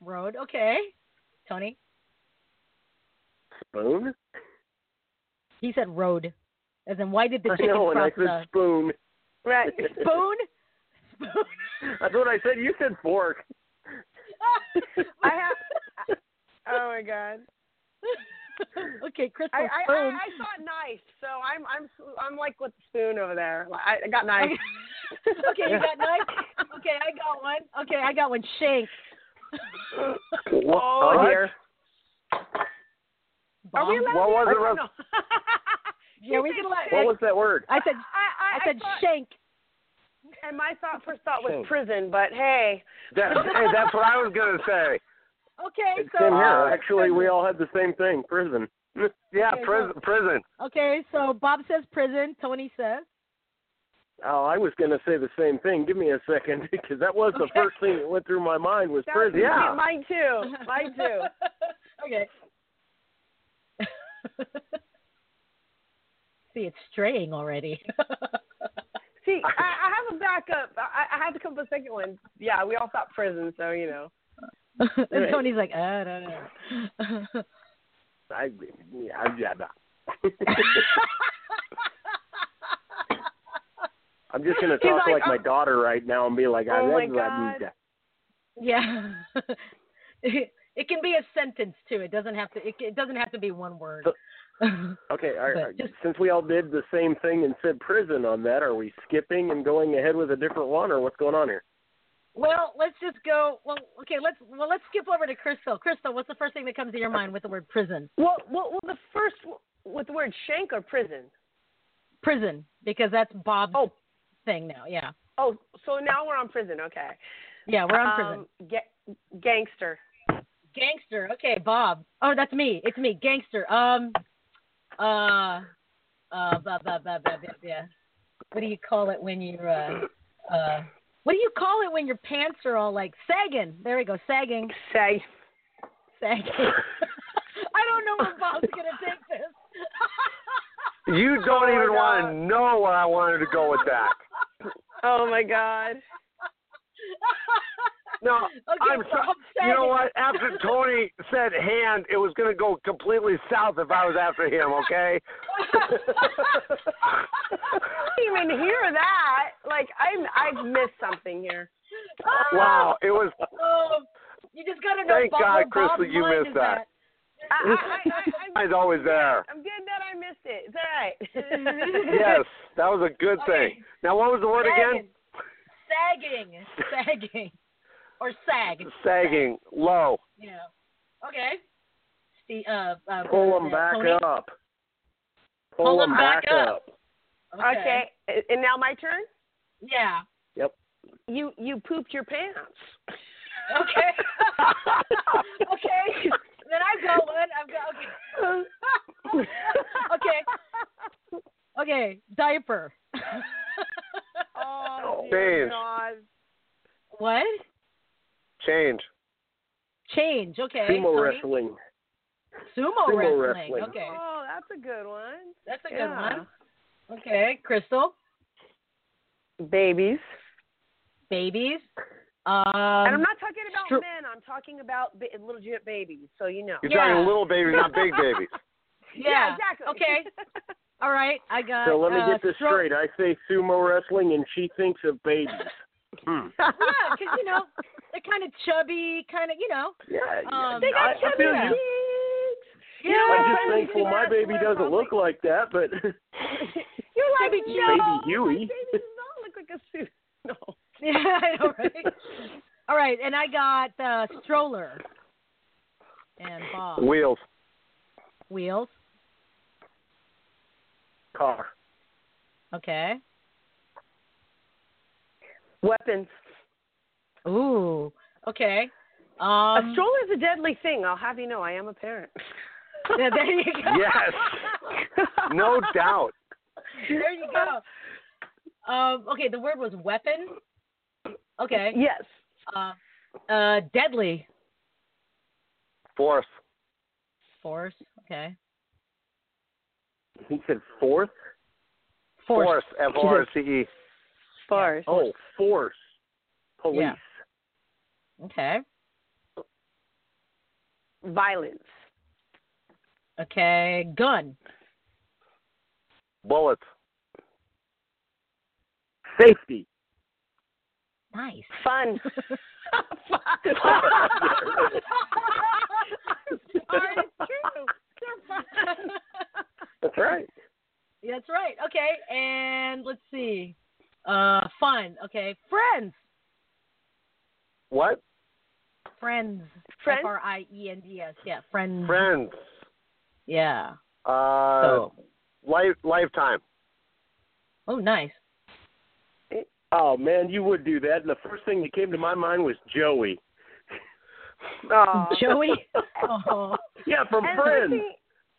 S1: Road. Okay. Tony.
S21: Spoon?
S1: He said road. As in, why did the
S21: I
S1: chicken
S21: know, and I
S1: cross
S21: said
S1: the
S21: spoon.
S17: Right.
S1: spoon?
S21: That's what I said. You said fork.
S17: I have. Oh my god.
S1: okay, Crystal
S17: I, I, I,
S1: spoon.
S17: I thought knife, so I'm I'm I'm like with the spoon over there. I, I got knife.
S1: okay, you got knife. Okay, I got one. Okay, I got one. Shank.
S21: What?
S17: Oh
S21: What?
S17: dear. Are we allowed
S21: What was it,
S17: don't
S1: Yeah, we can let.
S21: What was that word?
S1: I said.
S17: I, I,
S1: I said
S17: thought,
S1: shank.
S17: And my thought first thought was
S21: Shank.
S17: prison, but hey.
S21: That, hey, that's what I was going to say.
S1: Okay, so
S21: Same here.
S1: uh,
S21: Actually, we all had the same thing. Prison. Yeah,
S1: Okay,
S21: prison. Prison.
S1: Okay, so Bob says prison. Tony says.
S21: Oh, I was going to say the same thing. Give me a second, because that was the first thing that went through my mind was
S17: That
S21: prison.
S17: was-
S21: Yeah.
S17: Mine too. Mine too.
S1: okay. See, it's straying already.
S17: See, I, I have a backup. I, I had to come up with a second one. Yeah, we all thought prison, so you know.
S1: and Tony's like, ah, I don't know.
S21: I, yeah, yeah, nah. I'm just going to talk
S17: like,
S21: like, my
S17: oh.
S21: daughter right now and be like, I
S17: Oh, my
S21: I-
S1: yeah. it, it can be a sentence too. It doesn't have to. It, it doesn't have to be one word.
S21: Okay, all right,
S1: just-
S21: since we all did the same thing and said prison on that, are we skipping and going ahead with a different one, or what's going on here?
S1: Well, let's just go. Well, okay. Let's well let's skip over to Crystal. Crystal, what's the first thing that comes to your mind with the word prison?
S17: Well, well, well the first with the word shank or prison.
S1: Prison, because that's Bob's
S17: Oh.
S1: thing now. Yeah.
S17: Oh, so now we're on prison. Okay.
S1: Yeah, we're on prison.
S17: Um, ga- gangster.
S1: Gangster. Okay, Bob. Oh, that's me. It's me. Gangster. Um. Uh. Uh. Blah, blah, blah, blah, blah, blah. What do you call it when you're uh. Uh. What do you call it when your pants are all like sagging? There we go, sagging.
S17: Sag.
S1: Sagging. I don't know where Bob's gonna take this.
S21: You oh don't
S17: Oh,
S21: even
S17: God.
S21: want to know where I wanted to go with that.
S17: Oh my god.
S21: No,
S1: Okay,
S21: I'm
S1: so
S21: sorry. You know what? After Tony said hand, it was going to go completely south if I was after him. Okay.
S17: I didn't even hear that. Like I'm, I've missed something here.
S21: wow, it was.
S1: Oh, you just gotta know.
S21: Thank
S1: Bob,
S21: God, Crystal, you missed
S1: is
S21: that.
S1: at.
S17: I, I, I, I,
S21: always there.
S17: I'm good that I missed it. It's all right.
S21: Yes, that was a good thing. Now, what was the word again?
S1: Sagging, sagging, or sag.
S21: Sagging, low.
S1: Yeah. Okay. Steve, uh, uh,
S21: Pull them back
S1: Tony?
S21: up.
S1: Pull
S21: them
S1: back up.
S17: Okay. and now my turn.
S1: Yeah.
S21: Yep.
S17: You you pooped your pants.
S1: Okay. okay. Then I've got one. I've got okay. okay. Okay. Diaper.
S17: oh
S21: Change.
S17: God.
S1: What?
S21: Change.
S1: Change. Okay.
S21: Sumo
S1: Tony?
S21: wrestling.
S1: Sumo,
S21: Sumo
S1: wrestling.
S21: wrestling.
S1: Okay.
S17: Oh, that's a good one.
S1: That's a good one. Okay. Crystal.
S17: Babies.
S1: Babies. Um,
S17: and I'm not talking about
S1: stro-
S17: men. I'm talking about ba- legit babies. So you know.
S21: You're talking little babies, not big babies.
S1: Yeah.
S17: exactly.
S1: Okay. All right. I got.
S21: So let me
S1: uh,
S21: get this
S1: stro-
S21: straight. I say sumo wrestling, and she thinks of babies. Hmm.
S1: yeah, because you know they're kind of chubby, kind of you know.
S21: Yeah,
S1: Um,
S17: They got
S21: I, I
S17: chubby
S21: feel you.
S1: You
S17: You
S1: know,
S17: know
S21: I'm just thankful my baby doesn't look like that, but
S17: You're like
S1: Chubby
S17: no,
S21: baby
S17: my baby does not look like a suit. No.
S1: Yeah, I know, right? All right, and I got uh, stroller and Bob
S21: wheels,
S1: wheels.
S21: car,
S1: Okay.
S17: Weapons.
S1: Ooh. Okay.
S17: a
S1: Um.
S17: stroller is a deadly thing. I'll have you know. I am a parent.
S1: yeah, there you go.
S21: Yes. no doubt.
S1: There you go. Um. Okay. The word was weapon. Okay.
S17: Yes.
S1: Uh. Uh. Deadly
S21: Fourth.
S1: force. Okay.
S21: He said fourth.
S1: Force.
S21: Force. F O R C E.
S17: Force.
S21: Oh, force. Police.
S1: Yeah. Okay.
S17: Violence.
S1: Okay. Gun.
S21: Bullets. Safety.
S1: Nice.
S17: Fun. Fun. It's true. They're fun.
S21: That's right.
S1: That's right. Okay, and let's see. Uh, fun. Okay, friends.
S21: What?
S1: Friends.
S17: Friends?
S1: F R I E N D S. Yeah, friends.
S21: Friends.
S1: Yeah.
S21: Uh,
S1: So.
S21: life lifetime.
S1: Oh, nice.
S21: Oh man, you would do that. And the first thing that came to my mind was Joey.
S17: Oh.
S1: Joey. Oh.
S21: Yeah, from
S17: And the
S21: Friends.
S17: thing-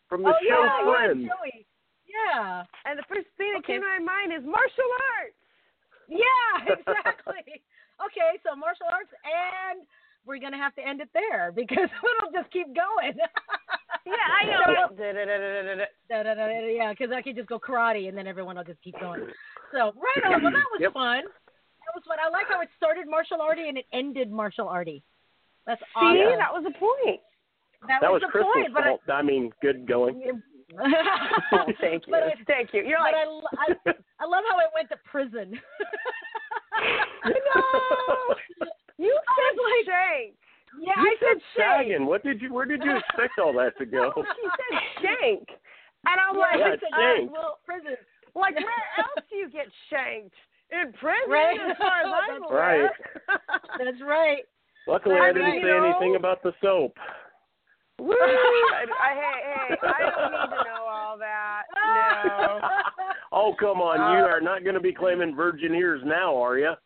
S21: From the
S17: Oh,
S21: show
S17: yeah, yeah,
S21: Friends.
S1: Joey. Yeah.
S17: And the first thing that
S1: Okay.
S17: came to my mind is martial arts.
S1: Yeah, exactly. okay, so martial arts, and we're gonna have to end it there because it'll just keep going.
S17: Yeah, I know.
S1: Yeah, because I could just go karate and then everyone will just keep going. So right on. Well, that was
S21: Yep.
S1: fun. That was fun. I like how it started martial arty and it ended martial arty. That's
S17: See,
S1: awesome.
S17: that was the point.
S1: That,
S21: That was
S1: the
S21: Crystal's
S1: point, but I-
S21: I, mean, good going.
S17: Oh, thank you.
S1: But I-
S17: thank you. You're like,
S1: I, I, I love how I went to prison.
S17: no. You said
S1: like-
S17: shank.
S1: Yeah,
S21: you
S1: I said shank.
S21: sagging. What did you? Where did you expect all that to go?
S17: She said shank. And I'm like,
S21: Yeah,
S1: I said,
S21: shank.
S1: well, prison.
S17: like, where else do you get shanked? In prison,
S1: Right.
S17: as far as I'm
S1: That's
S17: aware.
S1: That's right.
S21: Luckily,
S17: I
S21: I didn't say
S17: know-
S21: anything about the soap.
S17: Woo! I, I, hey, hey, I don't need to know all that. No.
S21: oh come on! you uh, are not going to be claiming virgin ears now, are you?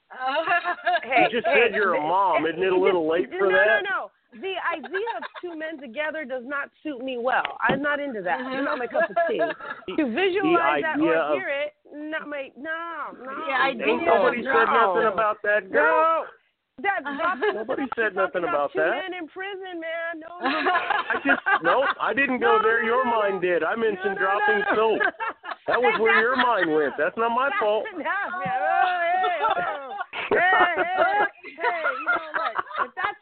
S17: Hey,
S21: you just
S17: hey,
S21: said you're a mom. Isn't it a little late for
S17: no,
S21: that?
S17: No, no, no. The idea of two men together does not suit me well. I'm not into that. It's not my cup of tea. To visualize that
S21: idea
S17: or
S21: of-
S17: hear it, not my no, no.
S1: Yeah,
S21: Ain't
S1: idea
S21: nobody
S17: no.
S21: said nothing about that, girl.
S17: No. That uh-huh. dropping,
S21: Nobody said nothing
S17: about
S21: about
S17: two
S21: that.
S17: men in prison, man. No, no,
S21: I just no, I didn't go
S17: No,
S21: there. Your
S17: no, no.
S21: mind did. I mentioned
S17: no,
S21: dropping
S17: no.
S21: soap. That was where your mind went. That's not my fault.
S17: enough, man. Oh, hey, oh. hey, hey, hey, you know what? if that's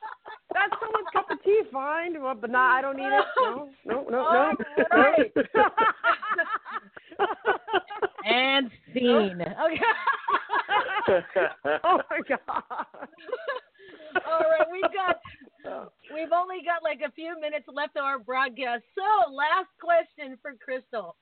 S17: that's someone's cup of tea, fine. Well, But not, I don't need it. No, no, no, no.
S1: Right. and scene. Okay.
S17: oh my god.
S1: All right, we've got we've only got like a few minutes left of our broadcast. So, last question for Crystal.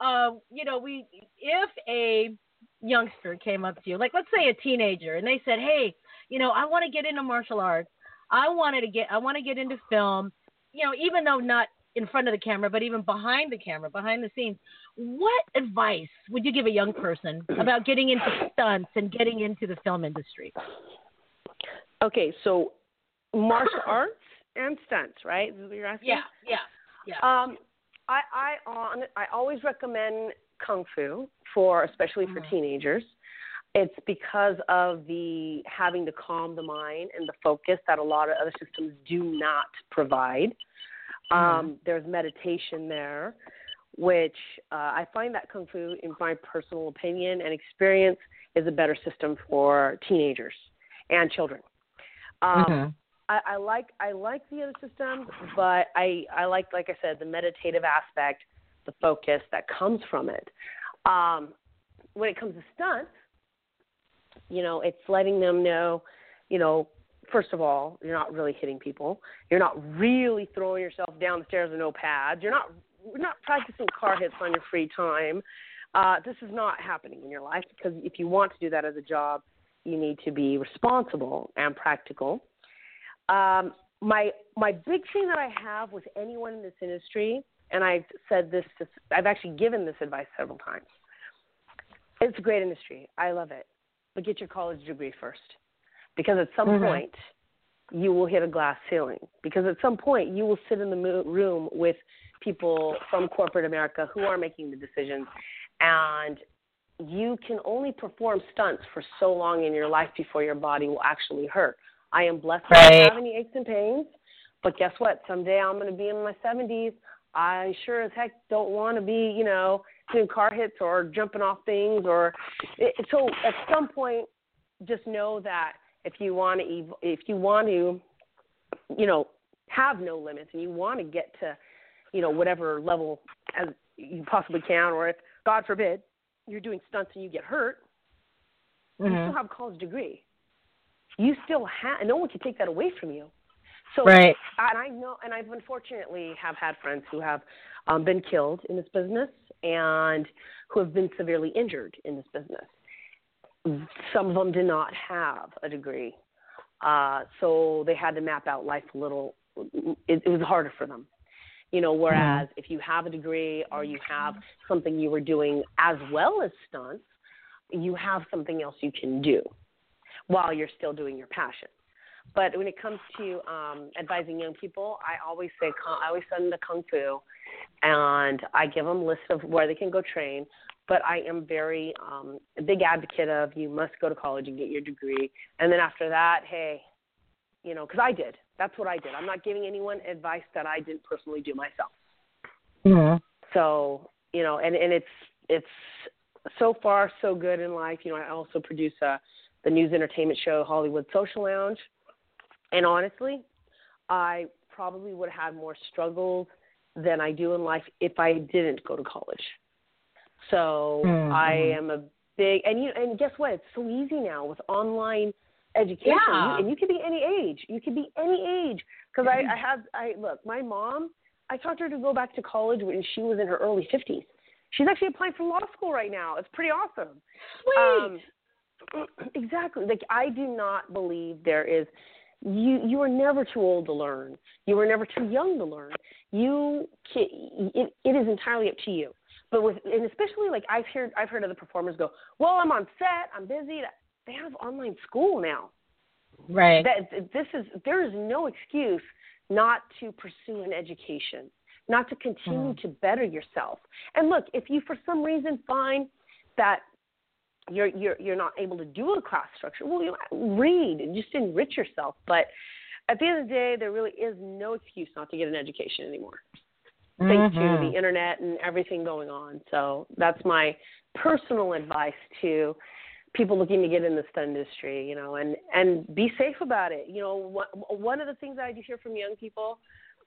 S1: Um, you know, we if a youngster came up to you, like let's say a teenager, and they said, "Hey, you know, I want to get into martial arts. I wanted to get I want to get into film." You know, even though not in front of the camera, but even behind the camera, behind the scenes. What advice would you give a young person about getting into stunts and getting into the film industry?
S17: Okay, so martial arts and stunts, right? Is what you're asking?
S1: Yeah, yeah, yeah.
S17: Um, I I on I always recommend kung fu for especially for teenagers. It's because of the having to calm the mind and the focus that a lot of other systems do not provide. Um, there's meditation there, which uh, I find that kung fu, in my personal opinion and experience, is a better system for teenagers and children. Um,
S1: Mm-hmm.
S17: I, I like I like the other systems, but I I like like I said the meditative aspect, the focus that comes from it. Um, when it comes to stunts, you know, it's letting them know, you know, first of all, you're not really hitting people. You're not really throwing yourself down the stairs with no pads. You're not you're not practicing car hits on your free time. Uh, this is not happening in your life because if you want to do that as a job, you need to be responsible and practical. Um, my my big thing that I have with anyone in this industry, and I've said this, to, I've actually given this advice several times. It's a great industry. I love it, but get your college degree first, because at some
S1: Mhm.
S17: point you will hit a glass ceiling. Because at some point you will sit in the mo- room with people from corporate America who are making the decisions, and you can only perform stunts for so long in your life before your body will actually hurt. I am blessed not to
S1: Right.
S17: have any aches and pains, but guess what? Someday I'm going to be in my 70s. I sure as heck don't want to be, you know, doing car hits or jumping off things or it, so at some point just know that if you want to ev- if you want to you know have no limits and you want to get to you know whatever level as you possibly can or if god forbid you're doing stunts and you get hurt you
S1: Mhm.
S17: still have a college degree you still have no one can take that away from you so
S1: Right.
S17: and i know and i've unfortunately have had friends who have um, been killed in this business and who have been severely injured in this business some of them did not have a degree. Uh, so they had to map out life a little it, it was harder for them. You know whereas if you have a degree or you have something you were doing as well as stunts you have something else you can do while you're still doing your passion. But when it comes to um, advising young people, I always say I always send them to kung fu, and I give them a list of where they can go train. But I am very um, a big advocate of you must go to college and get your degree, and then after that, hey, you know, because I did. That's what I did. I'm not giving anyone advice that I didn't personally do myself.
S1: Mhm.
S17: So you know, and and it's it's so far so good in life. You know, I also produce a the news entertainment show Hollywood Social Lounge, and honestly, I probably would have had more struggles than I do in life if I didn't go to college. So
S1: Mhm.
S17: I am a big and you and guess what? It's so easy now with online education,
S1: Yeah.
S17: You- and you can be any age. You can be any age because I, I have I look my mom. I talked her to go back to college when she was in her early fifties. She's actually applying for law school right now. It's pretty awesome.
S1: Sweet.
S17: Um, exactly. Like I do not believe there is you you are never too old to learn. You are never too young to learn. You can, it it is entirely up to you. But with and especially like I've heard I've heard other performers go, "Well, I'm on set, I'm busy." They have online school now.
S1: Right.
S17: That this is there is no excuse not to pursue an education, not to continue mm. to better yourself. And look, if you for some reason find that you're you're you're not able to do a class structure, well, you read and just enrich yourself. But at the end of the day, there really is no excuse not to get an education anymore, thanks to
S1: Mhm.
S17: the internet and everything going on. So that's my personal advice to people looking to get in the industry, you know, and and be safe about it. You know, one one of the things I do hear from young people,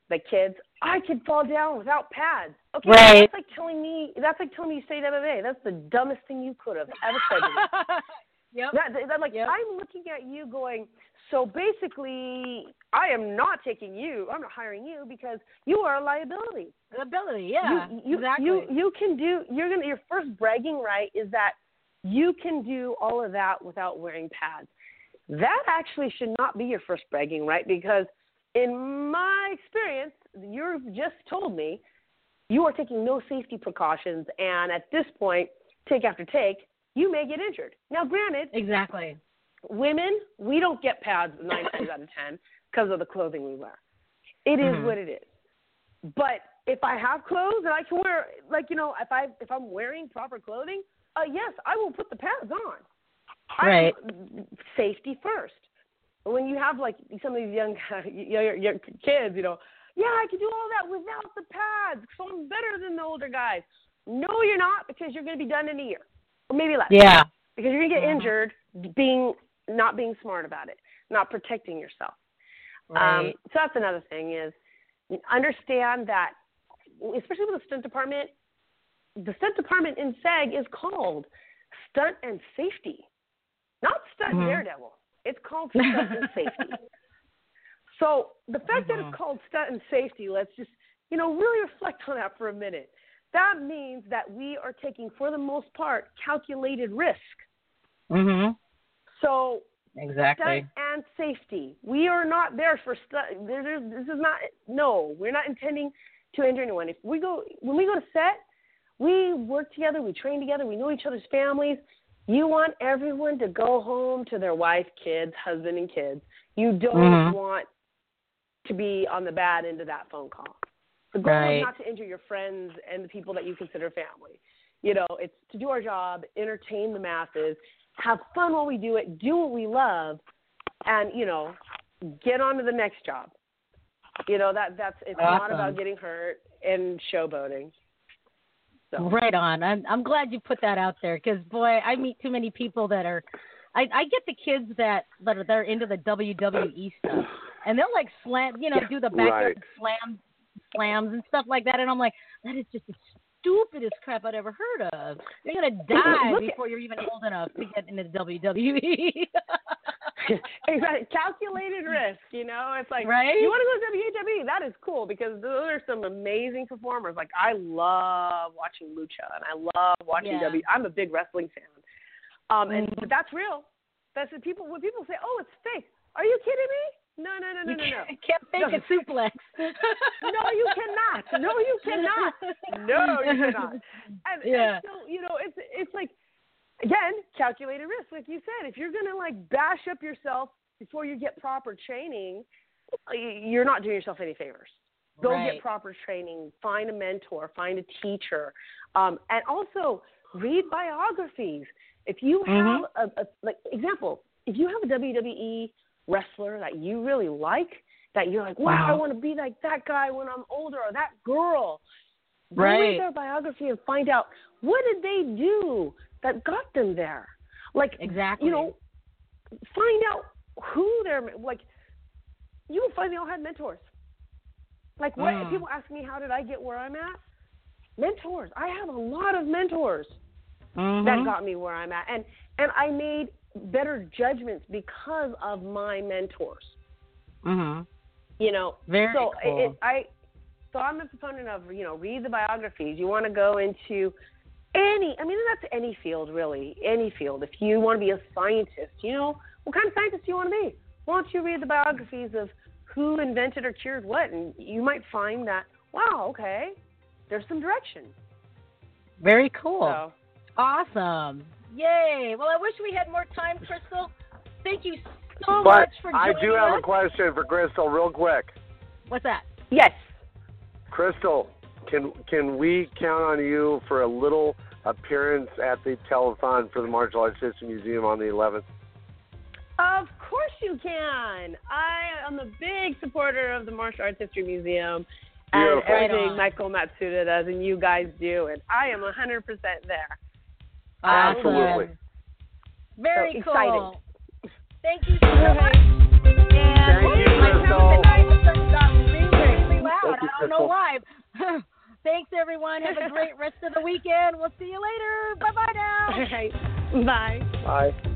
S17: the kids, I could fall down without pads. Okay,
S1: Right.
S17: that's like telling me that's like telling me you stayed MMA. That's the dumbest thing you could have ever said to me.
S1: Yep.
S17: That, that like I'm looking at you going. So basically, I am not taking you. I'm not hiring you because you are a liability.
S1: Liability, yeah,
S17: You, you,
S1: exactly.
S17: You you can do. You're gonna. Your first bragging right is that you can do all of that without wearing pads. That actually should not be your first bragging right because, in my experience, you've just told me you are taking no safety precautions, and at this point, take after take, you may get injured. Now, granted,
S1: exactly.
S17: Women, we don't get pads nine times out of ten because of the clothing we wear. It is
S1: Mhm.
S17: what it is. But if I have clothes and I can wear, like you know, if I if I'm wearing proper clothing, uh, yes, I will put the pads on. I-
S1: Right.
S17: safety first. When you have like some of these young young, young kids, you know, yeah, I can do all that without the pads, so I'm better than the older guys. No, you're not because you're going to be done in a year, or maybe less.
S1: Yeah.
S17: Because you're going to get injured being not being smart about it, not protecting yourself. Um,
S1: Right.
S17: so that's another thing is understand that, especially with the stunt department, the stunt department in SAG is called stunt and safety, not stunt
S1: Mhm.
S17: daredevil. It's called stunt and safety. So the fact that
S1: Mhm.
S17: it's called stunt and safety, let's just you know really reflect on that for a minute. That means that we are taking, for the most part, calculated risk.
S1: Mhm.
S17: So
S1: Exactly.
S17: and safety. We are not there for. There, there, this is not. No, we're not intending to injure anyone. If we go when we go to set, we work together. We train together. We know each other's families. You want everyone to go home to their wife, kids, husband, and kids. You don't
S1: Mhm.
S17: want to be on the bad end of that phone call. The goal
S1: Right.
S17: is not to injure your friends and the people that you consider family. You know, it's to do our job, entertain the masses, have fun while we do it, do what we love, and you know, get on to the next job. You know that that's it's not about getting hurt and showboating. So.
S1: Right on. I'm I'm glad you put that out there because boy, I meet too many people that are. I I get the kids that that are they're into the WWE stuff, and they'll like slam, you know, do the backyard
S2: Right.
S1: slam slams and stuff like that, and I'm like, that is just the stupidest crap I'd ever heard of. You're gonna die
S17: Look at-
S1: before you're even old enough to get into the WWE.
S17: exactly. Calculated risk, you know. It's like
S1: Right?
S17: you want to go to WWE, that is cool because those are some amazing performers. Like I love watching Lucha and I love watching
S1: Yeah.
S17: W. I'm a big wrestling fan. Um, and
S1: Mhm.
S17: but that's real. That's what people when people say, "Oh, it's fake." Are you kidding me? No, no, no, no,
S1: You
S17: no, no.
S1: can't- fake a suplex.
S17: no, you cannot. No, you cannot. No, you cannot. And,
S1: Yeah.
S17: and so you know, it's it's like again, calculated risk. Like you said, if you're gonna like bash up yourself before you get proper training, you're not doing yourself any favors. Go
S1: Right.
S17: get proper training. Find a mentor. Find a teacher. Um, and also read biographies. If you have
S1: Mhm.
S17: a, a like example, if you have a WWE wrestler that you really like, that you're like, wow, I want to be like that guy when I'm older or that girl.
S1: Right.
S17: read their biography and find out what did they do that got them there. Like
S1: Exactly.
S17: you know, find out who they're like. You will find they all had mentors. Like what
S1: Mm.
S17: people ask me, how did I get where I'm at? Mentors. I have a lot of mentors that
S1: Mhm.
S17: got me where I'm at, and and I made better judgments because of my mentors.
S1: Mhm.
S17: You know,
S1: Very
S17: so
S1: cool.
S17: it, I so I'm a proponent of you know read the biographies. You want to go into any I mean that's any field really any field. If you want to be a scientist, you know what kind of scientist do you want to be? Why don't you read the biographies of who invented or cured what, and you might find that wow okay there's some direction.
S1: Very cool.
S17: So
S1: Awesome. Yay. Well, I wish we had more time, Crystal. Thank you so
S2: but
S1: much for joining I
S2: do have
S1: us.
S2: a question for Crystal, real quick.
S1: What's that?
S17: yes,
S2: Crystal, can can we count on you for a little appearance at the telethon for the Martial Arts History Museum on the 11th?
S17: Of course you can. I am a big supporter of the Martial Arts History Museum and
S2: Beautiful. Right
S17: everything
S1: on.
S17: Michael Matsuda does and you guys do, and I am 100% there.
S1: Awesome.
S2: Absolutely.
S1: Very
S17: so
S1: cool.
S17: exciting.
S1: Thank you so much. And
S21: Thank you,
S1: my
S21: Crystal.
S1: sound tonight was got really, really loud.
S21: Thank you,
S1: I don't know why. Thanks, everyone. Have a great rest of the weekend. We'll see you later. Bye bye now. Okay.
S17: Bye.
S21: Bye.